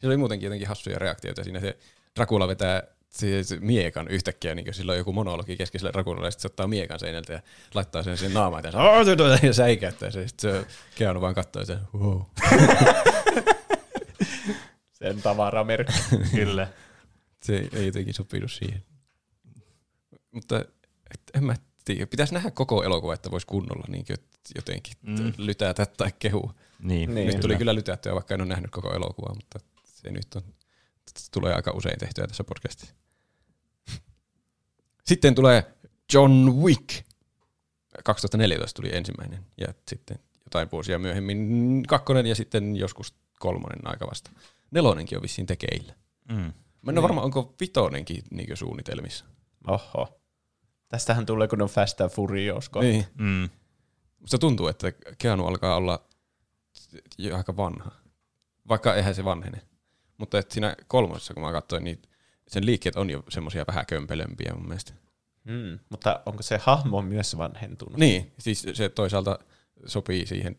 S3: Se oli muutenkin jotenkin hassuja reaktioita siinä. Se Dracula vetää se, se miekan yhtäkkiä, niin sillä on joku monologi keskisellä Draculalle, ja sitten se ottaa miekan seinältä ja laittaa sen siihen naamaan ja, se, ja säikäyttää se. Sitten se Keanu vaan katsoo ja se, wow.
S1: Sen tavaramerkki.
S2: Kyllä.
S3: Se ei jotenkin sopinut siihen. Mutta et, en mä tiedä. Pitäisi nähdä koko elokuva, että voisi kunnolla niin jotenkin
S2: Mm.
S3: lytätä tai kehua.
S2: Niin,
S1: Niin.
S3: Nyt tuli kyllä lytättyä, vaikka en ole nähnyt koko elokuvaa, mutta se nyt on, tulee aika usein tehtyä tässä podcastissa. Sitten tulee John Wick. 2014 tuli ensimmäinen ja sitten jotain vuosia myöhemmin kakkonen ja sitten joskus kolmonen aika vasta. Nelonenkin on vissiin tekeillä.
S2: Mm.
S3: Mä en ole varma, onko vitonenkin niin suunnitelmissa.
S1: Oho. Tästähän tulee, kun on Fast and Furious.
S3: Niin.
S2: Mm.
S3: Musta tuntuu, että Keanu alkaa olla aika vanha. Vaikka eihän se vanhene. Mutta että siinä kolmosessa, kun mä katsoin, niin sen liikkeet on jo semmoisia vähän kömpelempiä mun mielestä.
S1: Hmm. Mutta onko se hahmo myös vanhentunut?
S3: Niin, siis se toisaalta sopii siihen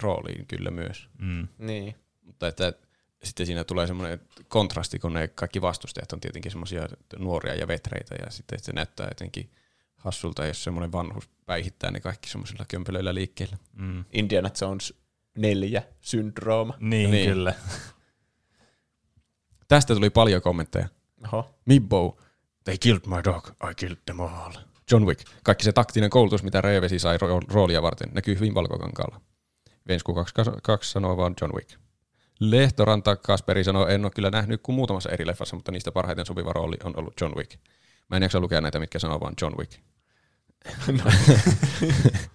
S3: rooliin kyllä myös.
S2: Mm.
S1: Niin.
S3: Mutta että sitten siinä tulee semmoinen kontrasti, kun ne kaikki vastustajat on tietenkin semmoisia nuoria ja vetreitä, ja sitten se näyttää jotenkin hassulta, jos semmoinen vanhus päihittää ne kaikki semmoisilla kömpelöillä liikkeillä.
S2: Mm.
S1: Indiana Jones 4 syndrooma.
S2: Niin, Niin. kyllä.
S3: Tästä tuli paljon kommentteja.
S1: Oho.
S3: Mibbo, they killed my dog, I killed them all. John Wick, kaikki se taktinen koulutus, mitä Reevesi sai ro- roolia varten, näkyy hyvin valkokankaalla. Vensku 22 sanoo vaan John Wick. Lehtoranta Kasperi sanoo, en ole kyllä nähnyt kuin muutamassa eri leffassa, mutta niistä parhaiten sopiva rooli on ollut John Wick. Mä en jaksa lukea näitä, mitkä sanoo vaan John Wick.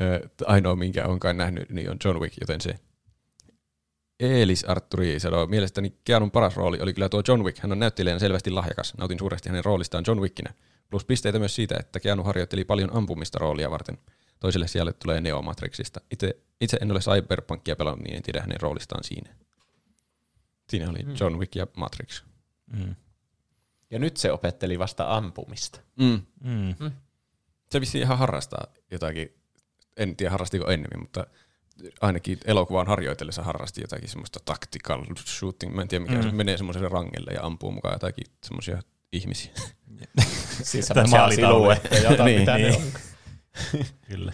S3: Ö, Ainoa, minkä on kai nähnyt, niin on John Wick, joten se. Eelis Arturi sanoo, mielestäni Keanun paras rooli oli kyllä tuo John Wick. Hän on näyttelijänä selvästi lahjakas. Nautin suuresti hänen roolistaan John Wickinä. Plus pisteitä myös siitä, että Keanu harjoitteli paljon ampumista roolia varten. Toiselle sijalle tulee Neo Matrixista. Itse, itse en ole Cyberpunkia pelannut, niin en tiedä hänen roolistaan siinä. Siinä oli John Wick ja Matrix.
S2: Mm.
S1: Ja nyt se opetteli vasta ampumista.
S3: Mm.
S2: Mm.
S3: Se vissi ihan harrastaa jotakin, en tiedä harrastiko ennemmin, mutta ainakin elokuvan harjoitellessa harrasti jotakin semmoista tactical shooting, mä en tiedä mikä mm. se menee semmoiselle rangelle ja ampuu mukaan jotakin semmoisia ihmisiä.
S1: Siis semmoisia siluetteja, jota
S3: Niin,
S1: mitä ne
S2: niin.
S1: on.
S2: Kyllä.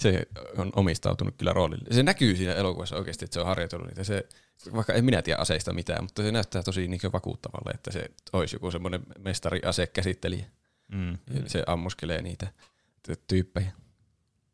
S3: Se on omistautunut kyllä roolille. Se näkyy siinä elokuvassa oikeasti, että se on harjoitellut niitä. Se, vaikka en minä tiedä aseista mitään, mutta se näyttää tosi niin vakuuttavalle, että se olisi joku semmoinen mestari asekäsittelijä.
S2: Mm.
S3: Se ammuskelee niitä tyyppejä.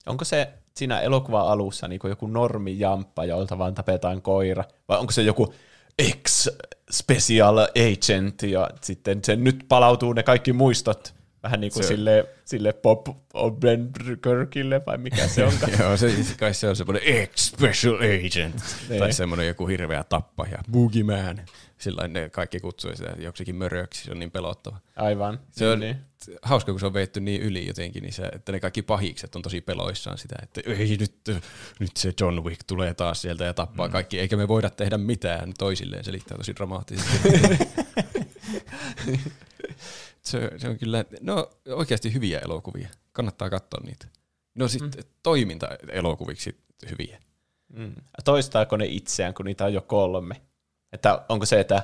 S1: Onko se siinä elokuvan alussa niin joku normijamppa, jolta vaan tapetaan koira? Vai onko se joku ex-special agent ja sitten se nyt palautuu ne kaikki muistot vähän niin kuin
S3: Se-
S1: sille, sille Bob Odenkirkille vai mikä se onkaan?
S3: Joo, se, kai se on semmoinen ex-special agent.
S1: Niin.
S3: tai semmoinen joku hirveä tappaja, boogeyman. Sillä ne kaikki kutsui sitä joksikin möröksi, se on niin pelottava.
S1: Aivan.
S3: Se on
S1: niin.
S3: hauska, kun se on veitty niin yli jotenkin, niin se, että ne kaikki pahikset on tosi peloissaan sitä, että ei nyt, nyt se John Wick tulee taas sieltä ja tappaa mm. kaikki, eikä me voida tehdä mitään toisilleen, selittää tosi dramaattisesti. se, se on kyllä, no oikeasti hyviä elokuvia, kannattaa katsoa niitä. No sitten mm. toiminta-elokuviksi hyviä.
S1: Mm. Toistaako ne itseään, kun niitä on jo kolme? Että onko se, että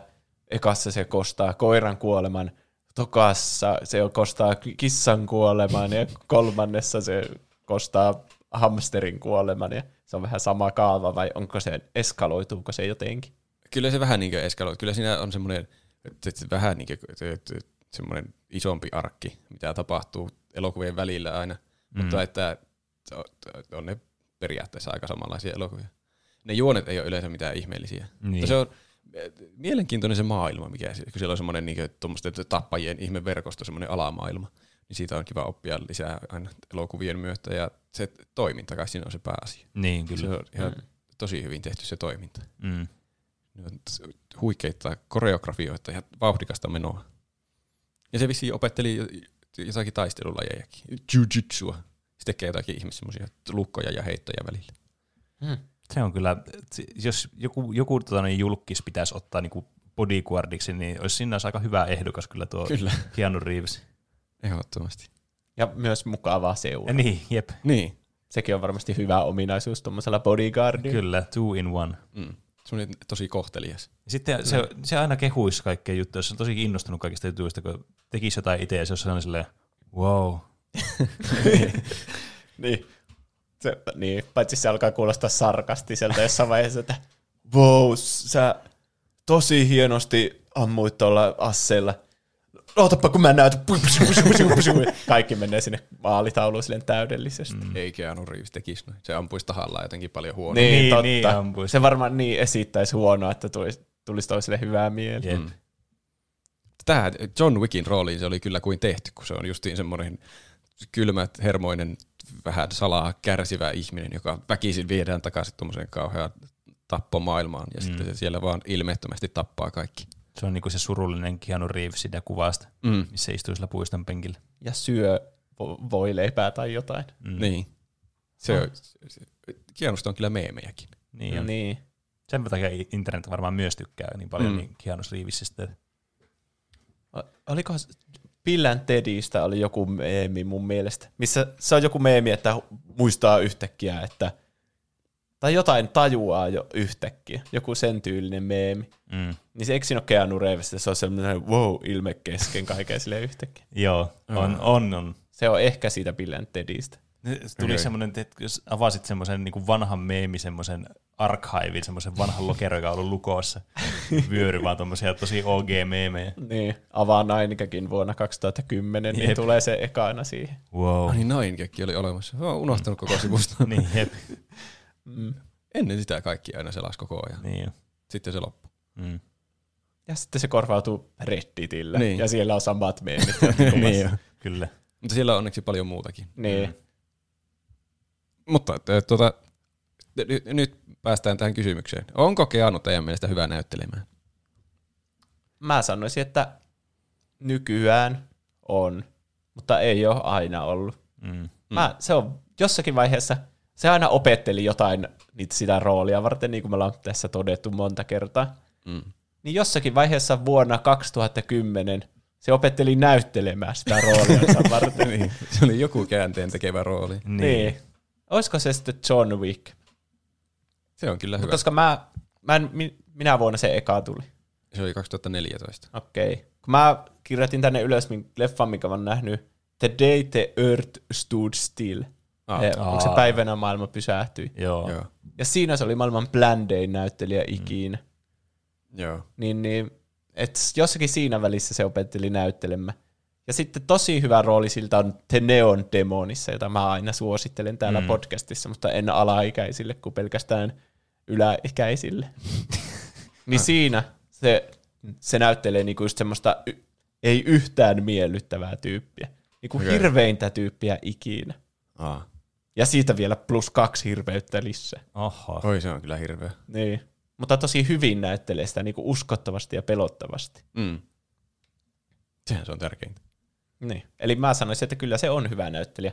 S1: ekassa se kostaa koiran kuoleman, tokassa se kostaa kissan kuoleman ja kolmannessa se kostaa hamsterin kuoleman ja se on vähän sama kaava vai onko se, eskaloituuko se jotenkin?
S3: Kyllä se vähän niin kuin eskaloi. Kyllä siinä on semmoinen, vähän niin kuin, semmoinen isompi arkki, mitä tapahtuu elokuvien välillä aina. Mm. Mutta että on ne periaatteessa aika samanlaisia elokuvia. Ne juonet ei ole yleensä mitään ihmeellisiä.
S2: Niin.
S3: Mutta se on mielenkiintoinen se maailma, mikä se- kun siellä on semmoinen niin tappajien ihmeverkosto, semmoinen alamaailma. Niin siitä on kiva oppia lisää aina elokuvien myötä ja se toiminta kai siinä on se pääasia.
S2: Niin,
S3: Se
S2: kyllä.
S3: on ihan tosi hyvin tehty se toiminta.
S2: Mm.
S3: Huikeita koreografioita ja vauhdikasta menoa. Ja se vissiin opetteli jo- jotakin taistelulajejakin. Jiu-jitsua. Se tekee jotakin ihme semmoisia lukkoja ja heittoja välillä.
S2: Se on kyllä, jos joku, joku tota, niin julkis pitäisi ottaa niinku bodyguardiksi, niin olisi olisi aika hyvä ehdokas kyllä tuo
S3: Kyllä.
S2: Keanu Reeves.
S3: Ehdottomasti.
S1: Ja myös mukavaa
S2: Ja
S1: seuraa.
S2: niin, jep.
S3: Niin.
S1: Sekin on varmasti hyvä ominaisuus tuommoisella bodyguardilla.
S2: Kyllä, two in one.
S3: Mm. Semmoinen tosi kohtelias.
S2: Ja Sitten se, se aina kehuisi kaikkea juttuja, jos on tosi kiinnostunut kaikista jutuista, kun tekisi jotain itse ja se olisi sellainen silleen, wow.
S1: Niin. Se, niin, paitsi se alkaa kuulostaa sarkastiselta jossain vaiheessa, että wow, sä tosi hienosti ammuit tuolla asseella. Ootapa kun mä näytän. Kaikki menee sinne maalitauluun silleen täydellisesti. Mm.
S3: Ei Keanu Reeves tekisi noin. Se ampuisi tahallaan jotenkin paljon huonommin.
S1: Niin,
S2: Niin,
S1: totta.
S2: niin ampuisi.
S1: se varmaan niin esittäisi huonoa, että tulisi, tulisi toiselle hyvää mieli.
S2: Jep.
S3: Mm. Tämä John Wickin rooliin se oli kyllä kuin tehty, kun se on justiin semmoinen kylmä, hermoinen, vähän salaa kärsivä ihminen, joka väkisin viedään takaisin tuommoiseen kauheaan tappomaailmaan, ja mm. sitten se siellä vaan ilmeettömästi tappaa kaikki.
S2: Se on niinku se surullinen Keanu Reeves siitä kuvasta,
S3: Mm.
S2: missä istuu sillä puiston penkillä.
S1: Ja syö vo- voileipää tai jotain.
S2: Mm.
S3: Niin. Se on, se- Keanusta on kyllä meemejäkin.
S2: Niin,
S1: Ja
S2: on.
S1: niin.
S2: Sen takia internet varmaan myös tykkää niin paljon
S3: Mm.
S2: mm. niin Keanu Reevesistä.
S1: O- Oliko s- Bill and Teddystä oli joku meemi mun mielestä, missä se on joku meemi, että muistaa yhtäkkiä, että tai jotain tajuaa jo yhtäkkiä, joku sen tyylinen meemi.
S2: Mm.
S1: Niin se eikö siinä ole Keanu Reeves, se on sellainen wow ilme kesken kaiken sille yhtäkkiä.
S2: Joo, on, on, on.
S1: Se on ehkä siitä Bill and Teddystä.
S2: Tuli
S3: Okei.
S2: semmoinen, että jos avasit semmoisen niin vanhan meemi, semmoisen archivein, semmoisen vanhan lokeron, joka on ollut lukossa, vyöry vaan tommosia tosi OG-meemejä.
S1: Niin, avaa Nainikakin vuonna 2010, niin
S2: Jep.
S1: tulee se ekana siihen.
S2: Wow.
S3: Oh, niin oli olemassa. Mä oon unohtanut koko sivusta.
S2: niin, jep.
S1: Mm.
S3: Ennen sitä kaikki aina selas koko ajan.
S2: Niin, jo.
S3: Sitten se loppui.
S2: mm.
S1: Ja sitten se korvautuu Redditillä,
S3: Niin.
S1: ja siellä on samat meemit.
S3: niin.
S2: Kyllä.
S3: Mutta siellä on onneksi paljon muutakin.
S1: niin.
S3: Mutta tuota, Nyt, nyt päästään tähän kysymykseen. Onko Keanu teidän mielestä hyvä näyttelemään?
S1: Mä sanoisin, että nykyään on, mutta ei ole aina ollut.
S2: Mm.
S1: Mä, se on jossakin vaiheessa, se aina opetteli jotain niitä sitä roolia varten, niin kuin me ollaan tässä todettu monta kertaa.
S3: Mm.
S1: Niin jossakin vaiheessa vuonna 2010 se opetteli näyttelemään sitä roolia varten.
S3: niin, se oli joku käänteen tekevä rooli.
S2: Niin.
S1: niin. Olisiko se sitten John Wick?
S3: Se on kyllä hyvä.
S1: Koska mä, mä en, mi- minä vuonna se eka tuli.
S3: Se oli 2014.
S1: Okei. Okay. Kun mä kirjoitin tänne ylös min- leffan, minkä mä oon nähnyt, The Day the Earth Stood Still.
S3: Ah,
S1: Eh, Onko se päivänä maailma pysähtyi?
S2: Joo.
S3: Joo.
S1: Ja siinä se oli maailman blandein näyttelijä ikinä.
S3: Joo.
S1: Niin, niin et jossakin siinä välissä se opetteli näyttelemään. Ja sitten tosi hyvä rooli siltä on The Neon Demonissa, jota mä aina suosittelen täällä mm. podcastissa, mutta en alaikäisille kuin pelkästään yläikäisille. niin siinä se, se näyttelee niinku just semmoista y- ei yhtään miellyttävää tyyppiä. Niinku okay. hirveintä tyyppiä ikinä.
S3: Ah.
S1: Ja siitä vielä plus kaksi hirveyttä lisää.
S2: Oho.
S3: Oi, se on kyllä hirveä.
S1: Niin. Mutta tosi hyvin näyttelee sitä niinku uskottavasti ja pelottavasti.
S3: Mm. Sehän se on tärkeintä.
S1: Niin. Eli mä sanoisin, että kyllä se on hyvä näyttelijä,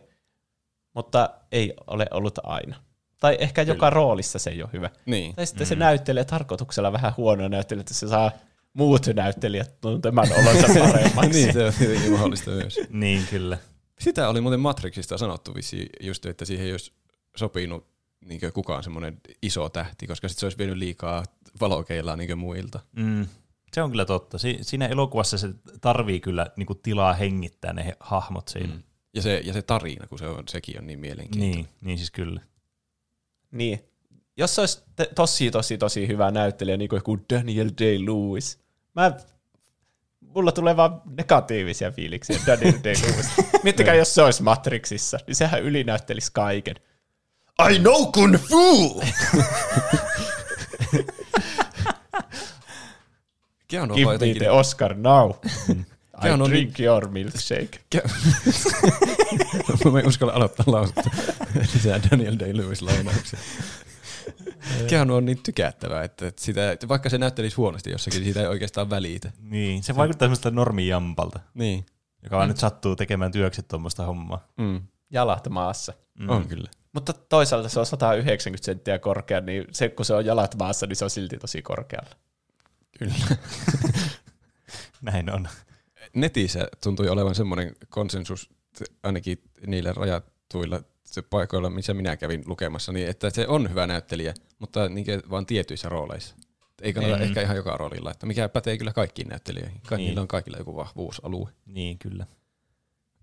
S1: mutta ei ole ollut aina. Tai ehkä kyllä. joka roolissa se ei ole hyvä.
S3: Niin.
S1: Tai sitten mm. se näyttelee tarkoituksella vähän huonoa näyttelijä, että se saa muut näyttelijät tuntemaan olonsa paremmaksi.
S3: niin, se on tietenkin mahdollista myös.
S2: Niin, kyllä.
S3: Sitä oli muuten Matrixista sanottu vissi just, että siihen ei olisi sopinut niin kukaan semmoinen iso tähti, koska sitten se olisi vienyt liikaa valokeilaa niin muilta.
S2: Mm. Se on kyllä totta. Si- siinä elokuvassa se tarvii kyllä niinku tilaa hengittää ne he- hahmot siinä. Mm.
S3: Ja se, ja se tarina, kun se on, sekin on niin mielenkiintoinen.
S2: Niin, niin siis kyllä.
S1: Niin. Jos se olisi te- tosi, tosi, tosi hyvä näyttelijä, niin kuin joku Daniel Day-Lewis. Mä, mulla tulee vaan negatiivisia fiiliksiä Daniel Day-Lewis. Miettikää, jos se olisi Matrixissa, niin sehän ylinäyttelisi kaiken. I know kung fu!
S3: Keanu on
S1: Give
S3: vaan
S1: me
S3: jotenkin...
S1: the Oscar now. I
S3: Keanu on
S1: drink your milkshake.
S3: Mä en uskalla aloittaa lausetta. Lisää Daniel Day-Lewis lainauksia. Keanu on niin tykättävä, että että sitä, että vaikka se näyttelisi huonosti jossakin, niin siitä ei oikeastaan välitä.
S2: Niin, se vaikuttaa semmoista normijampalta,
S3: Niin.
S2: joka vaan nyt sattuu tekemään työksi tuommoista hommaa.
S3: Mm.
S1: Jalat maassa.
S3: Mm. On kyllä.
S1: Mutta toisaalta se on 190 senttiä korkea, niin se kun se on jalat maassa, niin se on silti tosi korkealla.
S3: Kyllä.
S2: Näin on.
S3: Netissä tuntui olevan semmoinen konsensus, ainakin niillä rajatuilla paikoilla, missä minä kävin lukemassa, niin että se on hyvä näyttelijä, mutta niin vaan tietyissä rooleissa. Ei kannata
S2: Mm.
S3: ehkä ihan joka roolilla, että mikä pätee kyllä kaikkiin näyttelijöihin. Ka-
S2: Niin.
S3: Niillä on kaikilla joku vahvuusalue.
S2: Niin, kyllä.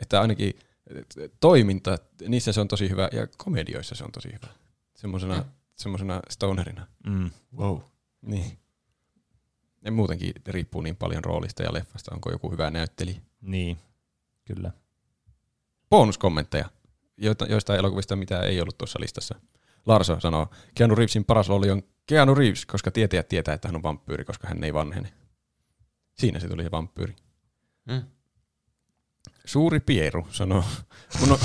S3: Että ainakin toiminta, niissä se on tosi hyvä ja komedioissa se on tosi hyvä. Semmoisena, semmoisena stonerina.
S2: Mm.
S3: Wow. Niin. Ja muutenkin riippuu niin paljon roolista ja leffasta, onko joku hyvä näyttelijä.
S2: Niin, kyllä.
S3: Bonuskommentteja, joita, joista elokuvista mitä ei ollut tuossa listassa. Larso sanoo, Keanu Reevesin paras rooli on Keanu Reeves, koska tietäjät tietää, että hän on vampyyri, koska hän ei vanhene. Siinä se tuli se vampyyri.
S1: Mm.
S3: Suuri Pieru sanoo, mun on,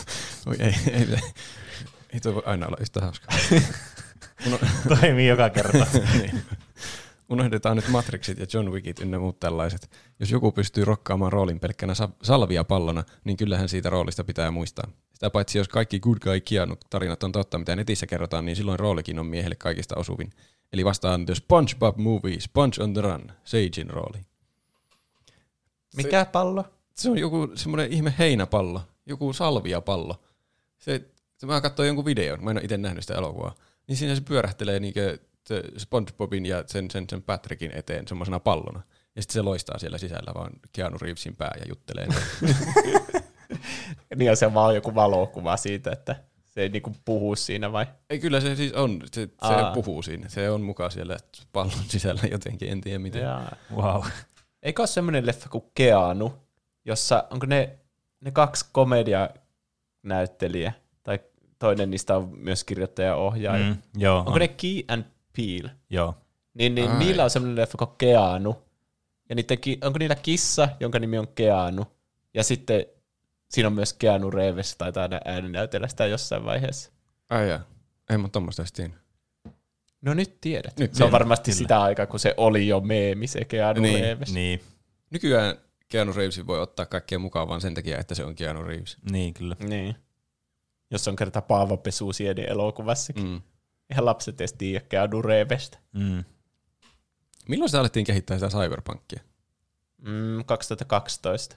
S3: oi ei, ei, ei, ei toi voi aina olla yhtä hauskaa. On,
S2: Toimii joka kerta.
S3: niin. Unohdetaan nyt Matrixit ja John Wickit ynnä muut tällaiset. Jos joku pystyy rokkaamaan roolin pelkkänä sa- salvia pallona, niin kyllähän siitä roolista pitää muistaa. Sitä paitsi jos kaikki Good Guy Keanu tarinat on totta, mitä netissä kerrotaan, niin silloin roolikin on miehelle kaikista osuvin. Eli vastaan The SpongeBob Movie, Sponge on the Run, Sagein rooli.
S1: Mikä pallo?
S3: Se on joku semmoinen ihme heinäpallo, joku salviapallo. Se, se mä katsoin jonkun videon, mä en ole itse nähnyt sitä elokuvaa. Niin siinä se pyörähtelee niinkö se SpongeBobin ja sen, sen, sen Patrickin eteen semmoisena pallona. Ja sitten se loistaa siellä sisällä vaan Keanu Reevesin pää ja juttelee.
S1: Niin on se vaan joku valokuva siitä, että se ei niinku puhu siinä vai?
S3: Ei kyllä se siis on, se, se puhuu siinä. Se on mukaan siellä pallon sisällä jotenkin, en tiedä miten.
S1: Jaa.
S2: Wow.
S1: Eikö ole semmoinen leffa kuin Keanu, jossa onko ne, ne kaksi komedianäyttelijä, tai toinen niistä on myös kirjoittaja ja ohjaaja. Mm,
S2: joo,
S1: Onko
S2: on.
S1: ne Key and Peele?
S2: joo.
S1: Niin, niin
S3: Ai.
S1: niillä on semmoinen leffa kuin Keanu. Ja niiden, onko niillä kissa, jonka nimi on Keanu? Ja sitten siinä on myös Keanu Reeves, taitaa aina ääninäytellä sitä jossain vaiheessa.
S3: Ai jaa. En mä tommoista tiennyt.
S1: No nyt tiedät.
S3: Nyt
S1: se on varmasti
S2: kyllä.
S1: sitä aikaa, kun se oli jo meemi, se Keanu
S3: Niin,
S1: Reeves.
S2: Niin,
S3: Nykyään Keanu Reevesin voi ottaa kaikkea mukaan vaan sen takia, että se on Keanu Reeves.
S2: niin kyllä.
S1: niin. Jos on kerta Paavo Pesusiedin elokuvassakin.
S3: Mm.
S1: Ihan lapset edes tiedä Keanu Reevestä.
S2: Mm.
S3: Milloin sitä alettiin kehittää sitä cyberpunkia?
S1: Mm, 2012.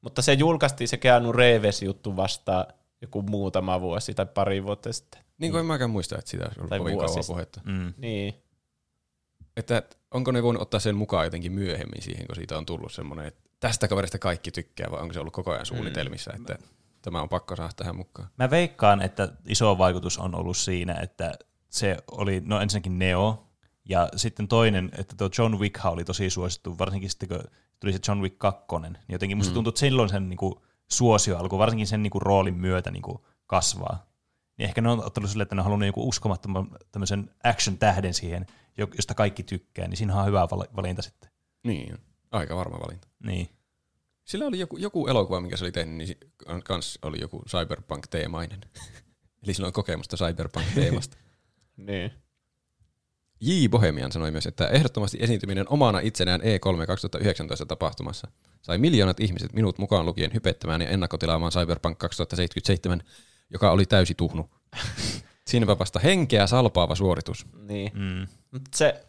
S1: Mutta se julkaistiin se Keanu Reeves-juttu vasta joku muutama vuosi tai pari vuotta sitten.
S3: Niin kuin en mäkään muista, että ollut
S1: Tai
S3: kovin kauan puhetta.
S2: Mm.
S1: Niin.
S3: Että onko ne voinut ottaa sen mukaan jotenkin myöhemmin siihen, kun siitä on tullut semmoinen, että tästä kaverista kaikki tykkää, vai onko se ollut koko ajan suunnitelmissa, että tämä on pakko saada tähän mukaan?
S2: Mä veikkaan, että iso vaikutus on ollut siinä, että se oli, no ensinnäkin Neo, ja sitten toinen, että tuo John Wick oli tosi suosittu, varsinkin sitten kun tuli se John Wick 2, niin jotenkin musta tuntuu, että silloin sen niinku suosio alkoi, varsinkin sen niinku roolin myötä niinku kasvaa. Niin ehkä ne on ottanut sille, että ne on halunnut joku uskomattoman tämmöisen action-tähden siihen, jo- josta kaikki tykkää, niin siinä on hyvä val- valinta sitten.
S3: Niin, aika varma valinta.
S2: Niin.
S3: Sillä oli joku, joku elokuva, minkä se oli tehnyt, niin kans oli joku cyberpunk-teemainen. Eli sillä on kokemusta cyberpunk-teemasta.
S1: Niin.
S3: J. Bohemian sanoi myös, että ehdottomasti esiintyminen omana itsenään E3 2019 tapahtumassa sai miljoonat ihmiset minut mukaan lukien hypettämään ja ennakkotilaamaan Cyberpunk 2077, joka oli täysi tuhnu. Siinäpä vasta henkeä salpaava suoritus.
S1: niin.
S2: Mm.
S1: Mut se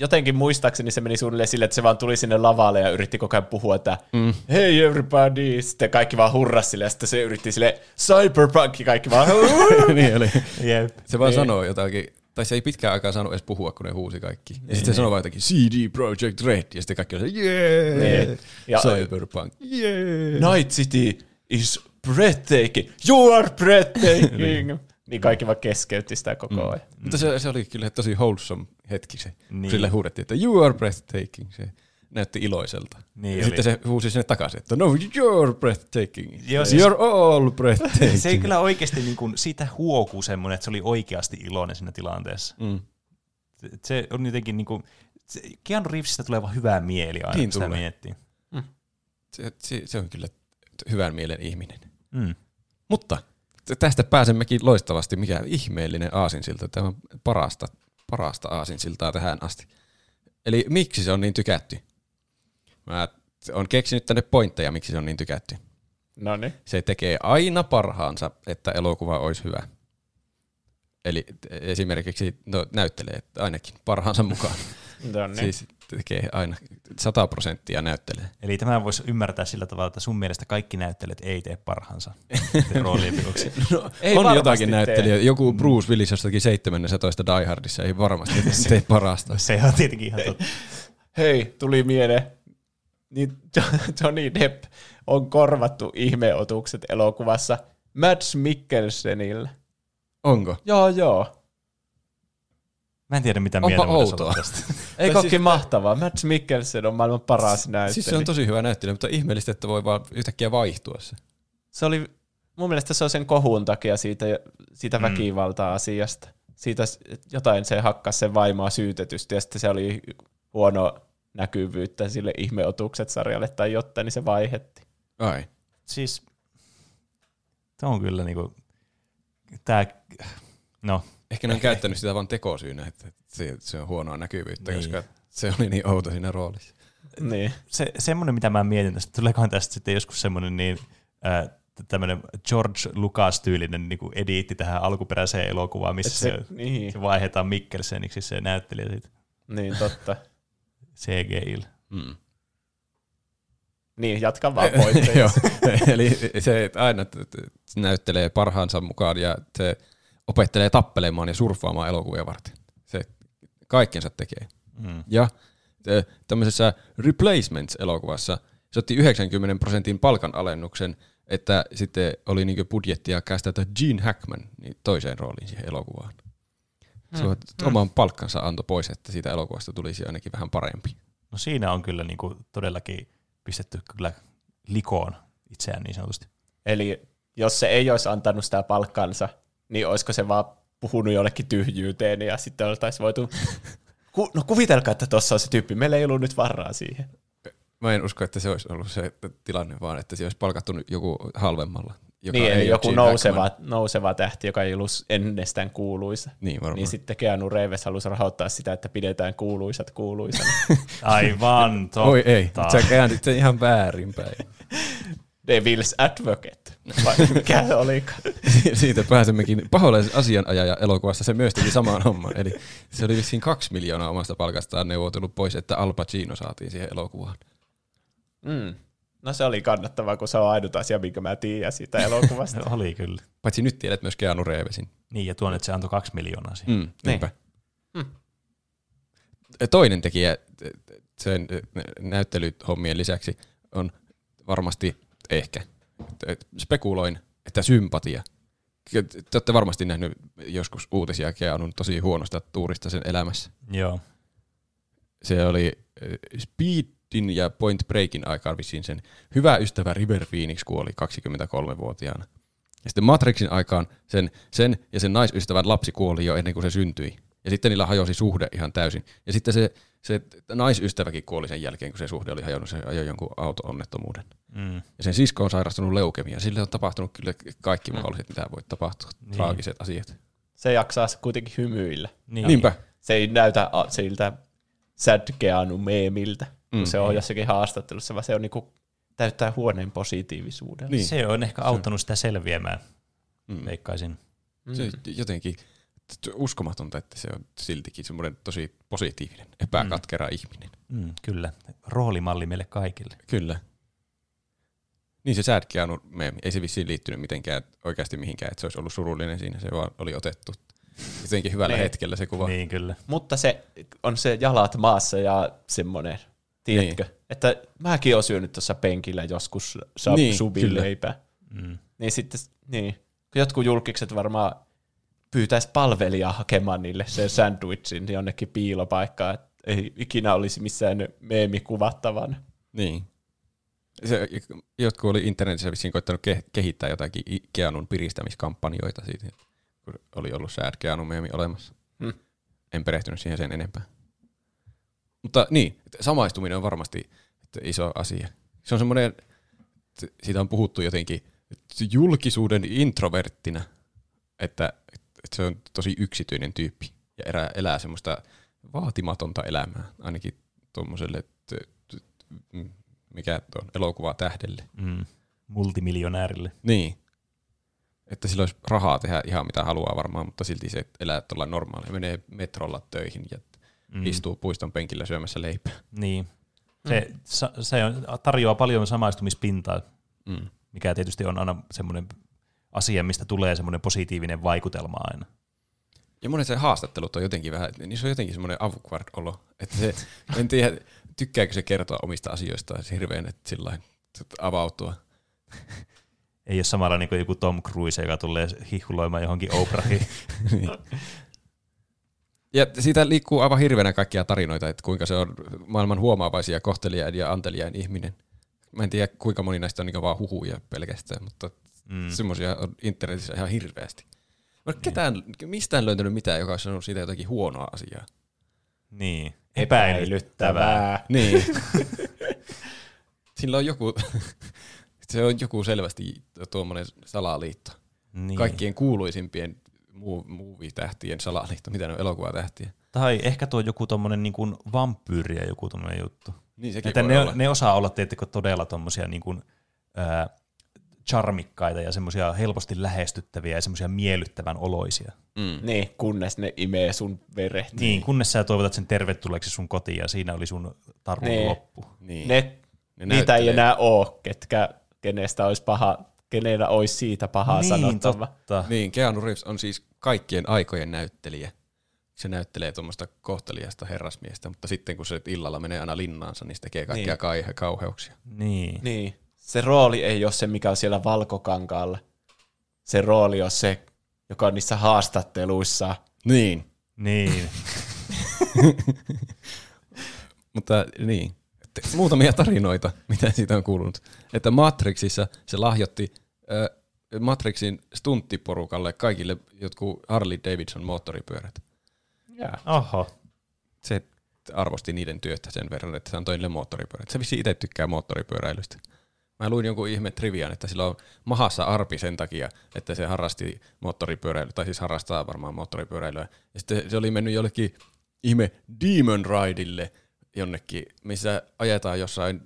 S1: jotenkin muistaakseni se meni suunnilleen sille, että se vaan tuli sinne lavalle ja yritti koko ajan puhua, että
S3: Mm.
S1: hey everybody, sitten kaikki vaan hurras sille, ja sitten se yritti sille cyberpunk, ja kaikki vaan
S3: niin oli.
S2: Jep.
S3: Se vaan
S1: Niin.
S3: sanoo jotakin, tai se ei pitkään aikaa saanut edes puhua, kun ne huusi kaikki. Ja sitten se sanoi vaan jotakin CD Projekt Red, ja sitten kaikki oli se, yeah,
S1: Niin. Ja-
S3: Cyberpunk, yeah.
S1: Night City is breathtaking, you are breathtaking. niin kaikki vaan keskeytti sitä koko ajan.
S3: Mutta se, se oli kyllä tosi wholesome hetki se. Niin.
S2: Niin.
S3: Sille huudettiin, että you are breathtaking. Se näytti iloiselta.
S2: Niin
S3: ja
S2: oli.
S3: sitten se huusi sinne takaisin, että no you're breathtaking.
S2: Joo, siis-
S3: you're all breathtaking.
S2: Se ei kyllä oikeasti niin kuin, siitä huokuu semmoinen, että se oli oikeasti iloinen siinä tilanteessa.
S3: Mm.
S2: Se, se on jotenkin niin kuin, se, Keanu Reevesistä tulee vaan hyvää mieli aina,
S3: Niin
S2: kun sitä
S3: tulee.
S2: miettii.
S3: Se, se, se on kyllä hyvän mielen ihminen.
S2: Mm.
S3: Mutta tästä pääsemmekin loistavasti, mikä ihmeellinen aasinsilta. Tämä on parasta, parasta aasinsiltaa tähän asti. Eli miksi se on niin tykätty? Mä on keksinyt tänne pointteja, miksi se on niin tykätty.
S1: No niin.
S3: Se tekee aina parhaansa, että elokuva olisi hyvä. Eli esimerkiksi no, näyttelee ainakin parhaansa mukaan.
S1: No niin.
S3: Siis tekee aina 100 prosenttia näyttelee.
S2: Eli tämä voisi ymmärtää sillä tavalla, että sun mielestä kaikki näyttelijät ei tee parhaansa roolien vuoksi.
S3: No,
S1: Ei
S3: on
S1: varmasti
S3: jotakin näyttelijä. Joku Bruce Willis jostakin 17 Die Hardissa ei varmasti tee parasta.
S2: Se on tietenkin ihan totta.
S1: Hei, tuli mieleen. Niin Johnny Depp on korvattu ihmeotukset elokuvassa Mads Mikkelsenillä.
S3: Onko?
S1: Joo, joo.
S2: Mä en tiedä, mitä
S3: Onpa
S2: mieltä
S3: outoa.
S2: tästä.
S1: Eikö
S3: Tai
S1: siis, mahtavaa? Mads Mikkelsen on maailman paras näyttelijä.
S3: Siis se on tosi hyvä näyttelijä, mutta ihmeellistä, että voi vaan yhtäkkiä vaihtua se.
S1: se oli, mun mielestä se on sen kohun takia siitä, siitä
S2: Mm.
S1: väkivalta-asiasta. Siitä jotain se hakkasi sen vaimoa syytetysti ja sitten se oli huono näkyvyyttä sille ihmeotukset sarjalle tai jotain, niin se vaihetti.
S3: Ai.
S2: Siis, tämä on kyllä niinku, tää, no,
S3: Ehkä ne on käyttänyt sitä vaan tekosyynä, että se, se on huonoa näkyvyyttä,
S2: Niin.
S3: koska se oli niin outo siinä roolissa.
S1: Niin.
S2: se, semmoinen, mitä mä mietin tästä, tuleekohan tästä sitten joskus semmoinen niin, tämmöinen George Lucas-tyylinen niin kuin ediitti tähän alkuperäiseen elokuvaan, missä
S1: Et
S2: se,
S1: se, niin,
S2: se vaihdetaan Mikkelseniksi se näyttelijä siitä
S1: niin, totta.
S2: CGI.
S3: Mm.
S1: Niin, jatka vaan pointteja.
S3: Joo, eli se että aina näyttelee parhaansa mukaan ja se opettelee tappelemaan ja surffaamaan elokuvia varten. Se kaikkensa tekee.
S2: Mm.
S3: Ja tämmöisessä Replacements-elokuvassa se otti 90 prosentin palkanalennuksen, että sitten oli niinku budjettia kästetä Gene Hackman niin toiseen rooliin siihen elokuvaan. Se mm. oman palkkansa antoi pois, että siitä elokuvasta tulisi ainakin vähän parempi.
S2: No siinä on kyllä niin kuin todellakin pistetty kyllä likoon itseään niin sanotusti.
S1: Eli jos se ei olisi antanut sitä palkkansa, niin olisiko se vaan puhunut jollekin tyhjyyteen ja sitten oltaisiin voitu... Ku, no kuvitelkaa, että tuossa on se tyyppi. Meillä ei ollut nyt varaa siihen.
S3: Mä en usko, että se olisi ollut se tilanne, vaan että se olisi palkattu joku halvemmalla. joka
S1: niin,
S3: ei
S1: joku nouseva,
S3: Hackman.
S1: nouseva tähti, joka ei ollut ennestään kuuluisa.
S3: Niin varmaan.
S1: Niin sitten Keanu Reeves halusi rahoittaa sitä, että pidetään kuuluisat kuuluisana.
S2: Aivan, totta.
S3: Oi ei, sä käänsit sen ihan väärinpäin.
S1: Devil's Advocate. Vai mikä se olikaan?
S3: Siitä pääsemmekin paholaisen asianajaja elokuvassa se myös teki samaan homman. Eli se oli vissiin kaksi miljoonaa omasta palkastaan neuvotellut pois, että Al Pacino saatiin siihen elokuvaan.
S1: Mm. No se oli kannattavaa, kun se on ainut asia, minkä mä tiedän siitä elokuvasta.
S2: Oli kyllä.
S3: Paitsi nyt tiedät myös Keanu Reevesin.
S2: Niin, ja tuon, että se antoi kaksi miljoonaa siihen.
S3: Mm, niinpä. Toinen tekijä sen näyttelyhommien lisäksi on varmasti ehkä, spekuloin, että sympatia. Te olette varmasti nähnyt joskus uutisia Keanun tosi huonosta tuurista sen elämässä.
S2: Joo.
S3: Se oli äh, Speedin ja Point Breakin aikaan vissiin sen hyvä ystävä River Phoenix kuoli 23-vuotiaana. Ja sitten Matrixin aikaan sen, sen ja sen naisystävän lapsi kuoli jo ennen kuin se syntyi. Ja sitten niillä hajosi suhde ihan täysin. Ja sitten se, se naisystäväkin kuoli sen jälkeen, kun se suhde oli hajonnut, se ajoi jonkun auto-onnettomuuden.
S2: Mm.
S3: Ja sen sisko on sairastunut leukemia. Sille on tapahtunut kyllä kaikki mahdolliset, mitä voi tapahtua.
S2: Niin.
S3: Traagiset asiat.
S1: Se jaksaa kuitenkin hymyillä.
S2: Niin.
S3: Niinpä.
S1: Se ei näytä siltä sad Keanu meemiltä, kun
S3: Mm.
S1: se on jossakin haastattelussa, vaan se on niinku, täyttää huoneen positiivisuudella.
S3: Niin.
S2: Se on ehkä auttanut sitä selviämään,
S3: Mm.
S2: veikkaisin.
S3: Se jotenkin uskomatonta, että se on siltikin semmoinen tosi positiivinen, epäkatkera mm. ihminen.
S2: Mm, kyllä. Roolimalli meille kaikille.
S3: Kyllä. Niin se Sad Keanu meemi, ei se vissiin liittynyt mitenkään oikeasti mihinkään, että se olisi ollut surullinen siinä, se vaan oli otettu jotenkin hyvällä
S1: Niin.
S3: hetkellä se kuva.
S2: Niin, kyllä.
S1: Mutta se on se jalat maassa ja semmoinen, tiedätkö, niin. että mäkin olen syönyt tuossa penkillä joskus sub,
S3: Niin,
S1: niin, subin
S3: kyllä.
S1: leipää.
S2: Mm.
S1: Niin sitten, niin, jotkut julkikset varmaan pyytäisi palvelijaa hakemaan niille sen sandwichin jonnekin piilopaikkaan, että ei ikinä olisi missään meemi kuvattavana.
S3: Niin. Se, jotkut oli internetissä vissiin koittanut ke- kehittää jotakin Keanun piristämiskampanjoita siitä, kun oli ollut Sad Keanu olemassa.
S1: Hmm.
S3: En perehtynyt siihen sen enempää. Mutta niin, samaistuminen on varmasti iso asia. Se on semmoinen, siitä on puhuttu jotenkin julkisuuden introverttina, että, että se on tosi yksityinen tyyppi ja elää, elää semmoista vaatimatonta elämää, ainakin tuommoiselle, mikä on elokuva tähdelle.
S2: Mm. Multimiljonäärille.
S3: Niin. Että sillä olisi rahaa tehdä ihan mitä haluaa varmaan, mutta silti se elää tuolla normaalia. Menee metrolla töihin ja
S2: Mm.
S3: mm. istuu puiston penkillä syömässä leipää.
S2: Niin. Se, sa, se on, tarjoaa paljon samaistumispintaa,
S3: Mm.
S2: mikä tietysti on aina semmoinen asia, mistä tulee semmoinen positiivinen vaikutelma aina.
S3: Ja monet se haastattelut on jotenkin vähän, niin se on jotenkin semmoinen awkward olo. Että se, en tiedä, tykkääkö se kertoa omista asioistaan hirveän, että sillä avautua.
S2: Ei ole samalla niin kuin joku Tom Cruise, joka tulee hihuloimaan johonkin Oprahiin.
S3: Niin. Ja siitä liikkuu aivan hirveänä kaikkia tarinoita, että kuinka se on maailman huomaavaisia, kohteliain ja anteliain ihminen. Mä en tiedä, kuinka moni näistä on niin vaan huhuja pelkästään, mutta
S2: Mm.
S3: semmoisia on internetissä ihan hirveästi. Mä ole ketään, mistään löytänyt mitään, joka olisi sanonut siitä jotakin huonoa asiaa.
S2: Niin. Epäilyttävää.
S3: Niin. Sillä on joku, se on joku selvästi tuommoinen salaliitto.
S2: Niin.
S3: Kaikkien kuuluisimpien muu, movie-tähtien salaliitto, mitä ne on elokuvatähtiä.
S2: Tai ehkä tuo joku tommonen niin kuin vampyyri ja joku tommonen juttu.
S3: Niin sekin
S2: Että
S3: voi
S2: ne,
S3: olla.
S2: ne osaa olla tietenkin todella tommosia niin kuin, ää, charmikkaita ja semmoisia helposti lähestyttäviä ja semmoisia miellyttävän oloisia.
S3: Mm.
S1: Niin, kunnes ne imee sun veret.
S2: Niin, kunnes sä toivotat sen tervetulleeksi sun kotiin ja siinä oli sun tarun
S1: Niin.
S2: loppu.
S3: Niin.
S1: Ne,
S3: Ne
S1: niitä ei enää ole, ketkä, kenestä olisi paha, kenellä olisi siitä pahaa
S2: niin,
S1: sanottava.
S2: totta.
S3: Niin, Keanu Reeves on siis kaikkien aikojen näyttelijä. Se näyttelee tuommoista kohteliasta herrasmiestä, mutta sitten kun se illalla menee aina linnaansa, niin se tekee kaikkia
S1: Niin.
S3: niin. kauheuksia.
S2: Niin.
S1: Niin. Se rooli ei ole se, mikä on siellä valkokankaalla. Se rooli on se, joka on niissä haastatteluissa.
S3: Niin.
S2: Niin.
S3: Mutta niin, muutamia tarinoita, mitä siitä on kuulunut. Että Matrixissa se lahjoitti äh, Matrixin stunttiporukalle kaikille jotkut Harley Davidson moottoripyörät.
S1: Ja.
S2: Oho.
S3: Se arvosti niiden työtä sen verran, että se antoi niille moottoripyörät. Se vissi itse tykkää moottoripyöräilystä. Mä luin jonkun ihme trivian, että sillä on mahassa arpi sen takia, että se harrasti moottoripyöräilyä, tai siis harrastaa varmaan moottoripyöräilyä. Ja sitten se oli mennyt jollekin ihme Demon Rideille jonnekin, missä ajetaan jossain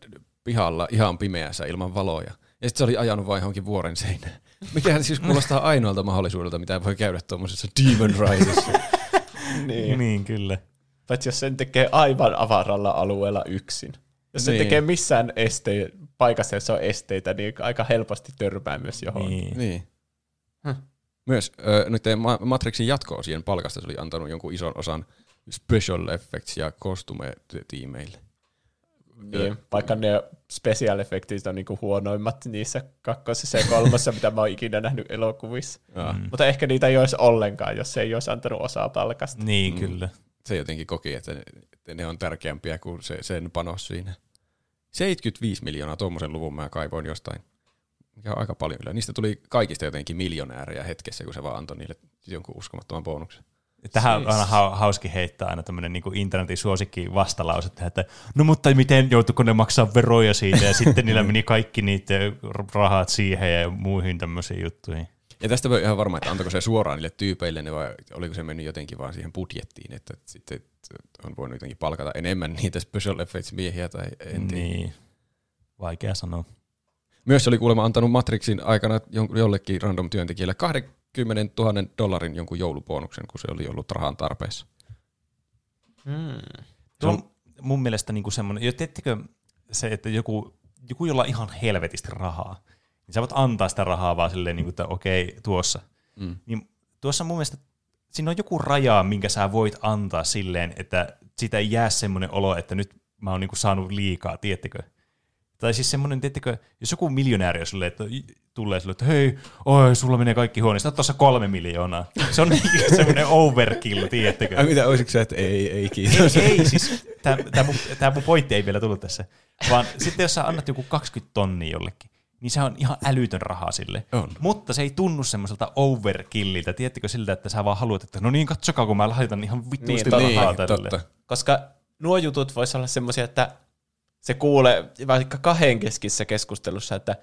S3: pihalla ihan pimeässä ilman valoja. Ja sitten se oli ajanut vain johonkin vuoren seinään. Mikä siis kuulostaa ainoalta mahdollisuudelta, mitä voi käydä tuommoisessa Demon Rideissa.
S1: Niin.
S2: Niin, kyllä.
S1: Paitsi jos sen tekee aivan avaralla alueella yksin. Jos se
S3: Niin.
S1: tekee missään este, paikassa, jossa on esteitä, niin aika helposti törmää myös johon.
S2: Niin.
S3: Niin. Myös ö, nyt Ma- Matrixin jatko-osien palkasta se oli antanut jonkun ison osan special effects ja kostume-tiimeille.
S1: Niin, vaikka ne special effectit on niinku huonoimmat niissä kakkosessa ja kolmassa, mitä mä oon ikinä nähnyt elokuvissa.
S3: Mm.
S1: Mutta ehkä niitä ei olisi ollenkaan, jos se ei olisi antanut osaa palkasta.
S2: Niin, kyllä.
S3: Se jotenkin koki, että ne, että ne on tärkeämpiä kuin se, sen panos siinä. 75 miljoonaa tuommoisen luvun mä kaivoin jostain. Mikä on aika paljon kyllä. Niistä tuli kaikista jotenkin miljonäärejä hetkessä, kun se vaan antoi niille jonkun uskomattoman bonuksen.
S2: Tähän on aina hau- hauski heittää aina tämmöinen niin internetin suosikki vastalause, tähän, että no mutta miten joutuiko ne maksaa veroja siitä, ja sitten niillä meni kaikki niiden rahat siihen ja muihin tämmöisiin juttuihin.
S3: Ja tästä voi ihan varma, että antoiko se suoraan niille tyypeille ne vai oliko se mennyt jotenkin vaan siihen budjettiin, että sitten on voinut jotenkin palkata enemmän niitä special effects miehiä tai en tiedä.
S2: Niin. Vaikea sanoa.
S3: Myös se oli kuulemma antanut Matrixin aikana jollekin random työntekijälle 20 000 dollarin jonkun joulubonuksen, kun se oli ollut rahan tarpeessa.
S2: Tuo on mun mielestä niinku semmoinen, jo se, että joku, joku jolla on ihan helvetisti rahaa, niin sä voit antaa sitä rahaa vaan silleen, niin kuin, että okei, tuossa.
S3: Mm.
S2: Niin tuossa mun mielestä siinä on joku raja, minkä sä voit antaa silleen, että siitä ei jää semmoinen olo, että nyt mä oon niinku saanut liikaa, tiettekö? Tai siis semmoinen, tiettekö, jos joku miljonääri on silleen, että tulee silleen, että hei, oi, sulla menee kaikki huoneesta, tuossa kolme miljoonaa. Se on niinku semmoinen overkill, tiettekö?
S3: Ai mitä, olisiko se, että ei, ei kiitos.
S2: Ei, ei siis, tämä mun, tää mun pointti ei vielä tullut tässä. Vaan sitten jos sä annat joku 20 tonnia jollekin, niin se on ihan älytön raha sille.
S3: On.
S2: Mutta se ei tunnu semmoiselta overkilliltä. Tiedättekö siltä, että sä vaan haluat, että no niin, katsokaa, kun mä laitan ihan vittuisesti
S1: Niin,
S2: niin, rahaa
S3: niin,
S2: tälle.
S3: totta.
S1: Koska nuo jutut vois olla semmoisia, että se kuulee vaikka kahden keskissä keskustelussa, että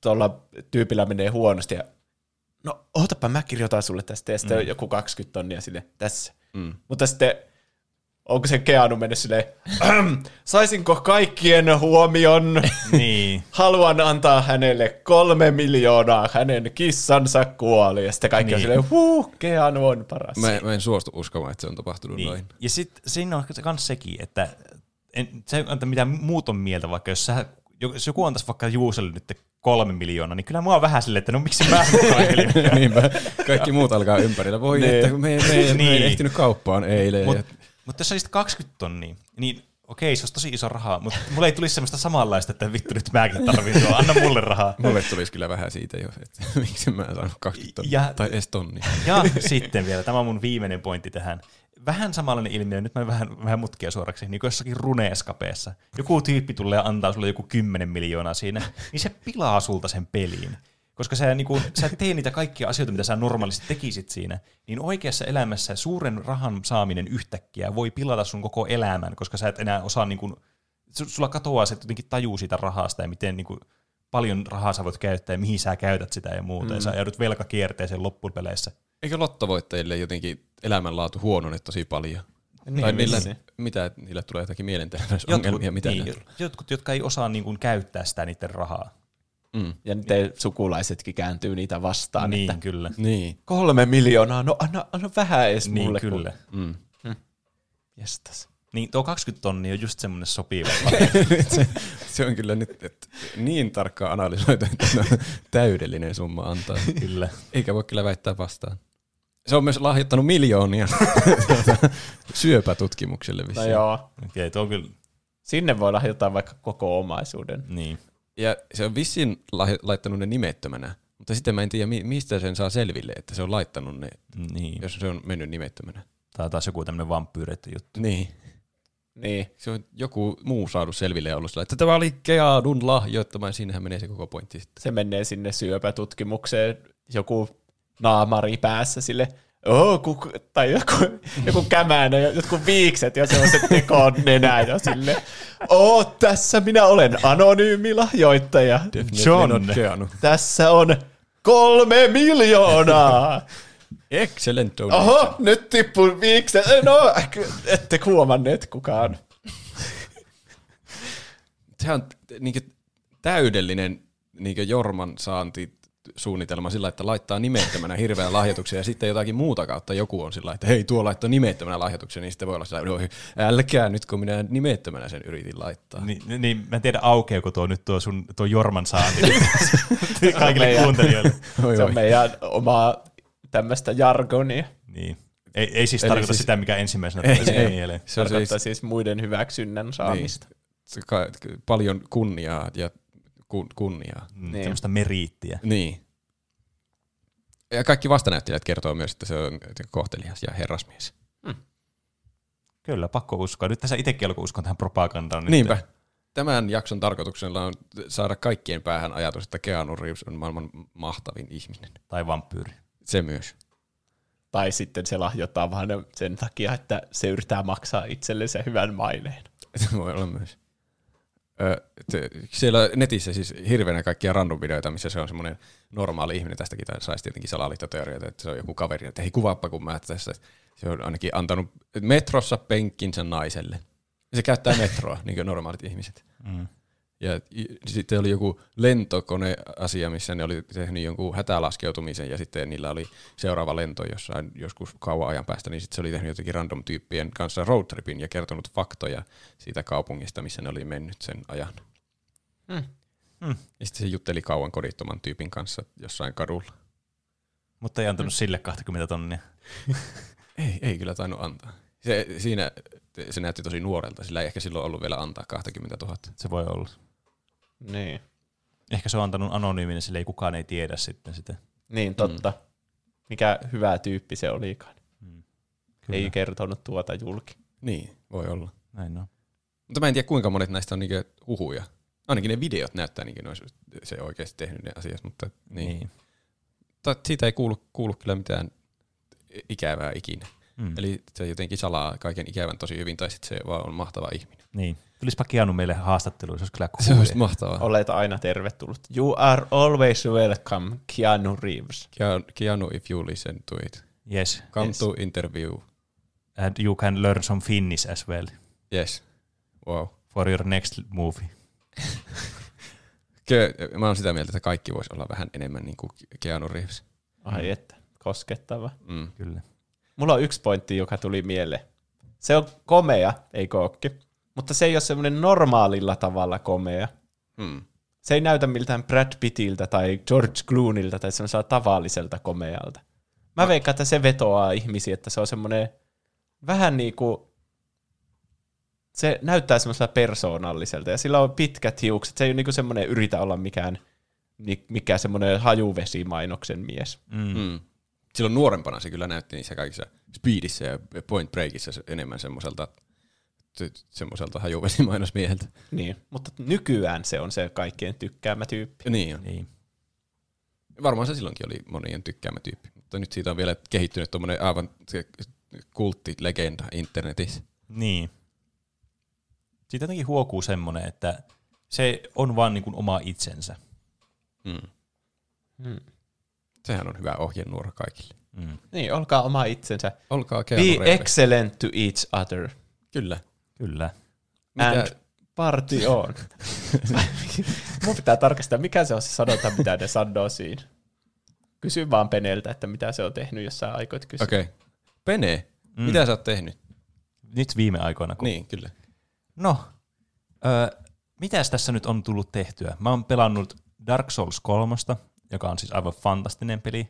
S1: tuolla tyypillä menee huonosti ja no ootapa mä kirjoitan sulle tästä ja sitten mm. joku 20 tonnia sille tässä.
S3: Mm.
S1: Mutta sitten onko se Keanu mennyt silleen, "Ahem, saisinko kaikkien huomion?
S2: Niin.
S1: Haluan antaa hänelle kolme miljoonaa, hänen kissansa kuoli. Ja sitten kaikki niin. on silleen, huh, Keanu on paras.
S3: Mä, mä en suostu uskomaan, että se on tapahtunut
S2: niin.
S3: noin.
S2: Ja sitten siinä on myös sekin, että en, se on, että mitä muut on mieltä, vaikka jos, sä, jos joku antaisi vaikka Juuselle nyt kolme miljoonaa, niin kyllä mua on vähän silleen, että no miksi mä.
S3: Niinpä. Kaikki muut alkaa ympärillä. Voi,
S1: Niin.
S3: että me, me, me, me
S2: Niin.
S3: en ehtinyt kauppaan eilen.
S2: Mutta
S3: ja-
S2: mut jos olisit 20 tonnia, niin okei, se olisi tosi iso raha, mutta mulla ei tulisi semmoista samanlaista, että vittu nyt mäkin tarvitsen tuo, anna mulle rahaa.
S3: Mulle tulisi kyllä vähän siitä jo, että miksi mä en saanut 20 tonnia,
S2: Ja-
S3: tai edes tonni.
S2: Ja sitten vielä, tämä on mun viimeinen pointti tähän. Vähän samanlainen ilmiö, nyt mä vähän, vähän mutkia suoraksi, niin kuin jossakin runeeskapeessa. Joku tyyppi tulee ja antaa sulle joku 10 miljoonaa siinä, niin se pilaa sulta sen peliin. Koska sä, niin kuin, sä et tee niitä kaikkia asioita, mitä sä normaalisti tekisit siinä, niin oikeassa elämässä suuren rahan saaminen yhtäkkiä voi pilata sun koko elämän, koska sä et enää osaa, niin kuin, su- sulla katoaa se jotenkin tajuu siitä rahasta ja miten niin kuin, paljon rahaa sä voit käyttää ja mihin sä käytät sitä ja muuta. Mm. Ja sä joudut velkakierteeseen loppupeleissä.
S3: Eikö lottovoittajille jotenkin elämänlaatu huonone tosi paljon?
S1: Niin,
S3: tai niillä,
S1: vissiin.
S3: mitä, niillä tulee jotakin mielenterveysongelmia, mitä
S2: niin, jotkut, jotka ei osaa niin kuin, käyttää sitä niiden rahaa.
S3: Mm.
S1: Ja niiden sukulaisetkin kääntyy niitä vastaan.
S2: niin,
S1: Että
S2: kyllä.
S3: Niin.
S1: kolme miljoonaa, no anna, anna vähän edes
S2: Niin,
S1: mulle.
S2: kyllä.
S3: Mm.
S1: Kun... Jestas.
S2: Niin tuo 20 tonnia on just semmoinen sopiva.
S3: se, se, on kyllä nyt että niin tarkkaan analysoitu, että se on täydellinen summa antaa.
S2: kyllä.
S3: Eikä voi kyllä väittää vastaan. Se on myös lahjoittanut miljoonia syöpätutkimukselle
S1: No joo.
S2: Okei, tuo on kyllä,
S1: Sinne voi lahjoittaa vaikka koko omaisuuden.
S2: niin.
S3: Ja se on vissiin laittanut ne nimettömänä, mutta sitten mä en tiedä, mi- mistä sen saa selville, että se on laittanut ne,
S2: niin.
S3: jos se on mennyt nimettömänä.
S2: Tai taas joku tämmöinen vampyyreiden juttu.
S3: Niin.
S1: Niin.
S3: Se on joku muu saanut selville ja ollut sillä, että tämä oli Keadun lahjoittama, ja siinähän menee se koko pointti sitten.
S1: Se menee sinne syöpätutkimukseen, joku naamari päässä sille, oh, kuku, tai joku, joku kämäinen, ja jotkut viikset ja sellaiset tekon nenää ja sille. Oo, tässä minä olen anonyymi lahjoittaja.
S2: John.
S3: Not Keanu.
S1: Tässä on kolme miljoonaa.
S3: Excellent donation.
S1: Oho, nyt tippuu viikset. No, ette huomanneet kukaan.
S3: Se on niinku täydellinen niinku Jorman saanti suunnitelma sillä, että laittaa nimettömänä hirveän lahjoituksia ja sitten jotakin muuta kautta joku on sillä, että hei tuo laittoi nimettömänä lahjoituksia, niin sitten voi olla sillä, no, älkää nyt kun minä nimettömänä sen yritin laittaa.
S2: Niin, niin mä en tiedä aukeako tuo nyt tuo, sun, tuo Jorman saanti kaikille
S1: meidän-
S2: kuuntelijoille.
S3: Oi,
S1: Se on
S3: oi.
S1: meidän omaa tämmöistä jargonia.
S2: Niin. Ei, ei siis
S3: Eli
S2: tarkoita
S3: siis-
S2: sitä, mikä ensimmäisenä tulee mieleen.
S3: Se on siis,
S1: Tarkoittaa siis muiden hyväksynnän saamista.
S3: se ka- paljon kunniaa ja kun, kunniaa.
S2: Mm,
S1: Niin.
S2: niin. Semmoista meriittiä.
S3: Niin. Ja kaikki vastanäyttelijät kertoo myös, että se on kohtelias ja herrasmies.
S2: Kyllä, pakko uskoa. Nyt tässä itsekin alkoi uskoa tähän propagandaan. nyt.
S3: Niinpä. Tämän jakson tarkoituksella on saada kaikkien päähän ajatus, että Keanu Reeves on maailman mahtavin ihminen.
S2: Tai vampyyri.
S3: Se myös.
S1: Tai sitten se lahjoittaa vaan sen takia, että se yrittää maksaa itselle sen hyvän maineen.
S3: Se voi olla myös. Te, siellä netissä siis hirveänä kaikkia random videoita, missä se on semmoinen normaali ihminen. Tästäkin saisi tietenkin salaliittoteorioita, että se on joku kaveri, että hei kuvaappa kun mä tässä. Se on ainakin antanut metrossa penkkinsä naiselle. Ja se käyttää metroa, niin kuin normaalit ihmiset.
S2: Mm.
S3: Ja sitten oli joku lentokoneasia, missä ne oli tehnyt jonkun hätälaskeutumisen ja sitten niillä oli seuraava lento jossain joskus kauan ajan päästä, niin sitten se oli tehnyt jotenkin random tyyppien kanssa roadtripin ja kertonut faktoja siitä kaupungista, missä ne oli mennyt sen ajan.
S1: Hmm.
S2: Hmm.
S3: Ja sitten se jutteli kauan kodittoman tyypin kanssa jossain kadulla.
S2: Mutta ei antanut sille 20 tonnia.
S3: Ei, ei kyllä tainnut antaa. Se, siinä se näytti tosi nuorelta, sillä ei ehkä silloin ollut vielä antaa 20 000.
S2: Se voi olla.
S1: Niin.
S2: Ehkä se on antanut anonyymin, sille ei kukaan ei tiedä sitten sitä.
S1: Niin, totta. Mikä hyvä tyyppi se olikaan.
S2: Kyllä.
S1: Ei kertonut tuota julki.
S3: Niin, voi olla.
S2: Näin on.
S3: Mutta mä en tiedä kuinka monet näistä on niinku huhuja. Ainakin ne videot näyttää niin kuin olisi se oikeasti tehnyt ne asiat, mutta niin. niin. Mutta siitä ei kuulu, kuulu kyllä mitään ikävää ikinä.
S2: Mm.
S3: Mm. Eli se jotenkin salaa kaiken ikävän tosi hyvin, tai sitten se vaan on mahtava ihminen.
S2: niin. Tulispa Keanu meille haastatteluun, se olisi kyllä
S3: Se
S2: cool.
S3: olisi mahtavaa.
S1: Olet aina tervetullut. You are always welcome, Keanu Reeves.
S3: Keanu, Keanu, if you listen to it.
S2: Yes.
S3: Come
S1: Yes.
S3: to interview.
S2: And you can learn some Finnish as well
S3: Yes. Wow.
S2: for your next movie.
S3: Ke, mä oon sitä mieltä, että kaikki voisi olla vähän enemmän niin kuin Keanu Reeves.
S1: Ai että, koskettava.
S3: Mm.
S2: Kyllä.
S1: Mulla on yksi pointti, joka tuli mieleen. Se on komea, ei kookki. Mutta se ei ole semmoinen normaalilla tavalla komea.
S3: Mm.
S1: Se ei näytä miltään Brad Pittiltä tai George Cloonilta tai semmoiselta tavalliselta komealta. Mä veikkaan, että se vetoaa ihmisiä, että se on semmoinen vähän niin kuin, se näyttää semmoiselta persoonalliselta ja sillä on pitkät hiukset. Se ei ole niin semmoinen yritä olla mikään, mi- mikä semmoinen hajuvesimainoksen mies.
S2: Mm.
S3: Mm. Silloin nuorempana se kyllä näytti niissä kaikissa Speedissä ja Point Breakissä se- enemmän semmoiselta semmoiselta hajuvesimainosmieheltä.
S1: Niin, mutta nykyään se on se kaikkien tykkäämä tyyppi.
S3: Niin on.
S2: Niin.
S3: Varmaan se silloinkin oli monien tykkäämä tyyppi, mutta nyt siitä on vielä kehittynyt tuommoinen aivan se kulttilegenda internetissä.
S2: Niin. Siitä jotenkin huokuu semmoinen, että se on vaan niin kuin oma itsensä.
S3: Mm.
S1: Hmm.
S3: Sehän on hyvä ohjenuora kaikille.
S2: Mm.
S1: Niin, olkaa oma itsensä.
S3: Olkaa
S1: Be excellent to each other.
S3: Kyllä.
S2: Kyllä.
S3: Mitä-
S1: And party on. Mun pitää tarkastaa, mikä se on se sanota, mitä ne sanoo siinä. Kysy vaan Peneltä, että mitä se on tehnyt, jos sä aikoit kysyä.
S3: Okei. Okay. Pene,
S2: Mm.
S3: mm. mitä sä oot tehnyt?
S2: Nyt viime aikoina. Kun...
S3: Niin, kyllä.
S2: No, öö, mitäs tässä nyt on tullut tehtyä? Mä oon pelannut Dark Souls 3, joka on siis aivan fantastinen peli.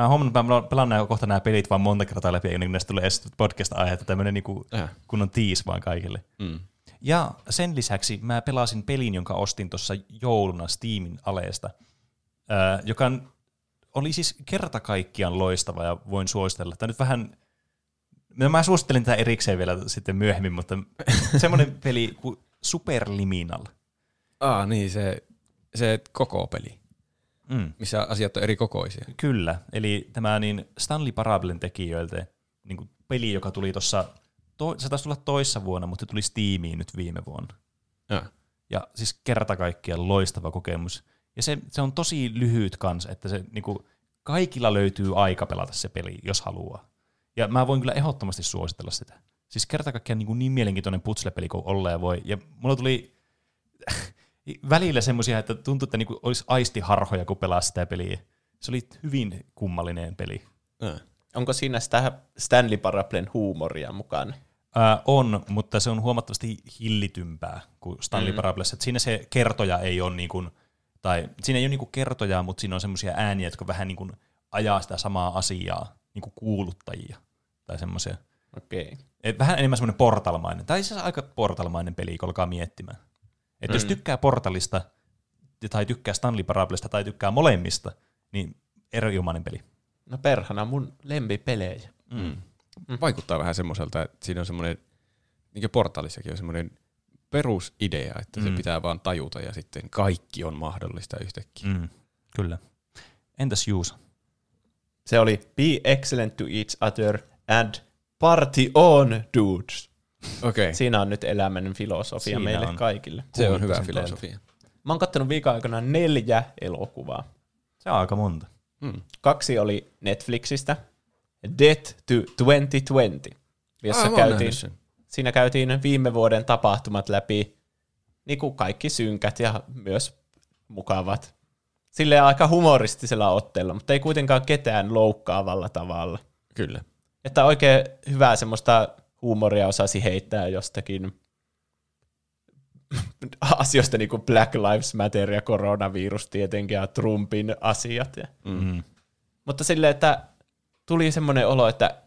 S2: Mä oon huomannut, että mä pelaan nämä, kohta nämä pelit vaan monta kertaa läpi, ennen kuin näistä tulee podcast-aihetta, tämmöinen niinku
S3: Äh.
S2: kunnon tiis vaan kaikille.
S3: Mm.
S2: Ja sen lisäksi mä pelasin pelin, jonka ostin tuossa jouluna Steamin aleesta, ää, joka on- oli siis kerta kaikkiaan loistava ja voin suositella. Tämä nyt vähän, no mä suosittelin tätä erikseen vielä sitten myöhemmin, mutta semmoinen peli kuin Superliminal.
S3: Ah, niin, se, se koko peli.
S2: Mm.
S3: missä asiat on eri kokoisia.
S2: Kyllä, eli tämä niin Stanley Parablen tekijöiltä niin kuin peli, joka tuli tuossa, to, se taisi tulla toissa vuonna, mutta se tuli Steamiin nyt viime vuonna.
S3: Ja.
S2: Ja siis kerta kaikkiaan loistava kokemus. Ja se, se on tosi lyhyt kans, että se niinku, kaikilla löytyy aika pelata se peli, jos haluaa. Ja mä voin kyllä ehdottomasti suositella sitä. Siis kerta kaikkiaan niin, niin mielenkiintoinen putslepeli kuin olleen voi. Ja mulla tuli välillä semmoisia, että tuntui, että niinku olisi aistiharhoja, kun pelaa sitä peliä. Se oli hyvin kummallinen peli.
S3: Ja.
S1: Onko siinä sitä Stanley Parablen huumoria mukana?
S2: Ää, on, mutta se on huomattavasti hillitympää kuin Stanley mm. Parables. Et siinä se kertoja ei ole niin kuin, tai siinä ei ole niin kuin kertoja, mutta siinä on semmoisia ääniä, jotka vähän niin kuin ajaa sitä samaa asiaa, niin kuin kuuluttajia tai semmoisia.
S1: Okei. Okay.
S2: Et vähän enemmän semmoinen portalmainen. Tai siis aika portalmainen peli, kun alkaa miettimään. Et mm. jos tykkää portalista, tai tykkää Stanley Parablesta, tai tykkää molemmista, niin erinomainen peli.
S1: No perhana mun lempipelejä.
S2: Mm.
S3: Vaikuttaa vähän semmoiselta, että siinä on semmoinen, niin kuin portaalissakin on semmoinen perusidea, että mm. se
S2: Mm.
S3: pitää vaan tajuta ja sitten kaikki on mahdollista yhtäkkiä.
S2: Mm. Kyllä. Entäs Juusa?
S1: Se oli Be excellent to each other and party on, dudes.
S3: Okei, okay.
S1: Siinä on nyt elämän filosofia
S2: Siinä
S1: meille
S2: on.
S1: kaikille.
S3: se on hyvä filosofia.
S1: Mä oon kattonut viikon aikana neljä elokuvaa.
S2: Se on aika monta.
S3: Mm.
S1: Kaksi oli Netflixistä. Death to 2020, jossa
S3: Ah,
S1: käytiin, siinä käytiin viime vuoden tapahtumat läpi, niin kuin kaikki synkät ja myös mukavat. Silleen aika humoristisella otteella, mutta ei kuitenkaan ketään loukkaavalla tavalla.
S3: Kyllä.
S1: Että oikein hyvää semmoista huumoria osasi heittää jostakin asioista niin kuin Black Lives Matter ja koronavirus tietenkin ja Trumpin asiat. Ja.
S2: Mm.
S1: Mutta silleen, että tuli semmoinen olo, että,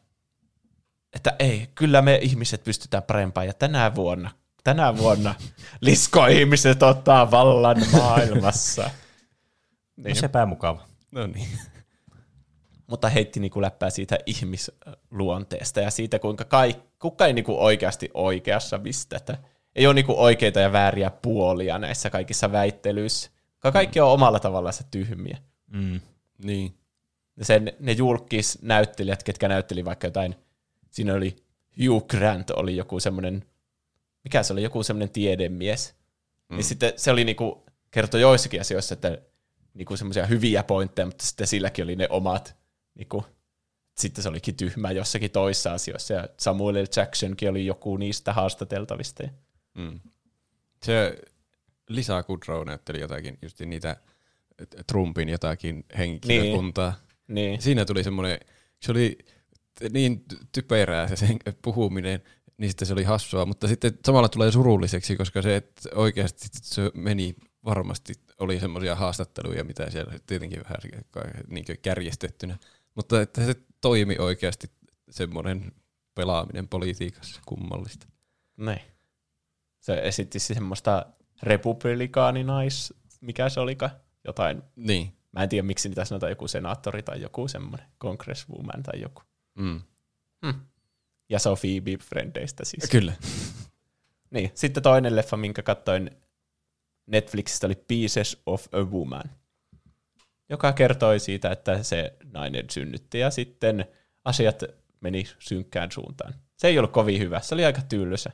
S1: että ei, kyllä me ihmiset pystytään parempaan ja tänä vuonna, tänä vuonna lisko-ihmiset ottaa vallan maailmassa.
S2: No
S1: Niin.
S2: sepä mukava.
S3: No niin.
S1: mutta heitti niinku läppää siitä ihmisluonteesta ja siitä, kuinka kai, kuka ei niinku oikeasti oikeassa mistä. Että ei ole niinku oikeita ja vääriä puolia näissä kaikissa väittelyissä. Ka- Kaikki on omalla tavallaan tyhmiä.
S2: Mm.
S3: Niin.
S1: Ja sen, ne julkis näyttelijät, ketkä näytteli vaikka jotain, siinä oli Hugh Grant oli joku semmoinen, mikä se oli, joku semmoinen tiedemies. Mm. Niin sitten se oli niinku, kertoi joissakin asioissa, että niinku semmoisia hyviä pointteja, mutta sitten silläkin oli ne omat, niinku, sitten se olikin tyhmä jossakin toissa asioissa. Ja Samuel L. Jacksonkin oli joku niistä haastateltavista.
S3: Mm. Se Lisa Kudrow näytteli jotakin, just niitä Trumpin jotakin henkilökuntaa.
S1: Niin.
S3: Siinä tuli semmoinen, se oli niin ty- typerää se sen puhuminen, niin sitten se oli hassua, mutta sitten samalla tulee surulliseksi, koska se, että oikeasti se meni varmasti, oli semmoisia haastatteluja, mitä siellä tietenkin vähän niin kärjestettynä, mutta että se toimi oikeasti semmoinen pelaaminen politiikassa kummallista.
S1: Niin. Se esitti semmoista republikaaninais, mikä se olikaan, jotain
S3: Niin.
S1: Mä en tiedä, miksi niitä sanotaan joku senaattori tai joku semmoinen congresswoman tai joku.
S3: Mm.
S1: Ja se on Phoebe Friendeistä siis.
S3: Kyllä.
S1: Niin. Sitten toinen leffa, minkä katsoin Netflixistä, oli Pieces of a Woman, joka kertoi siitä, että se nainen synnytti ja sitten asiat meni synkkään suuntaan. Se ei ollut kovin hyvä, se oli aika tylsä.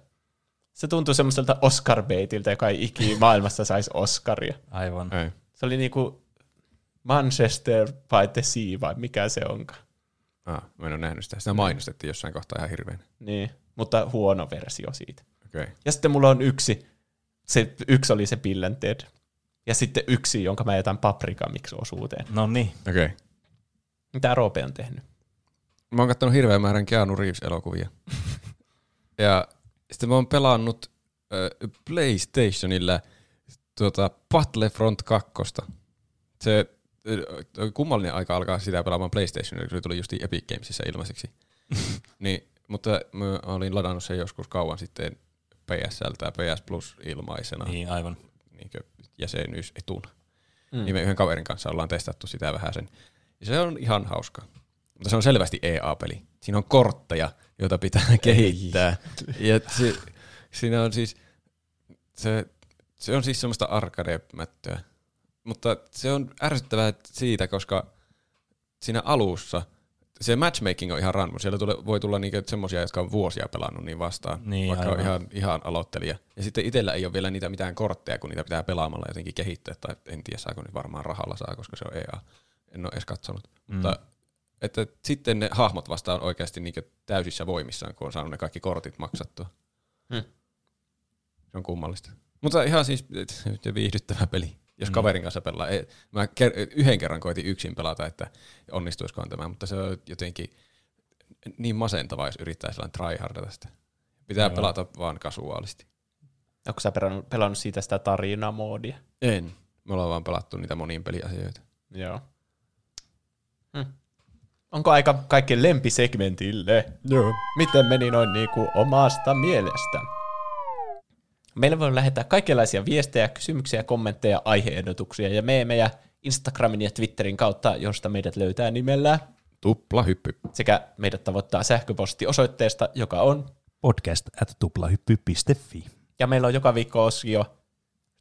S1: Se tuntui semmoiselta Oscar baitiltä, joka ei ikinä maailmassa saisi Oscaria.
S2: Aivan.
S3: Ei.
S1: Se oli niinku Manchester by the Sea vai mikä se onkaan.
S3: Ah, mä en ole nähnyt sitä. Sitä mainostettiin jossain kohtaa ihan hirveän.
S1: Niin, mutta huono versio siitä.
S3: Okei. Okay.
S1: Ja sitten mulla on yksi, se, yksi oli se Bill and Ted. Ja sitten yksi, jonka mä jätän paprikamiksi osuuteen.
S2: No niin.
S3: Okei. Okay.
S1: Mitä Roope on tehnyt?
S3: Mä oon kattonut hirveän määrän Keanu Reeves-elokuvia. ja sitten mä oon pelannut äh, PlayStationilla tuota Battlefront 2. Se äh, kummallinen aika alkaa sitä pelaamaan PlayStationilla, kun se tuli just Epic Gamesissa ilmaiseksi. niin, mutta mä olin ladannut sen joskus kauan sitten PSLtä ja PS Plus ilmaisena
S2: Niin, aivan.
S3: Jäsenyysetuna. Mm. Niin me yhden kaverin kanssa ollaan testattu sitä vähän sen. Ja se on ihan hauska. Mutta se on selvästi EA-peli. Siinä on kortteja, joita pitää kehittää. Ja se, siinä on siis, se, se on siis semmoista arcade-mättöä. mutta se on ärsyttävää siitä, koska siinä alussa se matchmaking on ihan ranmu. Siellä tule, voi tulla niinku semmoisia, jotka on vuosia pelannut niin vastaan,
S2: Niin,
S3: vaikka on
S2: aivan.
S3: ihan, ihan aloittelija. Ja sitten itsellä ei ole vielä niitä mitään kortteja, kun niitä pitää pelaamalla jotenkin kehittää, tai en tiedä saako nyt varmaan rahalla saa, koska se on EA. En ole edes katsonut. Mm. Mutta että sitten ne hahmot vasta on oikeasti niinku täysissä voimissaan, kun on saanut ne kaikki kortit maksattua.
S1: Hmm.
S3: Se on kummallista. Mutta ihan siis viihdyttävä peli. Jos kaverin kanssa pelaa. Ei, mä ker- yhden kerran koitin yksin pelata, että onnistuisikohan tämä, mutta se on jotenkin niin masentavaa, jos yrittää sellainen tryhardata sitä. Pitää Joo. pelata vaan kasuaalisti.
S1: Onko sä pelannut, pelannut siitä sitä tarinamoodia?
S3: En. Me ollaan vaan pelattu niitä moniin peliasioita.
S1: Joo. Hm. Onko aika kaikkien lempisegmentille? Joo. Miten meni noin niinku omasta mielestä? Meillä voi lähettää kaikenlaisia viestejä, kysymyksiä, kommentteja, aiheehdotuksia ja meemejä Instagramin ja Twitterin kautta, josta meidät löytää nimellä
S3: Tupla hyppy.
S1: sekä meidät tavoittaa sähköpostiosoitteesta, joka on,
S2: Podcast at tuplahyppy.fi.
S1: ja meillä on joka viikko osio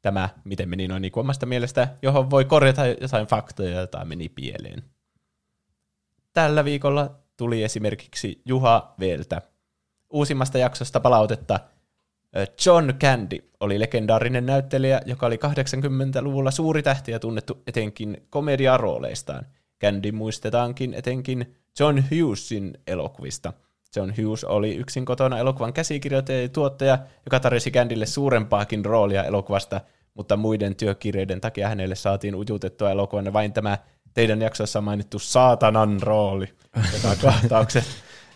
S1: tämä, miten meni noin niin omasta mielestä, johon voi korjata jotain faktoja, jota meni pieleen. Tällä viikolla tuli esimerkiksi Juha Veeltä. Uusimmasta jaksosta palautetta John Candy oli legendaarinen näyttelijä, joka oli 80-luvulla suuri tähti ja tunnettu etenkin komediarooleistaan. Candy muistetaankin etenkin John Hughesin elokuvista. John Hughes oli yksin kotona elokuvan käsikirjoittaja ja tuottaja, joka tarjosi Candylle suurempaakin roolia elokuvasta, mutta muiden työkirjeiden takia hänelle saatiin ujutettua elokuvan vain tämä teidän jaksossa mainittu saatanan rooli, joka kohtaukset,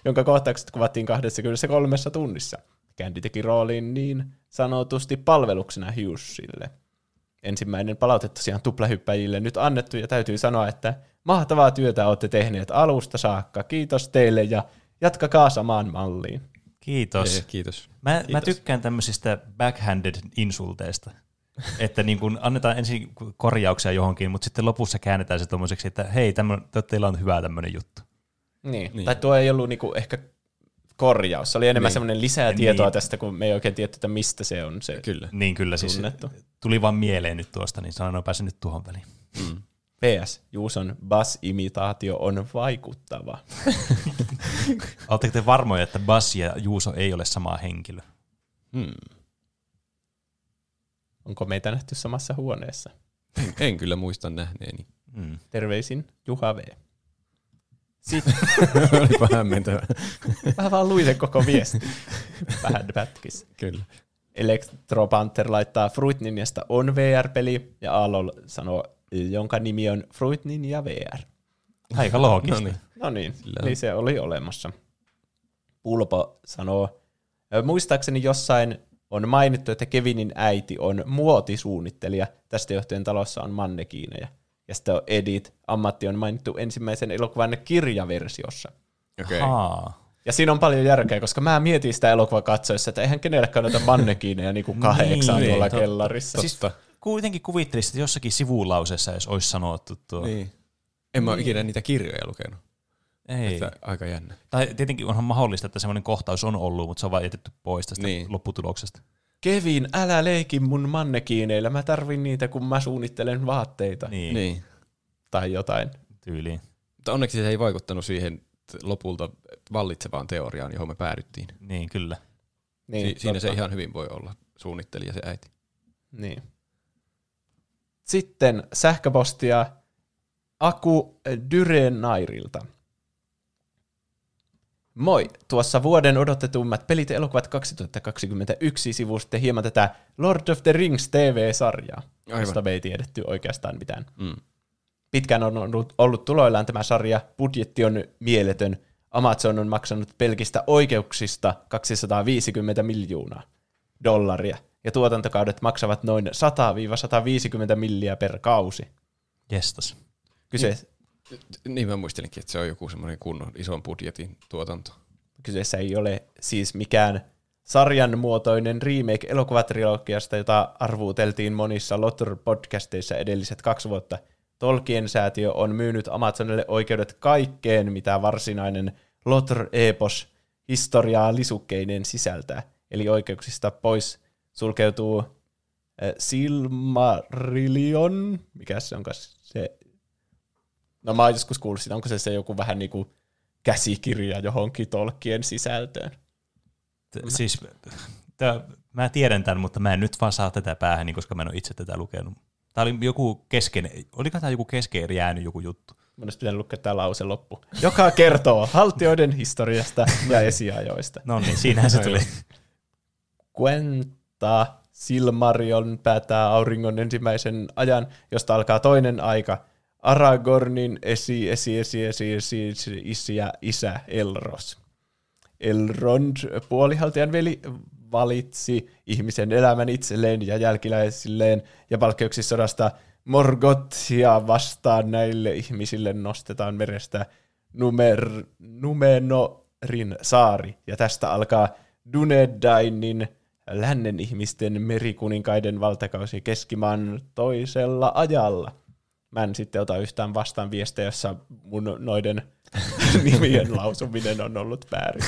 S1: jonka kohtaukset kuvattiin 23 tunnissa. Candy teki rooliin niin sanotusti palveluksena Hughesille. Ensimmäinen palaute tosiaan tuplahyppäjille nyt annettu ja täytyy sanoa, että mahtavaa työtä olette tehneet alusta saakka. Kiitos teille ja jatkakaa samaan malliin.
S2: Kiitos.
S3: Ei, kiitos.
S2: Mä, mä tykkään tämmöisistä backhanded insulteista. että niin kun annetaan ensin korjauksia johonkin, mutta sitten lopussa käännetään se tommoseksi, että hei, tämmönen, teillä on hyvä tämmöinen juttu.
S1: Niin. niin. Tai tuo ei ollut niinku ehkä korjaus. Se oli enemmän niin. semmoinen lisää tietoa
S2: Niin.
S1: tästä, kun me ei oikein tiedä, että mistä se on se
S3: Kyllä.
S2: Niin kyllä siis
S1: tunnettu.
S2: tuli vaan mieleen nyt tuosta, niin sanon pääsen nyt tuohon väliin.
S1: PS, Juuson bass-imitaatio on vaikuttava.
S2: Oletteko te varmoja, että Bas ja Juuso ei ole sama henkilö?
S3: Hmm.
S1: Onko meitä nähty samassa huoneessa?
S3: En, en kyllä muista nähneeni.
S2: Mm.
S1: Terveisin Juha V. Sitten
S3: Olipa hämmentävä.
S1: vähän vaan luin sen koko viesti. Vähän pätkis.
S3: kyllä.
S1: Electro Panther laittaa Fruit Ninjasta on VR-peli, ja Aalol sanoo, jonka nimi on Fruit Ninja VR.
S2: Aika loogista.
S3: No niin.
S1: No niin, eli se oli olemassa. Pulpo sanoo, "Ö, muistaakseni jossain on mainittu, että Kevinin äiti on muotisuunnittelija. Tästä johtuen talossa on mannekiineja. Ja sitten on Edit, ammatti on mainittu ensimmäisen elokuvan kirjaversiossa.
S3: Okei.
S2: Haa.
S1: Ja siinä on paljon järkeä, koska mä mietin sitä elokuvaa katsoessa, että eihän kenellekään noita mannekiineja niinku kahdeksan
S2: Niin,
S1: tuolla
S2: totta.
S1: kellarissa.
S2: Siis kuitenkin kuvittelisit, että jossakin sivulauseessa jos olisi sanottu tuo.
S3: Niin. En mä ole ikinä niitä kirjoja lukenut.
S2: Ei.
S3: Että aika jännä.
S2: Tai tietenkin onhan mahdollista, että semmoinen kohtaus on ollut, mutta se on vain jätetty pois tästä
S3: Niin.
S2: niin. lopputuloksesta.
S1: Kevin, älä leiki mun mannekiineillä, mä tarvin niitä, kun mä suunnittelen vaatteita.
S2: Niin, niin.
S1: Tai jotain.
S2: tyyliin.
S3: Mutta onneksi se ei vaikuttanut siihen lopulta vallitsevaan teoriaan, johon me päädyttiin.
S2: Niin, kyllä.
S1: Niin,
S3: Si- siinä se ihan hyvin voi olla suunnittelija se äiti.
S1: Niin. Sitten sähköpostia Aku Dyrenairilta. Moi! Tuossa vuoden odotetummat pelit ja elokuvat 2021 sivu sitten hieman tätä Lord of the Rings TV-sarjaa,
S3: Aivan.
S1: josta me ei tiedetty oikeastaan mitään.
S3: Mm.
S1: Pitkään on ollut, ollut tuloillaan tämä sarja, budjetti on mieletön, Amazon on maksanut pelkistä oikeuksista 250 miljoonaa dollaria, ja tuotantokaudet maksavat noin 100-150 milliä per kausi.
S2: Jestas.
S1: Kyse,
S3: Niin mä muistelinkin, että se on joku semmoinen kunnon ison budjetin tuotanto.
S1: kyseessä ei ole siis mikään sarjan muotoinen remake elokuvatrilogiasta, jota arvuuteltiin monissa Lotter-podcasteissa edelliset kaksi vuotta. Tolkien-säätiö on myynyt Amazonille oikeudet kaikkeen, mitä varsinainen Lotter-epos historiaa lisukkeinen sisältää. Eli oikeuksista pois sulkeutuu Silmarillion, mikä se onkaan se, no mä oon joskus kuullut sitä, onko se, se joku vähän niinku käsikirja johonkin tolkkien sisältöön.
S2: T- siis, tää, mä tiedän tämän, mutta mä en nyt vaan saa tätä päähän, koska mä en ole itse tätä lukenut. Tämä oli joku kesken, oliko tämä joku kesken jäänyt joku juttu?
S1: Mun olisi pitänyt lukea tämä lause loppu. Joka kertoo haltioiden historiasta ja esiajoista.
S2: No niin, siinähän se tuli.
S1: Quenta Silmarion päättää auringon ensimmäisen ajan, josta alkaa toinen aika. Aragornin esi, esi, esi, esi, esi, esi isi ja isä Elros. Elrond, puolihaltijan veli, valitsi ihmisen elämän itselleen ja jälkiläisilleen, ja palkkeuksissodasta Morgothia vastaan näille ihmisille nostetaan merestä Numer, Numenorin saari, ja tästä alkaa Dunedainin lännen ihmisten merikuninkaiden valtakausi keskimaan toisella ajalla. Mä en sitten ota yhtään vastaan viestejä, jossa mun noiden nimien lausuminen on ollut väärin.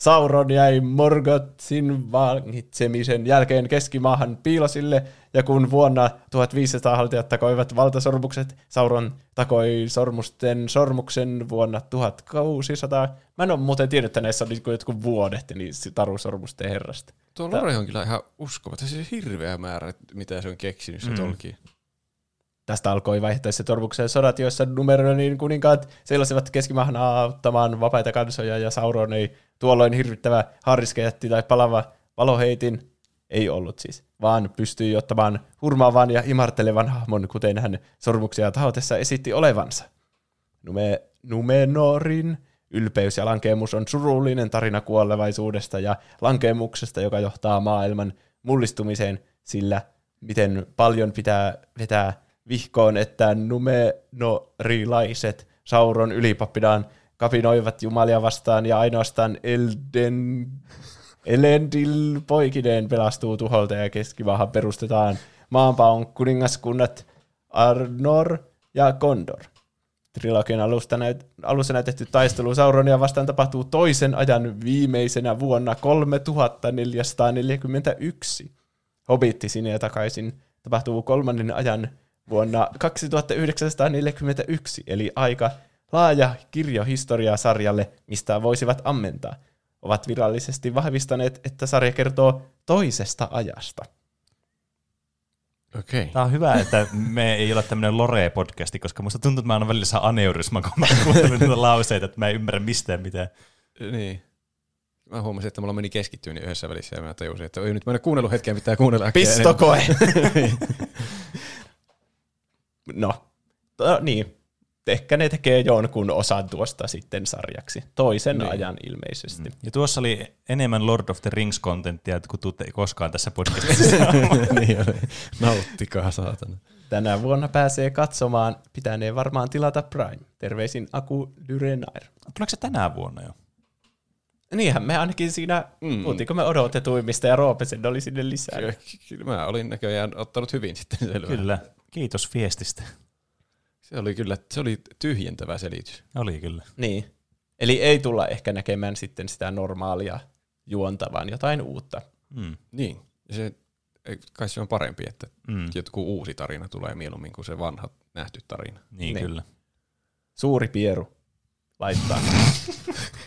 S1: Sauron jäi Morgothin vangitsemisen jälkeen keskimaahan piilosille, ja kun vuonna 1500 haltijat takoivat valtasormukset, Sauron takoi sormusten sormuksen vuonna 1600. Mä en ole muuten tiennyt, että näissä on jotkut vuodet, niin tarusormusten herrasta.
S3: Tuo Lore on kyllä ihan uskomaton. Se on hirveä määrä, mitä se on keksinyt se mm. Tolkien.
S1: Tästä alkoi vaihteiset sormuksen sodat, joissa Numeronin kuninkaat seilasivat keskimaahan auttamaan vapaita kansoja, ja Sauron ei tuolloin hirvittävä harriskejätti tai palava valoheitin ei ollut siis, vaan pystyi ottamaan hurmaavan ja imartelevan hahmon, kuten hän sormuksia tahotessa esitti olevansa. Nume, Numenorin ylpeys ja lankeemus on surullinen tarina kuolevaisuudesta ja lankeemuksesta, joka johtaa maailman mullistumiseen, sillä miten paljon pitää vetää vihkoon, että numenorilaiset Sauron ylipappidaan kapinoivat jumalia vastaan ja ainoastaan Elden, Elendil poikineen pelastuu tuholta ja keskivaahan perustetaan maanpaon kuningaskunnat Arnor ja Gondor. Trilogian alusta näyt, alussa näytetty taistelu Sauronia vastaan tapahtuu toisen ajan viimeisenä vuonna 3441. Hobitti sinne ja takaisin tapahtuu kolmannen ajan vuonna 2941, eli aika laaja kirjo historiaa sarjalle, mistä voisivat ammentaa. Ovat virallisesti vahvistaneet, että sarja kertoo toisesta ajasta.
S3: Okei.
S2: Tämä on hyvä, että me ei ole tämmöinen Lore-podcasti, koska musta tuntuu, että mä aina välillä saa aneurysma, kun mä kuuntelen niitä lauseita, että mä en ymmärrä mistään mitään.
S3: Niin. Mä huomasin, että mulla meni keskittyminen yhdessä välissä ja mä tajusin, että oi nyt mä en kuunnellut hetkeä, pitää kuunnella äkkiä
S1: Pistokoe! no, to, niin. Ehkä ne tekee jonkun osan tuosta sitten sarjaksi. Toisen niin. ajan ilmeisesti. Mm.
S2: Ja tuossa oli enemmän Lord of the Rings-kontenttia kuin tuutte koskaan tässä podcastissa.
S3: niin oli. Nauttikaa saatana.
S1: Tänä vuonna pääsee katsomaan, pitänee varmaan tilata Prime. Terveisin Aku Dyrenair.
S2: Tuleeko se tänä vuonna jo?
S1: Niinhän me ainakin siinä, mm. puhuttiinko me odotetuimmista ja Roopesen oli sinne lisää.
S3: Kyllä, kyllä mä olin näköjään ottanut hyvin sitten selvää.
S2: Kyllä. Kiitos viestistä.
S3: Se oli kyllä, se oli tyhjentävä selitys.
S2: Oli kyllä.
S1: Niin. Eli ei tulla ehkä näkemään sitten sitä normaalia juonta, vaan jotain uutta.
S2: Mm.
S3: Niin. Se, kai se on parempi, että mm. joku uusi tarina tulee mieluummin kuin se vanha nähty tarina.
S2: Niin, niin. kyllä.
S1: Suuri pieru laittaa.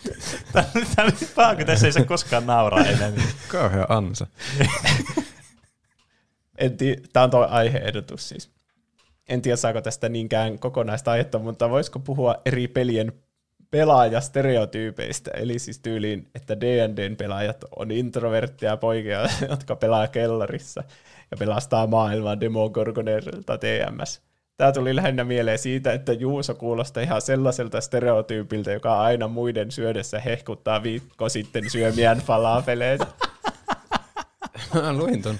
S2: Tämä on niin paha, kun tässä ei saa koskaan nauraa enää.
S3: Kauhea ansa.
S1: en tii, tämä on tuo aiheehdotus siis. En tiedä, saako tästä niinkään kokonaista aihetta, mutta voisiko puhua eri pelien pelaajastereotyypeistä, eli siis tyyliin, että D&Dn pelaajat on introvertteja poikia, jotka pelaa kellarissa ja pelastaa maailmaa Demogorgonerilta TMS. Tämä tuli lähinnä mieleen siitä, että Juuso kuulostaa ihan sellaiselta stereotyypiltä, joka aina muiden syödessä hehkuttaa viikko sitten syömiään falafeleita.
S3: Mä luin ton.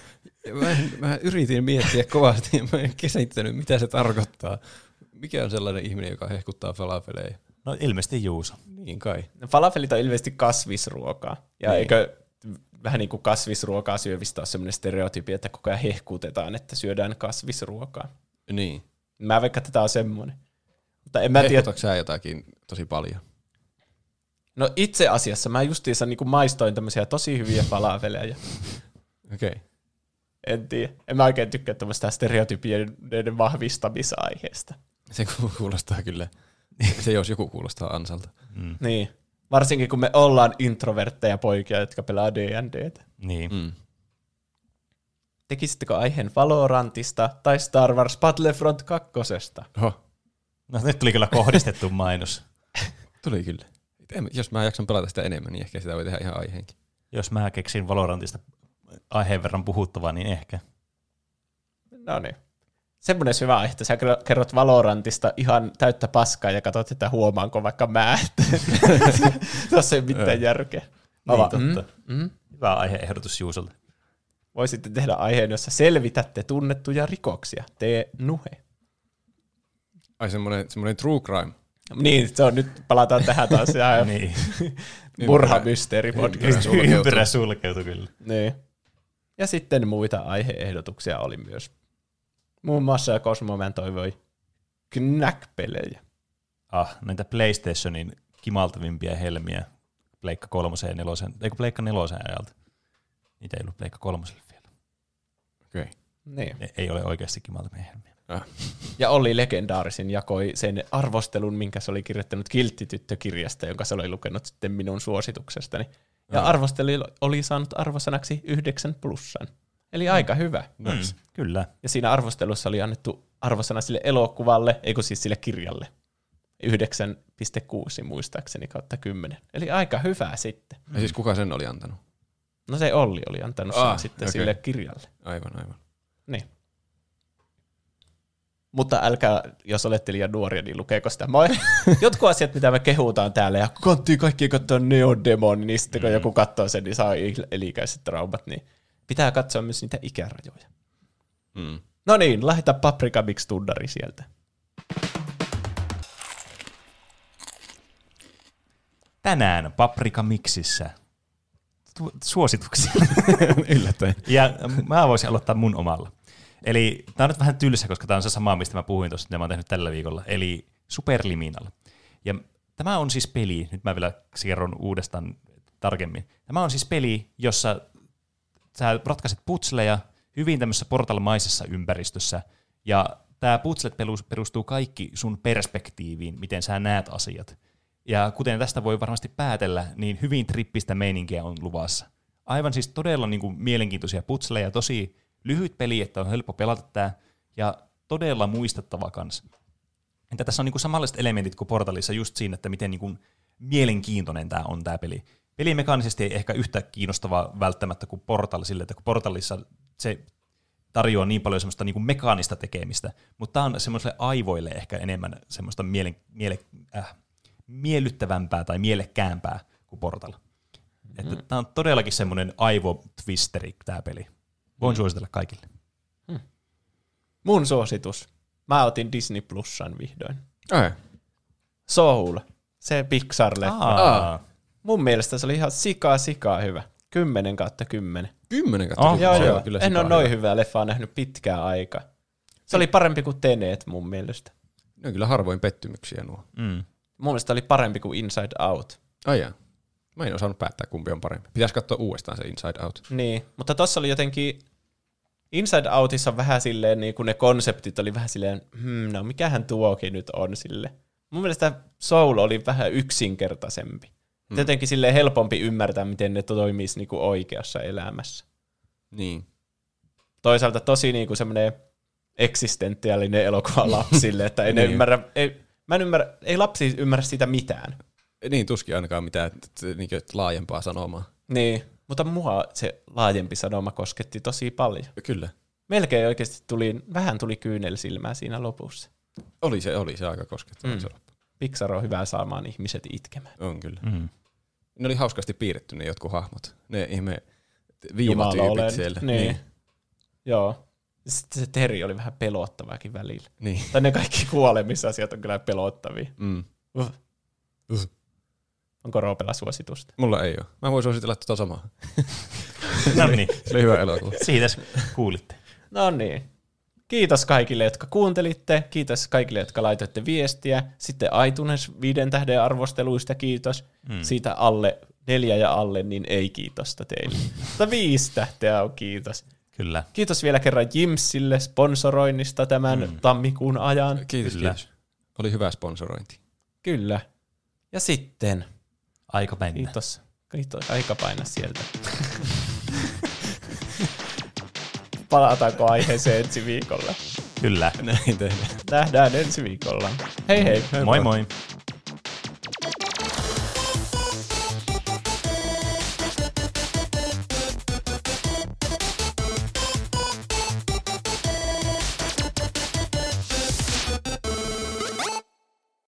S3: Mä, mä yritin miettiä kovasti ja mä en käsittänyt, mitä se tarkoittaa. Mikä on sellainen ihminen, joka hehkuttaa falafeleja?
S2: No ilmeisesti Juuso.
S3: Niin kai.
S1: Falafelit on ilmeisesti kasvisruokaa. Ja
S3: Niin.
S1: eikö vähän niin kuin kasvisruokaa syövistä ole sellainen stereotyypi, että koko ajan hehkutetaan, että syödään kasvisruokaa.
S3: Niin.
S1: Mä vaikka tätä on semmoinen. Mutta en mä tiedä.
S3: Sä jotakin tosi paljon?
S1: No itse asiassa mä justiinsa niin maistoin tämmöisiä tosi hyviä falafeleja.
S3: Okei. Okay.
S1: En tiedä. En mä oikein tykkää tämmöistä stereotypioiden vahvistamisaiheesta.
S3: Se ku- kuulostaa kyllä. Se jos joku kuulostaa ansalta.
S2: Mm.
S1: Niin. Varsinkin kun me ollaan introvertteja poikia, jotka pelaa D&Dtä.
S2: Niin.
S3: Mm.
S1: Tekisittekö aiheen Valorantista tai Star Wars Battlefront 2?
S3: Oho,
S2: No nyt tuli kyllä kohdistettu mainos.
S3: tuli kyllä. En, jos mä jaksan pelata sitä enemmän, niin ehkä sitä voi tehdä ihan aiheenkin.
S2: Jos mä keksin Valorantista aiheen verran puhuttavaa, niin ehkä.
S1: No niin. Semmoinen hyvä aihe, että sä kerrot Valorantista ihan täyttä paskaa ja katsot, että huomaanko vaikka mä, että tuossa ei mitään järkeä.
S2: Niin, totta.
S1: Mm, mm.
S2: Hyvä aiheehdotus Juusolta.
S1: Voisitte tehdä aiheen, jossa selvitätte tunnettuja rikoksia. Tee nuhe.
S3: Ai semmoinen, semmoinen true crime.
S1: Niin, se on nyt, palataan tähän taas ihan
S2: niin.
S1: murhamysteeri-podcast.
S2: Ympyrä sulkeutui kyllä.
S1: Niin. Ja sitten muita aiheehdotuksia oli myös. Muun muassa Cosmoman toivoi Knack-pelejä.
S2: Ah, näitä PlayStationin kimaltavimpia helmiä Pleikka kolmosen ja nelosen, eikö Pleikka nelosen ajalta. Niitä ei ollut Pleikka kolmoselle vielä.
S3: Okei. Okay.
S1: Niin.
S2: Ne ei ole oikeasti kimaltavia helmiä.
S1: Ja Olli legendaarisin jakoi sen arvostelun, minkä se oli kirjoittanut Kiltti-tyttökirjasta, jonka se oli lukenut sitten minun suosituksestani. Ja
S3: Ah.
S1: arvostelu oli saanut arvosanaksi 9 plussan. Eli aika hyvä.
S2: Nice. Mm, kyllä.
S1: Ja siinä arvostelussa oli annettu arvosana sille elokuvalle, eikö siis sille kirjalle. 9,6 muistaakseni kautta 10. Eli aika hyvä sitten.
S3: Ja siis kuka sen oli antanut?
S1: No se Olli oli antanut sen
S3: Ah,
S1: sitten
S3: okei.
S1: sille kirjalle.
S3: Aivan, aivan.
S1: Niin. Mutta älkää, jos olette liian nuoria, niin lukeeko sitä. Mä, jotkut asiat, mitä me kehutaan täällä, ja kanttii kaikki katsoa Neodemon, niin sitten kun joku katsoo sen, niin saa elikäiset traumat, niin pitää katsoa myös niitä ikärajoja.
S3: Mm.
S1: No niin, lähetä Paprika Mix Tunnari sieltä.
S2: Tänään Paprika Mixissä suosituksia.
S3: Yllättäen.
S2: Ja mä voisin aloittaa mun omalla. Eli tää on nyt vähän tylsä, koska tää on se sama, mistä mä puhuin tuossa, mitä mä oon tehnyt tällä viikolla. Eli Superliminal. Ja tämä on siis peli, nyt mä vielä kerron uudestaan tarkemmin. Tämä on siis peli, jossa sä ratkaiset putsleja hyvin tämmöisessä portalmaisessa ympäristössä, ja tämä putslet perus- perustuu kaikki sun perspektiiviin, miten sä näet asiat. Ja kuten tästä voi varmasti päätellä, niin hyvin trippistä meininkiä on luvassa. Aivan siis todella niin kuin mielenkiintoisia putsleja, tosi lyhyt peli, että on helppo pelata tämä, ja todella muistettava kanssa. Entä tässä on niin kuin samanlaiset elementit kuin Portalissa just siinä, että miten niin kuin mielenkiintoinen tämä on tämä peli. Pelimekaanisesti ei ehkä yhtä kiinnostava välttämättä kuin Portal sille, että kun Portalissa se tarjoaa niin paljon semmoista niin kuin mekaanista tekemistä, mutta tämä on semmoiselle aivoille ehkä enemmän semmoista miele, miele, äh, miellyttävämpää tai mielekkäämpää kuin Portal. Mm. Että tämä on todellakin semmoinen aivotwisteri tämä peli. Voin mm. suositella kaikille.
S1: Mun suositus. Mä otin Disney Plusan vihdoin.
S3: Ai.
S1: Soul. Se Pixar-leffa. Mun mielestä se oli ihan sikaa sikaa hyvä. 10 kautta 10.
S3: Kymmenen kautta
S2: Oh,
S3: kymmenen.
S1: Joo,
S3: Se
S1: joo.
S3: on kyllä
S1: En ole noin
S3: hyvä.
S1: hyvää leffaa nähnyt pitkään aikaa. Se oli parempi kuin Teneet mun mielestä.
S3: Ne on kyllä harvoin pettymyksiä nuo.
S2: Mm.
S1: Mun mielestä oli parempi kuin Inside Out.
S3: Ai jaa. Mä en osannut päättää, kumpi on parempi. Pitäisi katsoa uudestaan se Inside Out.
S1: Niin, mutta tossa oli jotenkin... Inside Outissa vähän silleen, niin kun ne konseptit oli vähän silleen, hmm, no mikähän tuokin nyt on sille. Mun mielestä Soul oli vähän yksinkertaisempi. Hmm. Jotenkin silleen helpompi ymmärtää, miten ne toimisi niin kuin oikeassa elämässä.
S3: Niin.
S1: Toisaalta tosi niin kuin semmoinen eksistentiaalinen elokuva lapsille, että ei ne
S3: Niin.
S1: ymmärrä, ei, mä en ymmärrä, ei lapsi ymmärrä siitä mitään.
S3: Niin, tuskin ainakaan mitään niin laajempaa sanomaa.
S1: Niin, mutta mua se laajempi sanoma kosketti tosi paljon.
S3: Kyllä.
S1: Melkein oikeasti tuli, vähän tuli kyynel silmää siinä lopussa.
S3: Oli se, oli se aika koskettava.
S1: Mm.
S3: Mm.
S1: Pixar on hyvä saamaan ihmiset itkemään.
S3: On kyllä.
S2: Mm.
S3: Ne oli hauskasti piirretty ne jotkut hahmot. Ne ihme
S1: olen.
S3: siellä. Niin.
S1: niin. Joo. Sitten se Terry oli vähän pelottavaakin välillä.
S3: niin.
S1: Tai ne kaikki kuolemisasiat on kyllä pelottavia.
S3: Mm.
S1: Uh. Onko Roopella suositusta?
S3: Mulla ei ole. Mä voin suositella tuota samaa.
S2: No niin,
S3: Se oli hyvä elokuva.
S2: siitä kuulitte.
S1: No niin. Kiitos kaikille, jotka kuuntelitte. Kiitos kaikille, jotka laitoitte viestiä. Sitten iTunes viiden tähden arvosteluista kiitos. Mm. Siitä alle neljä ja alle, niin ei kiitosta teille. Mutta viisi tähteä on kiitos.
S2: Kyllä.
S1: Kiitos vielä kerran Jimsille sponsoroinnista tämän mm. tammikuun ajan.
S3: Kiitos,
S2: Kyllä.
S3: kiitos. Oli hyvä sponsorointi.
S1: Kyllä. Ja sitten,
S2: Aika mennä.
S1: kiitos, kiitos aika paina sieltä. Palataanko aiheeseen ensi viikolla?
S2: Kyllä.
S3: Näin tehdään.
S1: Nähdään ensi viikolla. Hei hei.
S2: Moi moi.